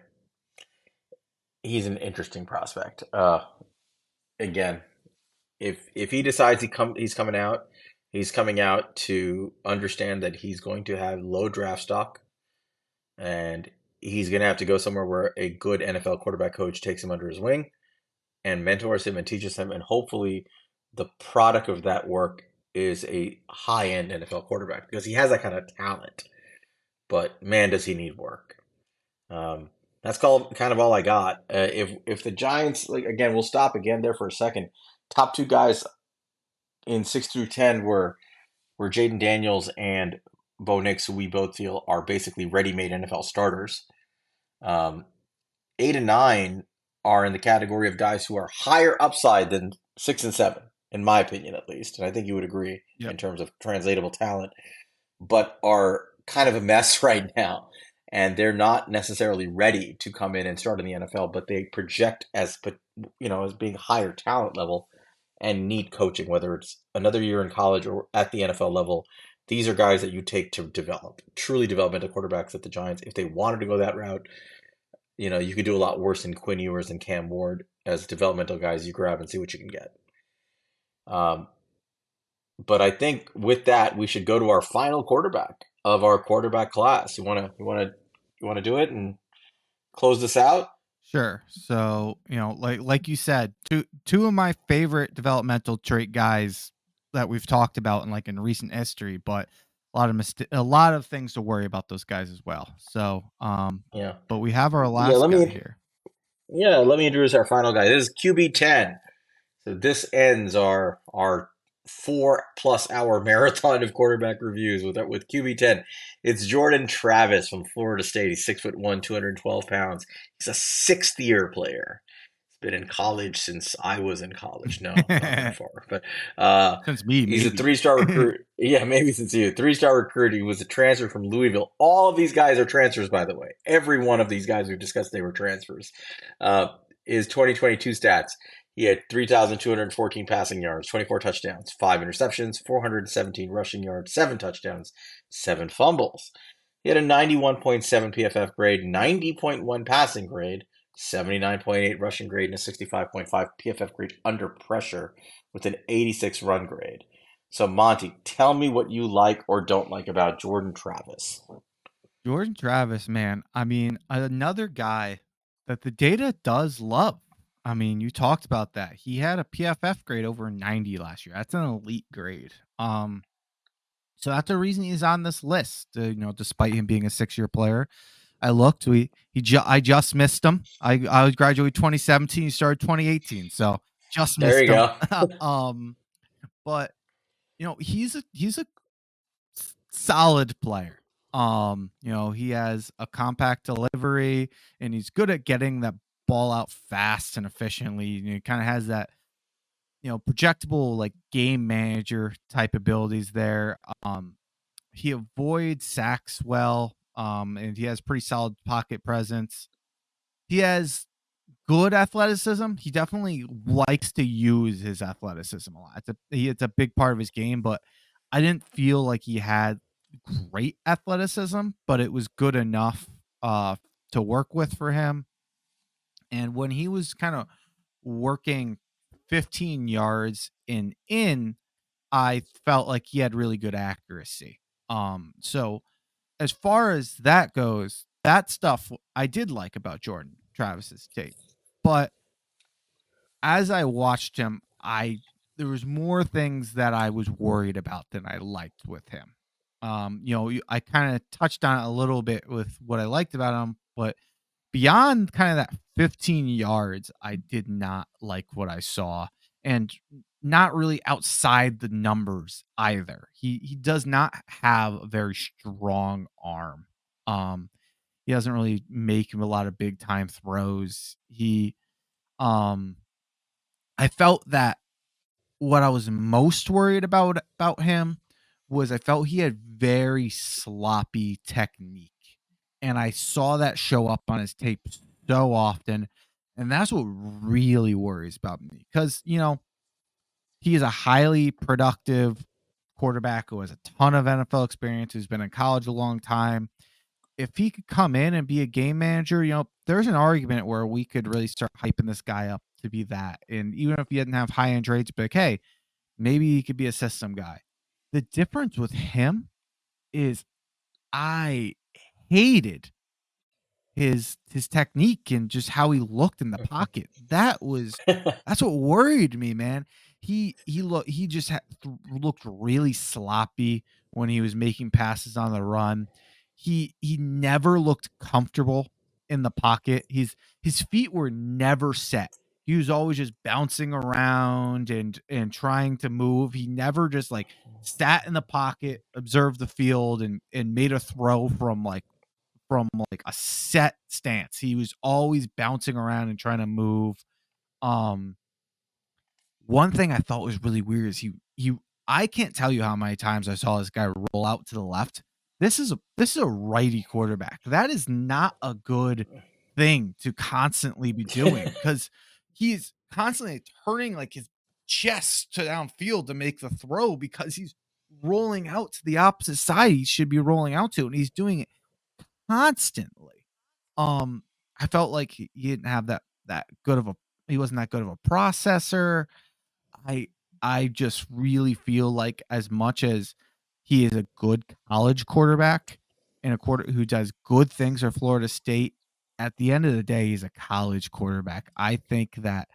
He's an interesting prospect. Uh, again, if if he decides he come he's coming out, he's coming out to understand that he's going to have low draft stock, and he's going to have to go somewhere where a good NFL quarterback coach takes him under his wing, and mentors him and teaches him, and hopefully, the product of that work is a high end NFL quarterback because he has that kind of talent. But man, does he need work. Um, that's called kind of all I got. Uh, if if the Giants like again, we'll stop again there for a second. Top two guys in six through ten were were Jayden Daniels and Bo Nix, who we both feel are basically ready-made NFL starters. Um, eight and nine are in the category of guys who are higher upside than six and seven, in my opinion, at least. And I think you would agree Yep. in terms of translatable talent, but are kind of a mess right now and they're not necessarily ready to come in and start in the NFL, but they project as you know as being higher talent level and need coaching, whether it's another year in college or at the NFL level. These are guys that you take to develop truly developmental quarterbacks at the Giants. If they wanted to go that route, you know you could do a lot worse than Quinn Ewers and Cam Ward as developmental guys you grab and see what you can get. Um, but I think with that we should go to our final quarterback of our quarterback class. You want to you want to you want to do it and close this out? Sure. So, you know, like like you said, two two of my favorite developmental trait guys that we've talked about in like in recent history, but a lot of mist- a lot of things to worry about those guys as well. So, um, Yeah. but we have our last let guy me- here. Yeah, let me introduce our final guy. This is QB ten. So this ends our our four plus hour marathon of quarterback reviews with with QB ten. It's Jordan Travis from Florida State. He's six foot one, two hundred twelve pounds. He's a sixth year player. He's been in college since I was in college. No, not that far, but uh, Since me, He's a three star recruit. yeah, maybe since you. Three star recruit. He was a transfer from Louisville. All of these guys are transfers, by the way. Every one of these guys we've discussed, they were transfers. Uh, his 2022 stats he had 3,214 passing yards, 24 touchdowns, 5 interceptions, 417 rushing yards, 7 touchdowns, 7 fumbles. He had a 91.7 PFF grade, 90.1 passing grade, 79.8 rushing grade, and a 65.5 PFF grade under pressure with an 86 run grade. So, Monte, tell me what you like or don't like about Jordan Travis. Jordan Travis, man. I mean, another guy that the data does love. I mean, you talked about that. He had a PFF grade over 90 last year. That's an elite grade. Um, so that's the reason he's on this list. uh, you know, despite him being a six-year player, I looked. We he ju- I just missed him. I I was graduated 2017. He started 2018. So just missed There you him. um, but you know, he's a he's a solid player. Um, you know, he has a compact delivery and he's good at getting that ball out fast and efficiently. You know, he kind of has that, you know, projectable like game manager type abilities there. Um, he avoids sacks well. Um, and he has pretty solid pocket presence. He has good athleticism. He definitely likes to use his athleticism a lot. It's a he, it's a big part of his game, but I didn't feel like he had great athleticism, but it was good enough uh to work with for him. And when he was kind of working 15 yards and in, I felt like he had really good accuracy. Um, so as far as that goes, that stuff I did like about Jordan Travis's tape. But as I watched him, I there was more things that I was worried about than I liked with him. Um, you know, I kind of touched on it a little bit with what I liked about him, but beyond kind of that 15 yards, I did not like what I saw and not really outside the numbers either. He he does not have a very strong arm. Um he doesn't really make a lot of big time throws. He um I felt that what I was most worried about about him was I felt he had very sloppy technique. And I saw that show up on his tape so often. And that's what really worries about me. Because, you know, he is a highly productive quarterback who has a ton of NFL experience, who's been in college a long time. If he could come in and be a game manager, you know, there's an argument where we could really start hyping this guy up to be that. And even if he didn't have high end traits, but hey, maybe he could be a system guy. The difference with him is I hated his his technique and just how he looked in the mm-hmm. pocket. That was that's what worried me, man. He he looked he just had, looked really sloppy when he was making passes on the run. He he never looked comfortable in the pocket. His his feet were never set he was always just bouncing around and and trying to move. He never just like mm-hmm. sat in the pocket, observed the field, and and made a throw from like from like a set stance. He was always bouncing around and trying to move. Um, one thing I thought was really weird is he he I can't tell you how many times I saw this guy roll out to the left. This is a this is a righty quarterback. That is not a good thing to constantly be doing because he's constantly turning like his chest to downfield to make the throw because he's rolling out to the opposite side he should be rolling out to and he's doing it constantly um i felt like he didn't have that that good of a he wasn't that good of a processor i i just really feel like as much as he is a good college quarterback and a quarter who does good things for florida state at the end of the day, he's a college quarterback. I think that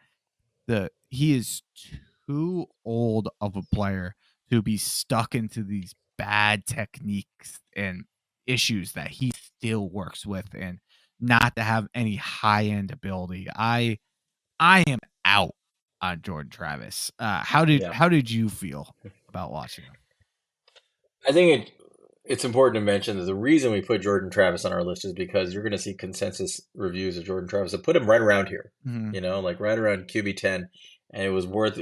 the he is too old of a player to be stuck into these bad techniques and issues that he still works with and not to have any high end ability. I I am out on Jordan Travis. Uh, how did yeah. how did you feel about watching him? I think it it's important to mention that the reason we put Jordan Travis on our list is because you're going to see consensus reviews of Jordan Travis that put him right around here, mm-hmm. you know, like right around QB ten, and it was worth,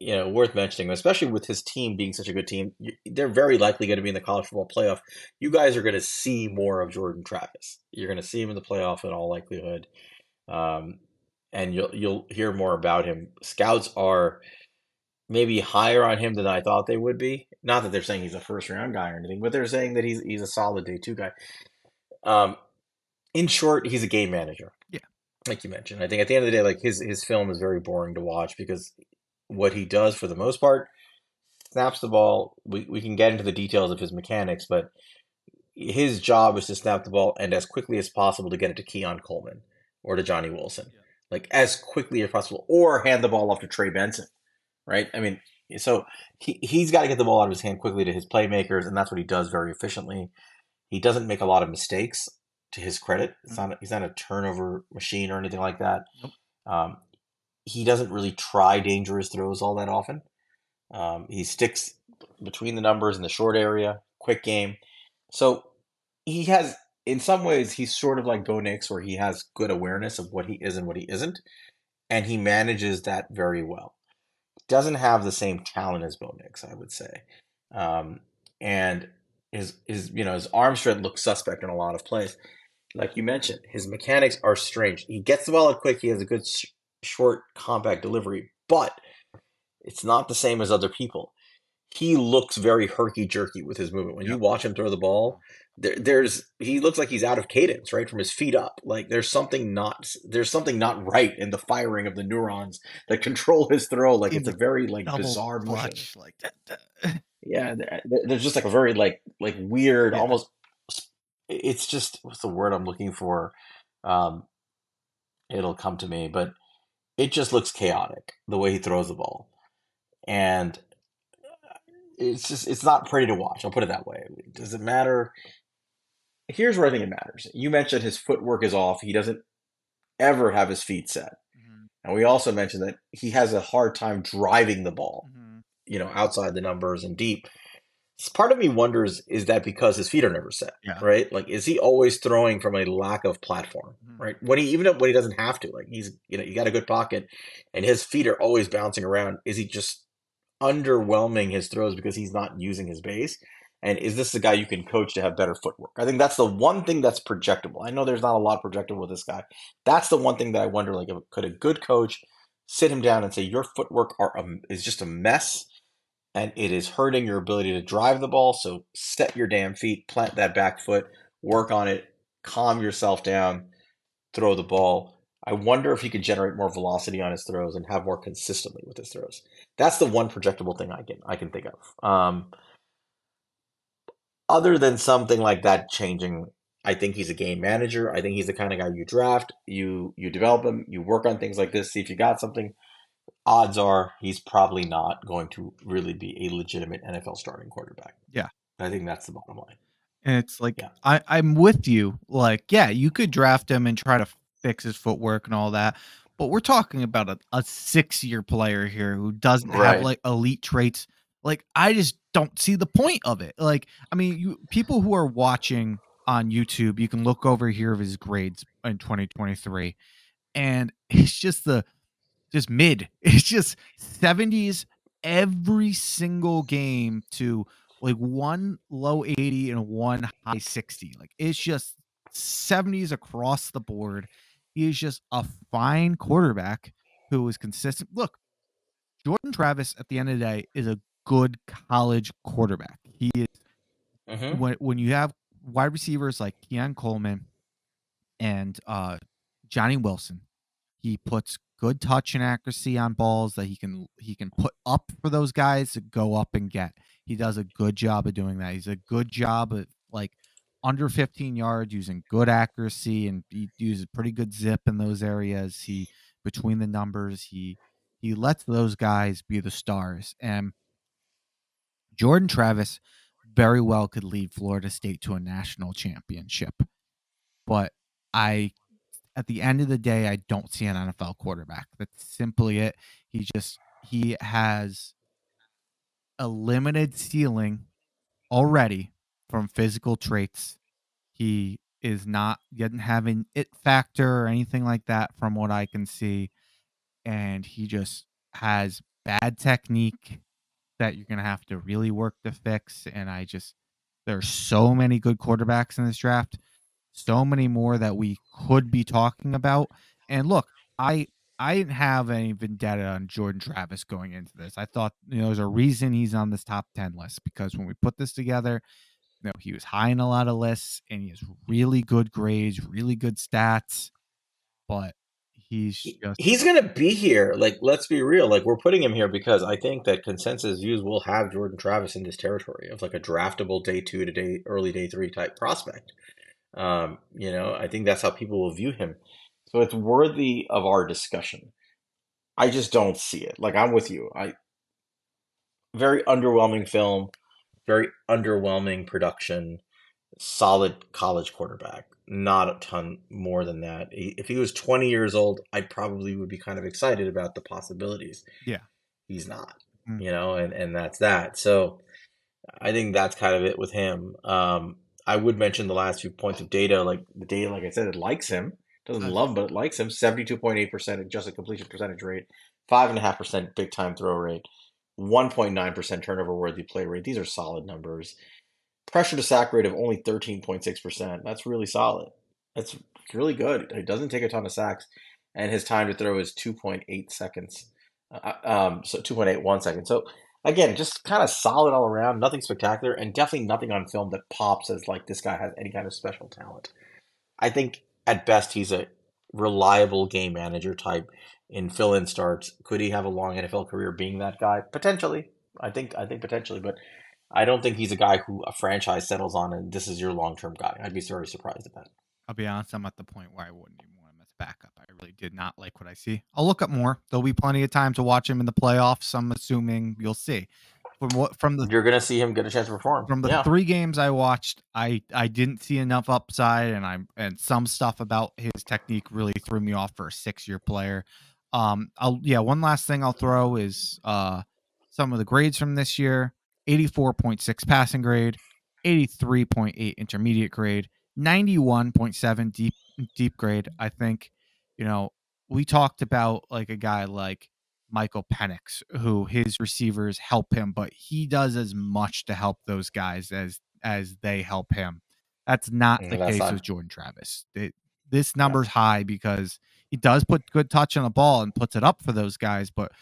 you know, worth mentioning, especially with his team being such a good team. They're very likely going to be in the college football playoff. You guys are going to see more of Jordan Travis. You're going to see him in the playoff in all likelihood, um, and you'll you'll hear more about him. Scouts are maybe higher on him than I thought they would be. Not that they're saying he's a first round guy or anything, but they're saying that he's he's a solid day two guy. Um, in short, he's a game manager. Yeah, like you mentioned. I think at the end of the day, like his his film is very boring to watch because what he does for the most part snaps the ball. We we can get into the details of his mechanics, but his job is to snap the ball and as quickly as possible to get it to Keon Coleman or to Johnny Wilson, yeah. like as quickly as possible, or hand the ball off to Trey Benson right? I mean, so he he's got to get the ball out of his hand quickly to his playmakers, and that's what he does very efficiently. He doesn't make a lot of mistakes, to his credit. It's mm-hmm. not he's not a turnover machine or anything like that. Nope. Um, he doesn't really try dangerous throws all that often. Um, he sticks between the numbers in the short area, quick game. So he has, in some ways, he's sort of like Bo Nix, where he has good awareness of what he is and what he isn't, and he manages that very well doesn't have the same talent as Bo Nix, I would say. Um, and his his you know his arm strength looks suspect in a lot of plays. Like you mentioned, his mechanics are strange. He gets the ball out quick. He has a good sh- short, compact delivery, but it's not the same as other people. he looks very herky jerky with his movement. When Yep. you watch him throw the ball, there, there's he looks like he's out of cadence, right, from his feet up. Like there's something not there's something not right in the firing of the neurons that control his throw. Like In it's a very like bizarre motion. like that. Yeah, th- th- there's just like a very like like weird, Yeah. almost. It's just what's the word I'm looking for? Um, it'll come to me, but it just looks chaotic the way he throws the ball, and it's just it's not pretty to watch. I'll put it that way. Does it matter? Here's where I think it matters. You mentioned his footwork is off. He doesn't ever have his feet set, Mhm, and we also mentioned that he has a hard time driving the ball mhm. you know, outside the numbers and deep. Part of me wonders is that because his feet are never set, Yeah. right? Like, is he always throwing from a lack of platform, Mhm. right? When he even when he doesn't have to, like he's you know, you got a good pocket, and his feet are always bouncing around. Is he just underwhelming his throws because he's not using his base? And is this the guy you can coach to have better footwork? I think that's the one thing that's projectable. I know there's not a lot projectable with this guy. That's the one thing that I wonder. Like, if, could a good coach sit him down and say your footwork are a, is just a mess, and it is hurting your ability to drive the ball. So set your damn feet, plant that back foot, work on it, calm yourself down, throw the ball. I wonder if he could generate more velocity on his throws and have more consistently with his throws. That's the one projectable thing I can I can think of. Um, other than something like that changing, I think he's a game manager. I think he's the kind of guy you draft, you you develop him, you work on things like this, see if you got something. Odds are he's probably not going to really be a legitimate NFL starting quarterback. Yeah. I think that's the bottom line. And it's like Yeah. I, I'm with you. Like, yeah, you could draft him and try to fix his footwork and all that, but we're talking about a, a six year player here who doesn't Right. have like elite traits. Like, I just don't see the point of it. Like, I mean, you people who are watching on YouTube, you can look over here of his grades in 2023, and it's just the just mid. It's just 70s every single game to like one low 80 and one high 60. Like it's just 70s across the board. He is just a fine quarterback who is consistent. Look, Jordan Travis at the end of the day is a good college quarterback. He is Mm-hmm. when when you have wide receivers like Keon Coleman and uh, Johnny Wilson, he puts good touch and accuracy on balls that he can he can put up for those guys to go up and get. He does a good job of doing that. He's a good job of like under 15 yards using good accuracy and he uses pretty good zip in those areas. He between the numbers, he he lets those guys be the stars. And Jordan Travis very well could lead Florida State to a national championship. But I at the end of the day, I don't see an NFL quarterback. That's simply it. He just he has a limited ceiling already from physical traits. He is not getting having it factor or anything like that from what I can see. And he just has bad technique that you're gonna have to really work to fix. And I just there's so many good quarterbacks in this draft, so many more that we could be talking about. And look, I I didn't have any vendetta on Jordan Travis going into this. I thought you know there's a reason he's on this top ten list because when we put this together, you know he was high in a lot of lists and he has really good grades, really good stats, but he's just He's going to be here. Like, let's be real. Like, we're putting him here because I think that consensus views will have Jordan Travis in this territory of like a draftable day two to day early day three type prospect. Um, you know, I think that's how people will view him. So it's worthy of our discussion. I just don't see it. Like, I'm with you. I very underwhelming film, very underwhelming production, solid college quarterback. Not a ton more than that. If he was 20 years old, I probably would be kind of excited about the possibilities. Yeah. He's not, Mm. you know, and, and that's that. So I think that's kind of it with him. Um, I would mention the last few points of data. Like the data, like I said, it likes him. Doesn't Does. love him, but it likes him. 72.8% adjusted completion percentage rate, 5.5% big time throw rate, 1.9% turnover worthy play rate. These are solid numbers. Pressure to sack rate of only 13.6%. That's really solid. That's really good. It doesn't take a ton of sacks, and his time to throw is 2.8 seconds. Uh, um, so 2.81 seconds. So again, just kind of solid all around, nothing spectacular, and definitely nothing on film that pops as like this guy has any kind of special talent. I think at best he's a reliable game manager type in fill-in starts. Could he have a long NFL career being that guy? Potentially. I think I think potentially, but I don't think he's a guy who a franchise settles on and this is your long-term guy. I'd be very surprised at that. I'll be honest, I'm at the point where I wouldn't even backup. I really did not like what I see. I'll look up more. There'll be plenty of time to watch him in the playoffs. I'm assuming you'll see. From what from the You're gonna see him get a chance to perform. from the yeah. three games I watched, I I didn't see enough upside, and I'm and some stuff about his technique really threw me off for a six year player. Um, I'll yeah. One last thing I'll throw is uh some of the grades from this year: eighty four point six passing grade, eighty three point eight intermediate grade, ninety one point seven deep deep grade. I think you know we talked about like a guy like Michael Penix, who his receivers help him, but he does as much to help those guys as as they help him. That's not Mm, the that's case not- with Jordan Travis. It, this number's high because he does put good touch on the ball and puts it up for those guys, but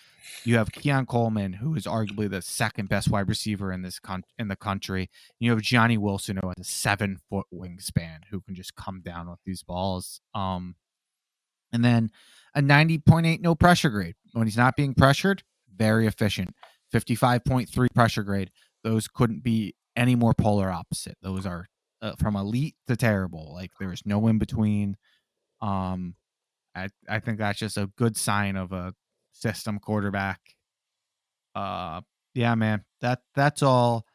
you have Keon Coleman, who is arguably the second best wide receiver in this con- in the country. You have Johnny Wilson, who has a seven foot wingspan, who can just come down with these balls. Um, and then a 90.8 no pressure grade. When he's not being pressured, very efficient. 55.3 pressure grade. Those couldn't be any more polar opposite. Those are uh, from elite to terrible. Like there's no in between. Um, I I think that's just a good sign of a system quarterback. Uh, yeah, man. That that's all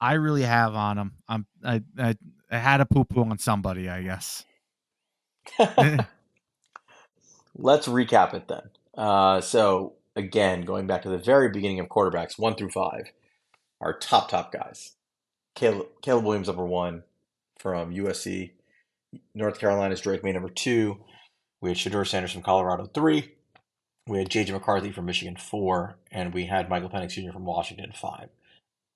I really have on him. I'm I I, I had a poo poo on somebody, I guess. Let's recap it then. Uh, so again, going back to the very beginning of quarterbacks, one through five, our top top guys. Caleb, Caleb Williams number one from USC. North Carolina's Drake Maye number two. We had Shedeur Sanders from Colorado three. We had JJ McCarthy from Michigan four, and we had Michael Penix Jr. from Washington five.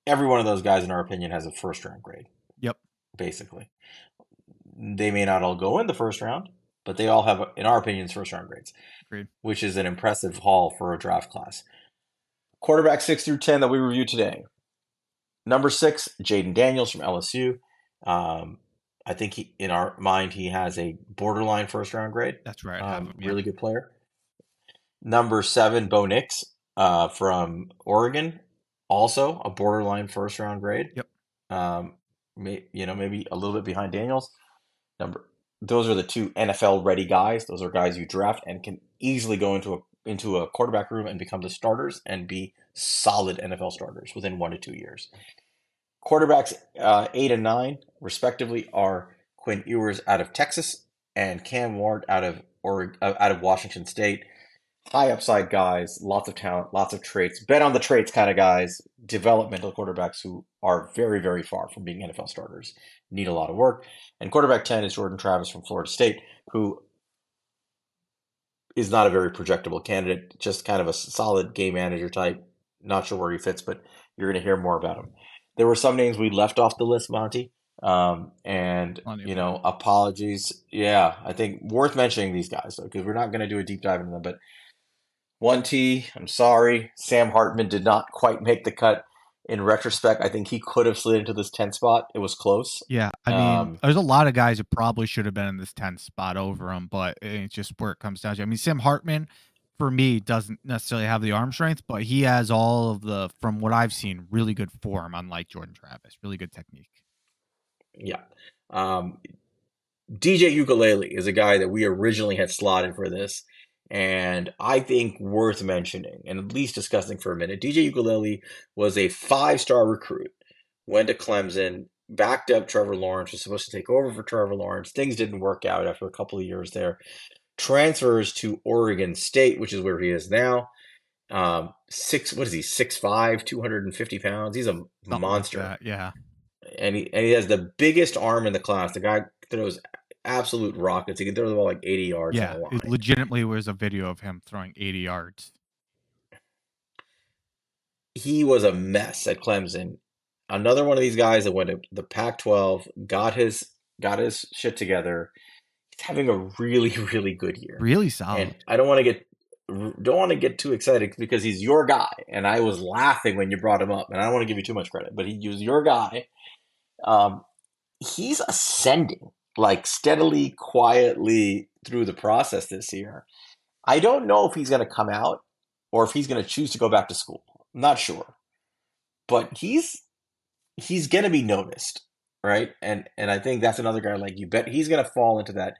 Every one of those guys, in our opinion, has a first round grade. Yep. Basically, they may not all go in the first round, but they all have, in our opinions, first round grades, Agreed. which is an impressive haul for a draft class. Quarterback six through ten that we reviewed today. Number six, Jayden Daniels from LSU. Um, I think he, in our mind, he has a borderline first round grade. That's right. Um, him, yeah. really good player. Number seven, Bo Nix uh, from Oregon, also a borderline first round grade. Yep. Um, may, you know, maybe a little bit behind Daniels. Number, those are the two NFL ready guys. Those are guys you draft and can easily go into a into a quarterback room and become the starters and be solid NFL starters within one to two years. Quarterbacks uh, eight and nine, respectively, are Quinn Ewers out of Texas and Cam Ward out of or uh, out of Washington State. High upside guys, lots of talent, lots of traits. Bet on the traits kind of guys. Developmental quarterbacks who are very, very far from being NFL starters. Need a lot of work. And quarterback ten is Jordan Travis from Florida State, who is not a very projectable candidate. Just kind of a solid game manager type. Not sure where he fits, but you're going to hear more about him. There were some names we left off the list, Monte. Um, and of you know, apologies. Yeah, I think worth mentioning these guys though, because we're not going to do a deep dive into them. But one T, I'm sorry, Sam Hartman did not quite make the cut. In retrospect, I think he could have slid into this 10 spot. It was close. Yeah, I mean, Um, there's a lot of guys who probably should have been in this 10 spot over him, but it's just where it comes down to. I mean, Sam Hartman, for me, doesn't necessarily have the arm strength, but he has all of the, from what I've seen, really good form, unlike Jordan Travis. Really good technique. Yeah. Um, DJ Uiagalelei is a guy that we originally had slotted for this, and I think worth mentioning and at least discussing for a minute. DJ Uiagalelei was a five star recruit, went to Clemson, backed up Trevor Lawrence, was supposed to take over for Trevor Lawrence. Things didn't work out after a couple of years there. Transfers to Oregon State, which is where he is now. Um, six, what is he? Six five, two hundred and fifty pounds. He's a Something like monster that, Yeah. and he and he has the biggest arm in the class. The guy throws absolute rockets. He can throw the ball like 80 yards Yeah. It legitimately was a video of him throwing 80 yards. He was a mess at Clemson. Another one of these guys that went to the Pac-12, got his got his shit together. Having a really really good year. Really solid. And I don't want to get don't want to get too excited because he's your guy, and I was laughing when you brought him up, and I don't want to give you too much credit, but he was your guy. Um, he's ascending like steadily, quietly through the process this year. I don't know if he's going to come out or if he's going to choose to go back to school. I'm not sure, but he's he's going to be noticed, right? And and I think that's another guy like you bet he's going to fall into that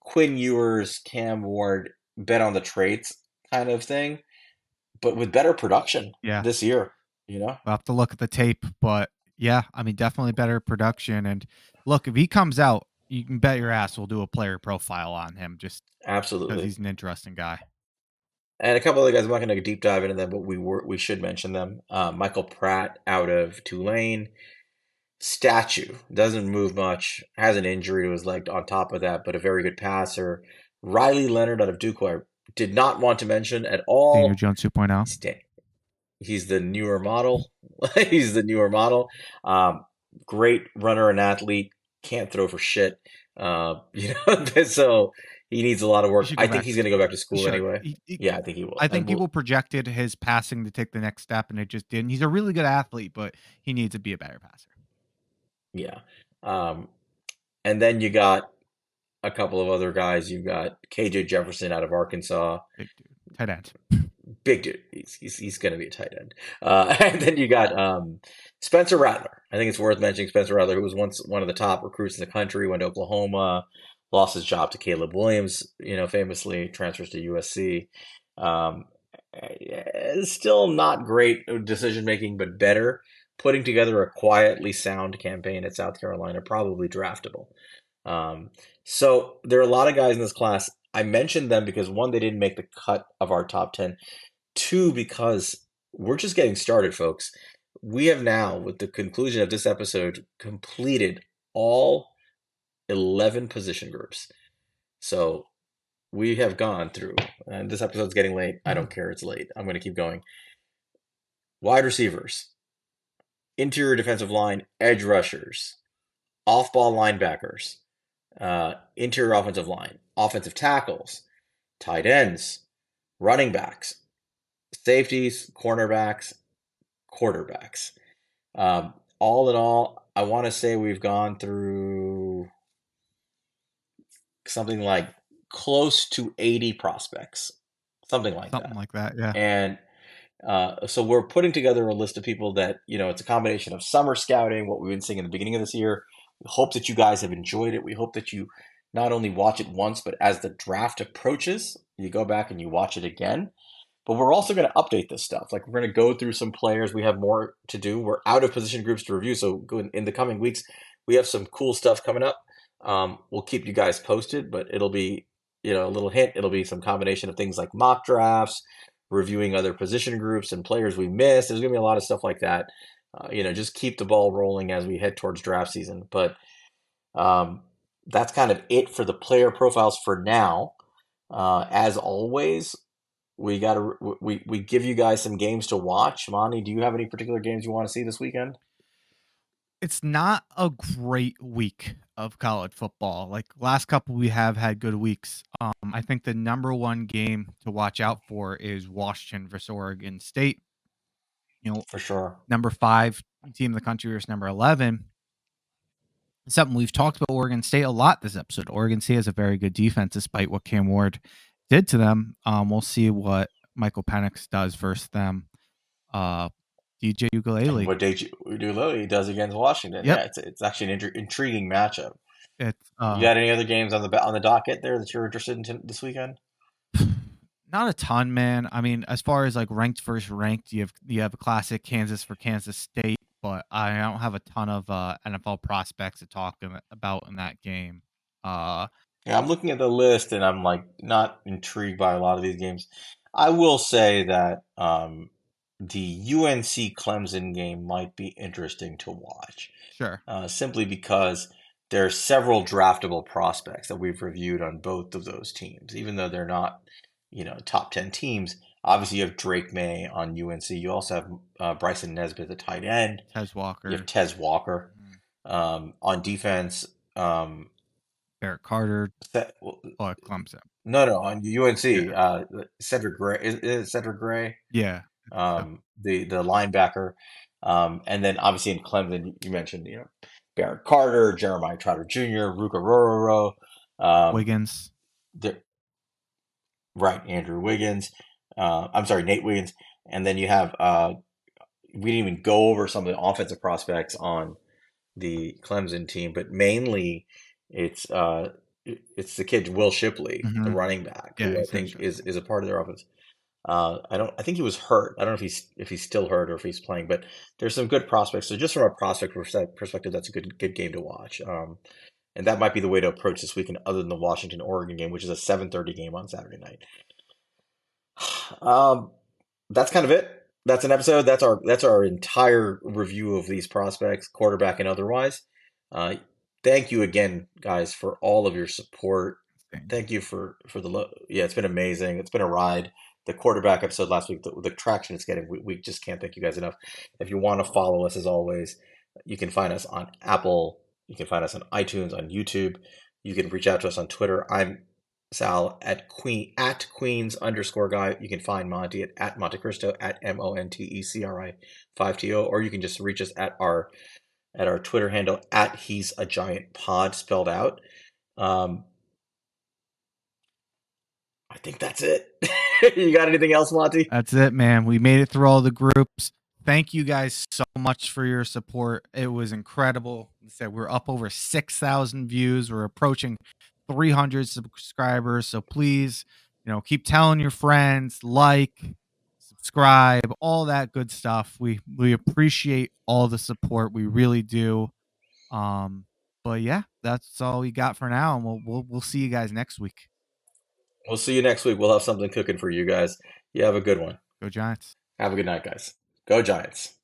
Quinn Ewers, Cam Ward bet on the traits kind of thing, but with better production Yeah. this year. You know, We'll have to look at the tape, but yeah, I mean, definitely better production. And look, if he comes out, you can bet your ass we'll do a player profile on him just absolutely because he's an interesting guy. And a couple other guys, I'm not going to deep dive into them, but we were we should mention them. Uh, Michael Pratt out of Tulane, statue doesn't move much, has an injury to his leg on top of that, but a very good passer. Riley Leonard out of Duke, I did not want to mention at all. Daniel Jones 2.0. Sta- He's the newer model. He's the newer model. Um, great runner and athlete. Can't throw for shit. Uh, you know, so he needs a lot of work. I think he's going to go back to school anyway. He- he- Yeah, I think he will. I think people projected his passing to take the next step, and it just didn't. He's a really good athlete, but he needs to be a better passer. Yeah. Um, and then you got a couple of other guys. You've got KJ Jefferson out of Arkansas. Big dude, tight end. Big dude. He's, he's, he's going to be a tight end. Uh, and then you got um, Spencer Rattler. I think it's worth mentioning Spencer Rattler, who was once one of the top recruits in the country, went to Oklahoma, lost his job to Caleb Williams, you know, famously transfers to USC. Um, eh, still not great decision making, but better. Putting together a quietly sound campaign at South Carolina, probably draftable. Um, so there are a lot of guys in this class. I mentioned them because one, they didn't make the cut of our top 10. Two, because we're just getting started, folks. We have now, with the conclusion of this episode, completed all 11 position groups. So we have gone through, and this episode's getting late. I don't care, it's late. I'm going to keep going. Wide receivers, interior defensive line, edge rushers, off ball linebackers, uh, interior offensive line, offensive tackles, tight ends, running backs, safeties, cornerbacks, quarterbacks. Um, all in all, I want to say we've gone through something like close to 80 prospects, something like Something that. Something like that. Yeah. And uh, so we're putting together a list of people that, you know, it's a combination of summer scouting, what we've been seeing in the beginning of this year. We hope that you guys have enjoyed it. We hope that you not only watch it once, but as the draft approaches, you go back and you watch it again. But we're also going to update this stuff. Like we're going to go through some players. We have more to do. We're out of position groups to review. So in, the coming weeks, we have some cool stuff coming up. Um, we'll keep you guys posted, but it'll be, you know, a little hint. It'll be some combination of things like mock drafts, reviewing other position groups and players we missed. There's going to be a lot of stuff like that. Uh, you know, just keep the ball rolling as we head towards draft season. But um, that's kind of it for the player profiles for now. Uh, as always, we got to we we give you guys some games to watch. Monte, do you have any particular games you want to see this weekend? It's not a great week of college football. Like last couple, we have had good weeks. Um, I think the number one game to watch out for is Washington versus Oregon State. You know, For sure. number five team in the country versus number 11. It's something we've talked about Oregon State a lot this episode. Oregon State has a very good defense despite what Cam Ward did to them. Um, we'll see what Michael Penix does versus them. Uh, DJ Uiagalelei. What DJ Udoka does against Washington? Yep. Yeah, it's it's actually an intri- intriguing matchup. It's uh, you got any other games on the on the docket there that you're interested in t- this weekend? not a ton, man. I mean, as far as like ranked versus ranked, you have you have a classic Kansas for Kansas State, but I don't have a ton of uh, NFL prospects to talk about in that game. Uh, Yeah, I'm looking at the list and I'm like not intrigued by a lot of these games. I will say that um, the UNC Clemson game might be interesting to watch, sure. uh, simply because there are several draftable prospects that we've reviewed on both of those teams, even though they're not, you know, top ten teams. Obviously, you have Drake Maye on UNC. You also have uh, Bryson Nesbit, the tight end. Tez Walker, You have Tez Walker um, on defense. Um, Barrett Carter, Seth- oh, Clemson. No, no, on UNC, Yeah. uh, Cedric Gray is, is Cedric Gray, Yeah. Um, the the linebacker, um, and then obviously in Clemson, you mentioned you know Barrett Carter, Jeremiah Trotter Jr., Ruke Orhorhoro, um, Wiggins. the, right, Andrew Wiggins. Uh, I'm sorry, Nate Wiggins, and then you have uh, we didn't even go over some of the offensive prospects on the Clemson team, but mainly it's uh, it's the kid Will Shipley, the Mhm. running back, Yeah, who I think is is a part of their offense. Uh, I don't. I think he was hurt. I don't know if he's if he's still hurt or if he's playing, but there's some good prospects. So just from a prospect perspective, that's a good good game to watch. Um, and that might be the way to approach this weekend, other than the Washington Oregon game, which is a 7:30 game on Saturday night. Um, that's kind of it. That's an episode. That's our that's our entire review of these prospects, quarterback and otherwise. Uh, thank you again, guys, for all of your support. Thank you for for the lo- yeah. It's been amazing. It's been a ride. The quarterback episode last week, the, the traction it's getting, we, we just can't thank you guys enough. If you want to follow us, as always, you can find us on Apple. You can find us on iTunes, on YouTube. You can reach out to us on Twitter. I'm Sal at Queen at Queens underscore guy. You can find Monte at, at Monte Cristo at M O N T E C R I five T O, or you can just reach us at our at our Twitter handle at He's a Giant Pod spelled out. Um, I think that's it. you got anything else, Monte? That's it, man. We made it through all the groups. Thank you guys so much for your support. It was incredible. Like said we're up over 6,000 views. We're approaching 300 subscribers. So please, you know, keep telling your friends, like, subscribe, all that good stuff. We we appreciate all the support. We really do. Um, but yeah, that's all we got for now, and we'll we'll we'll see you guys next week. We'll see you next week. We'll have something cooking for you guys. You have a good one. Go Giants. Have a good night, guys. Go Giants.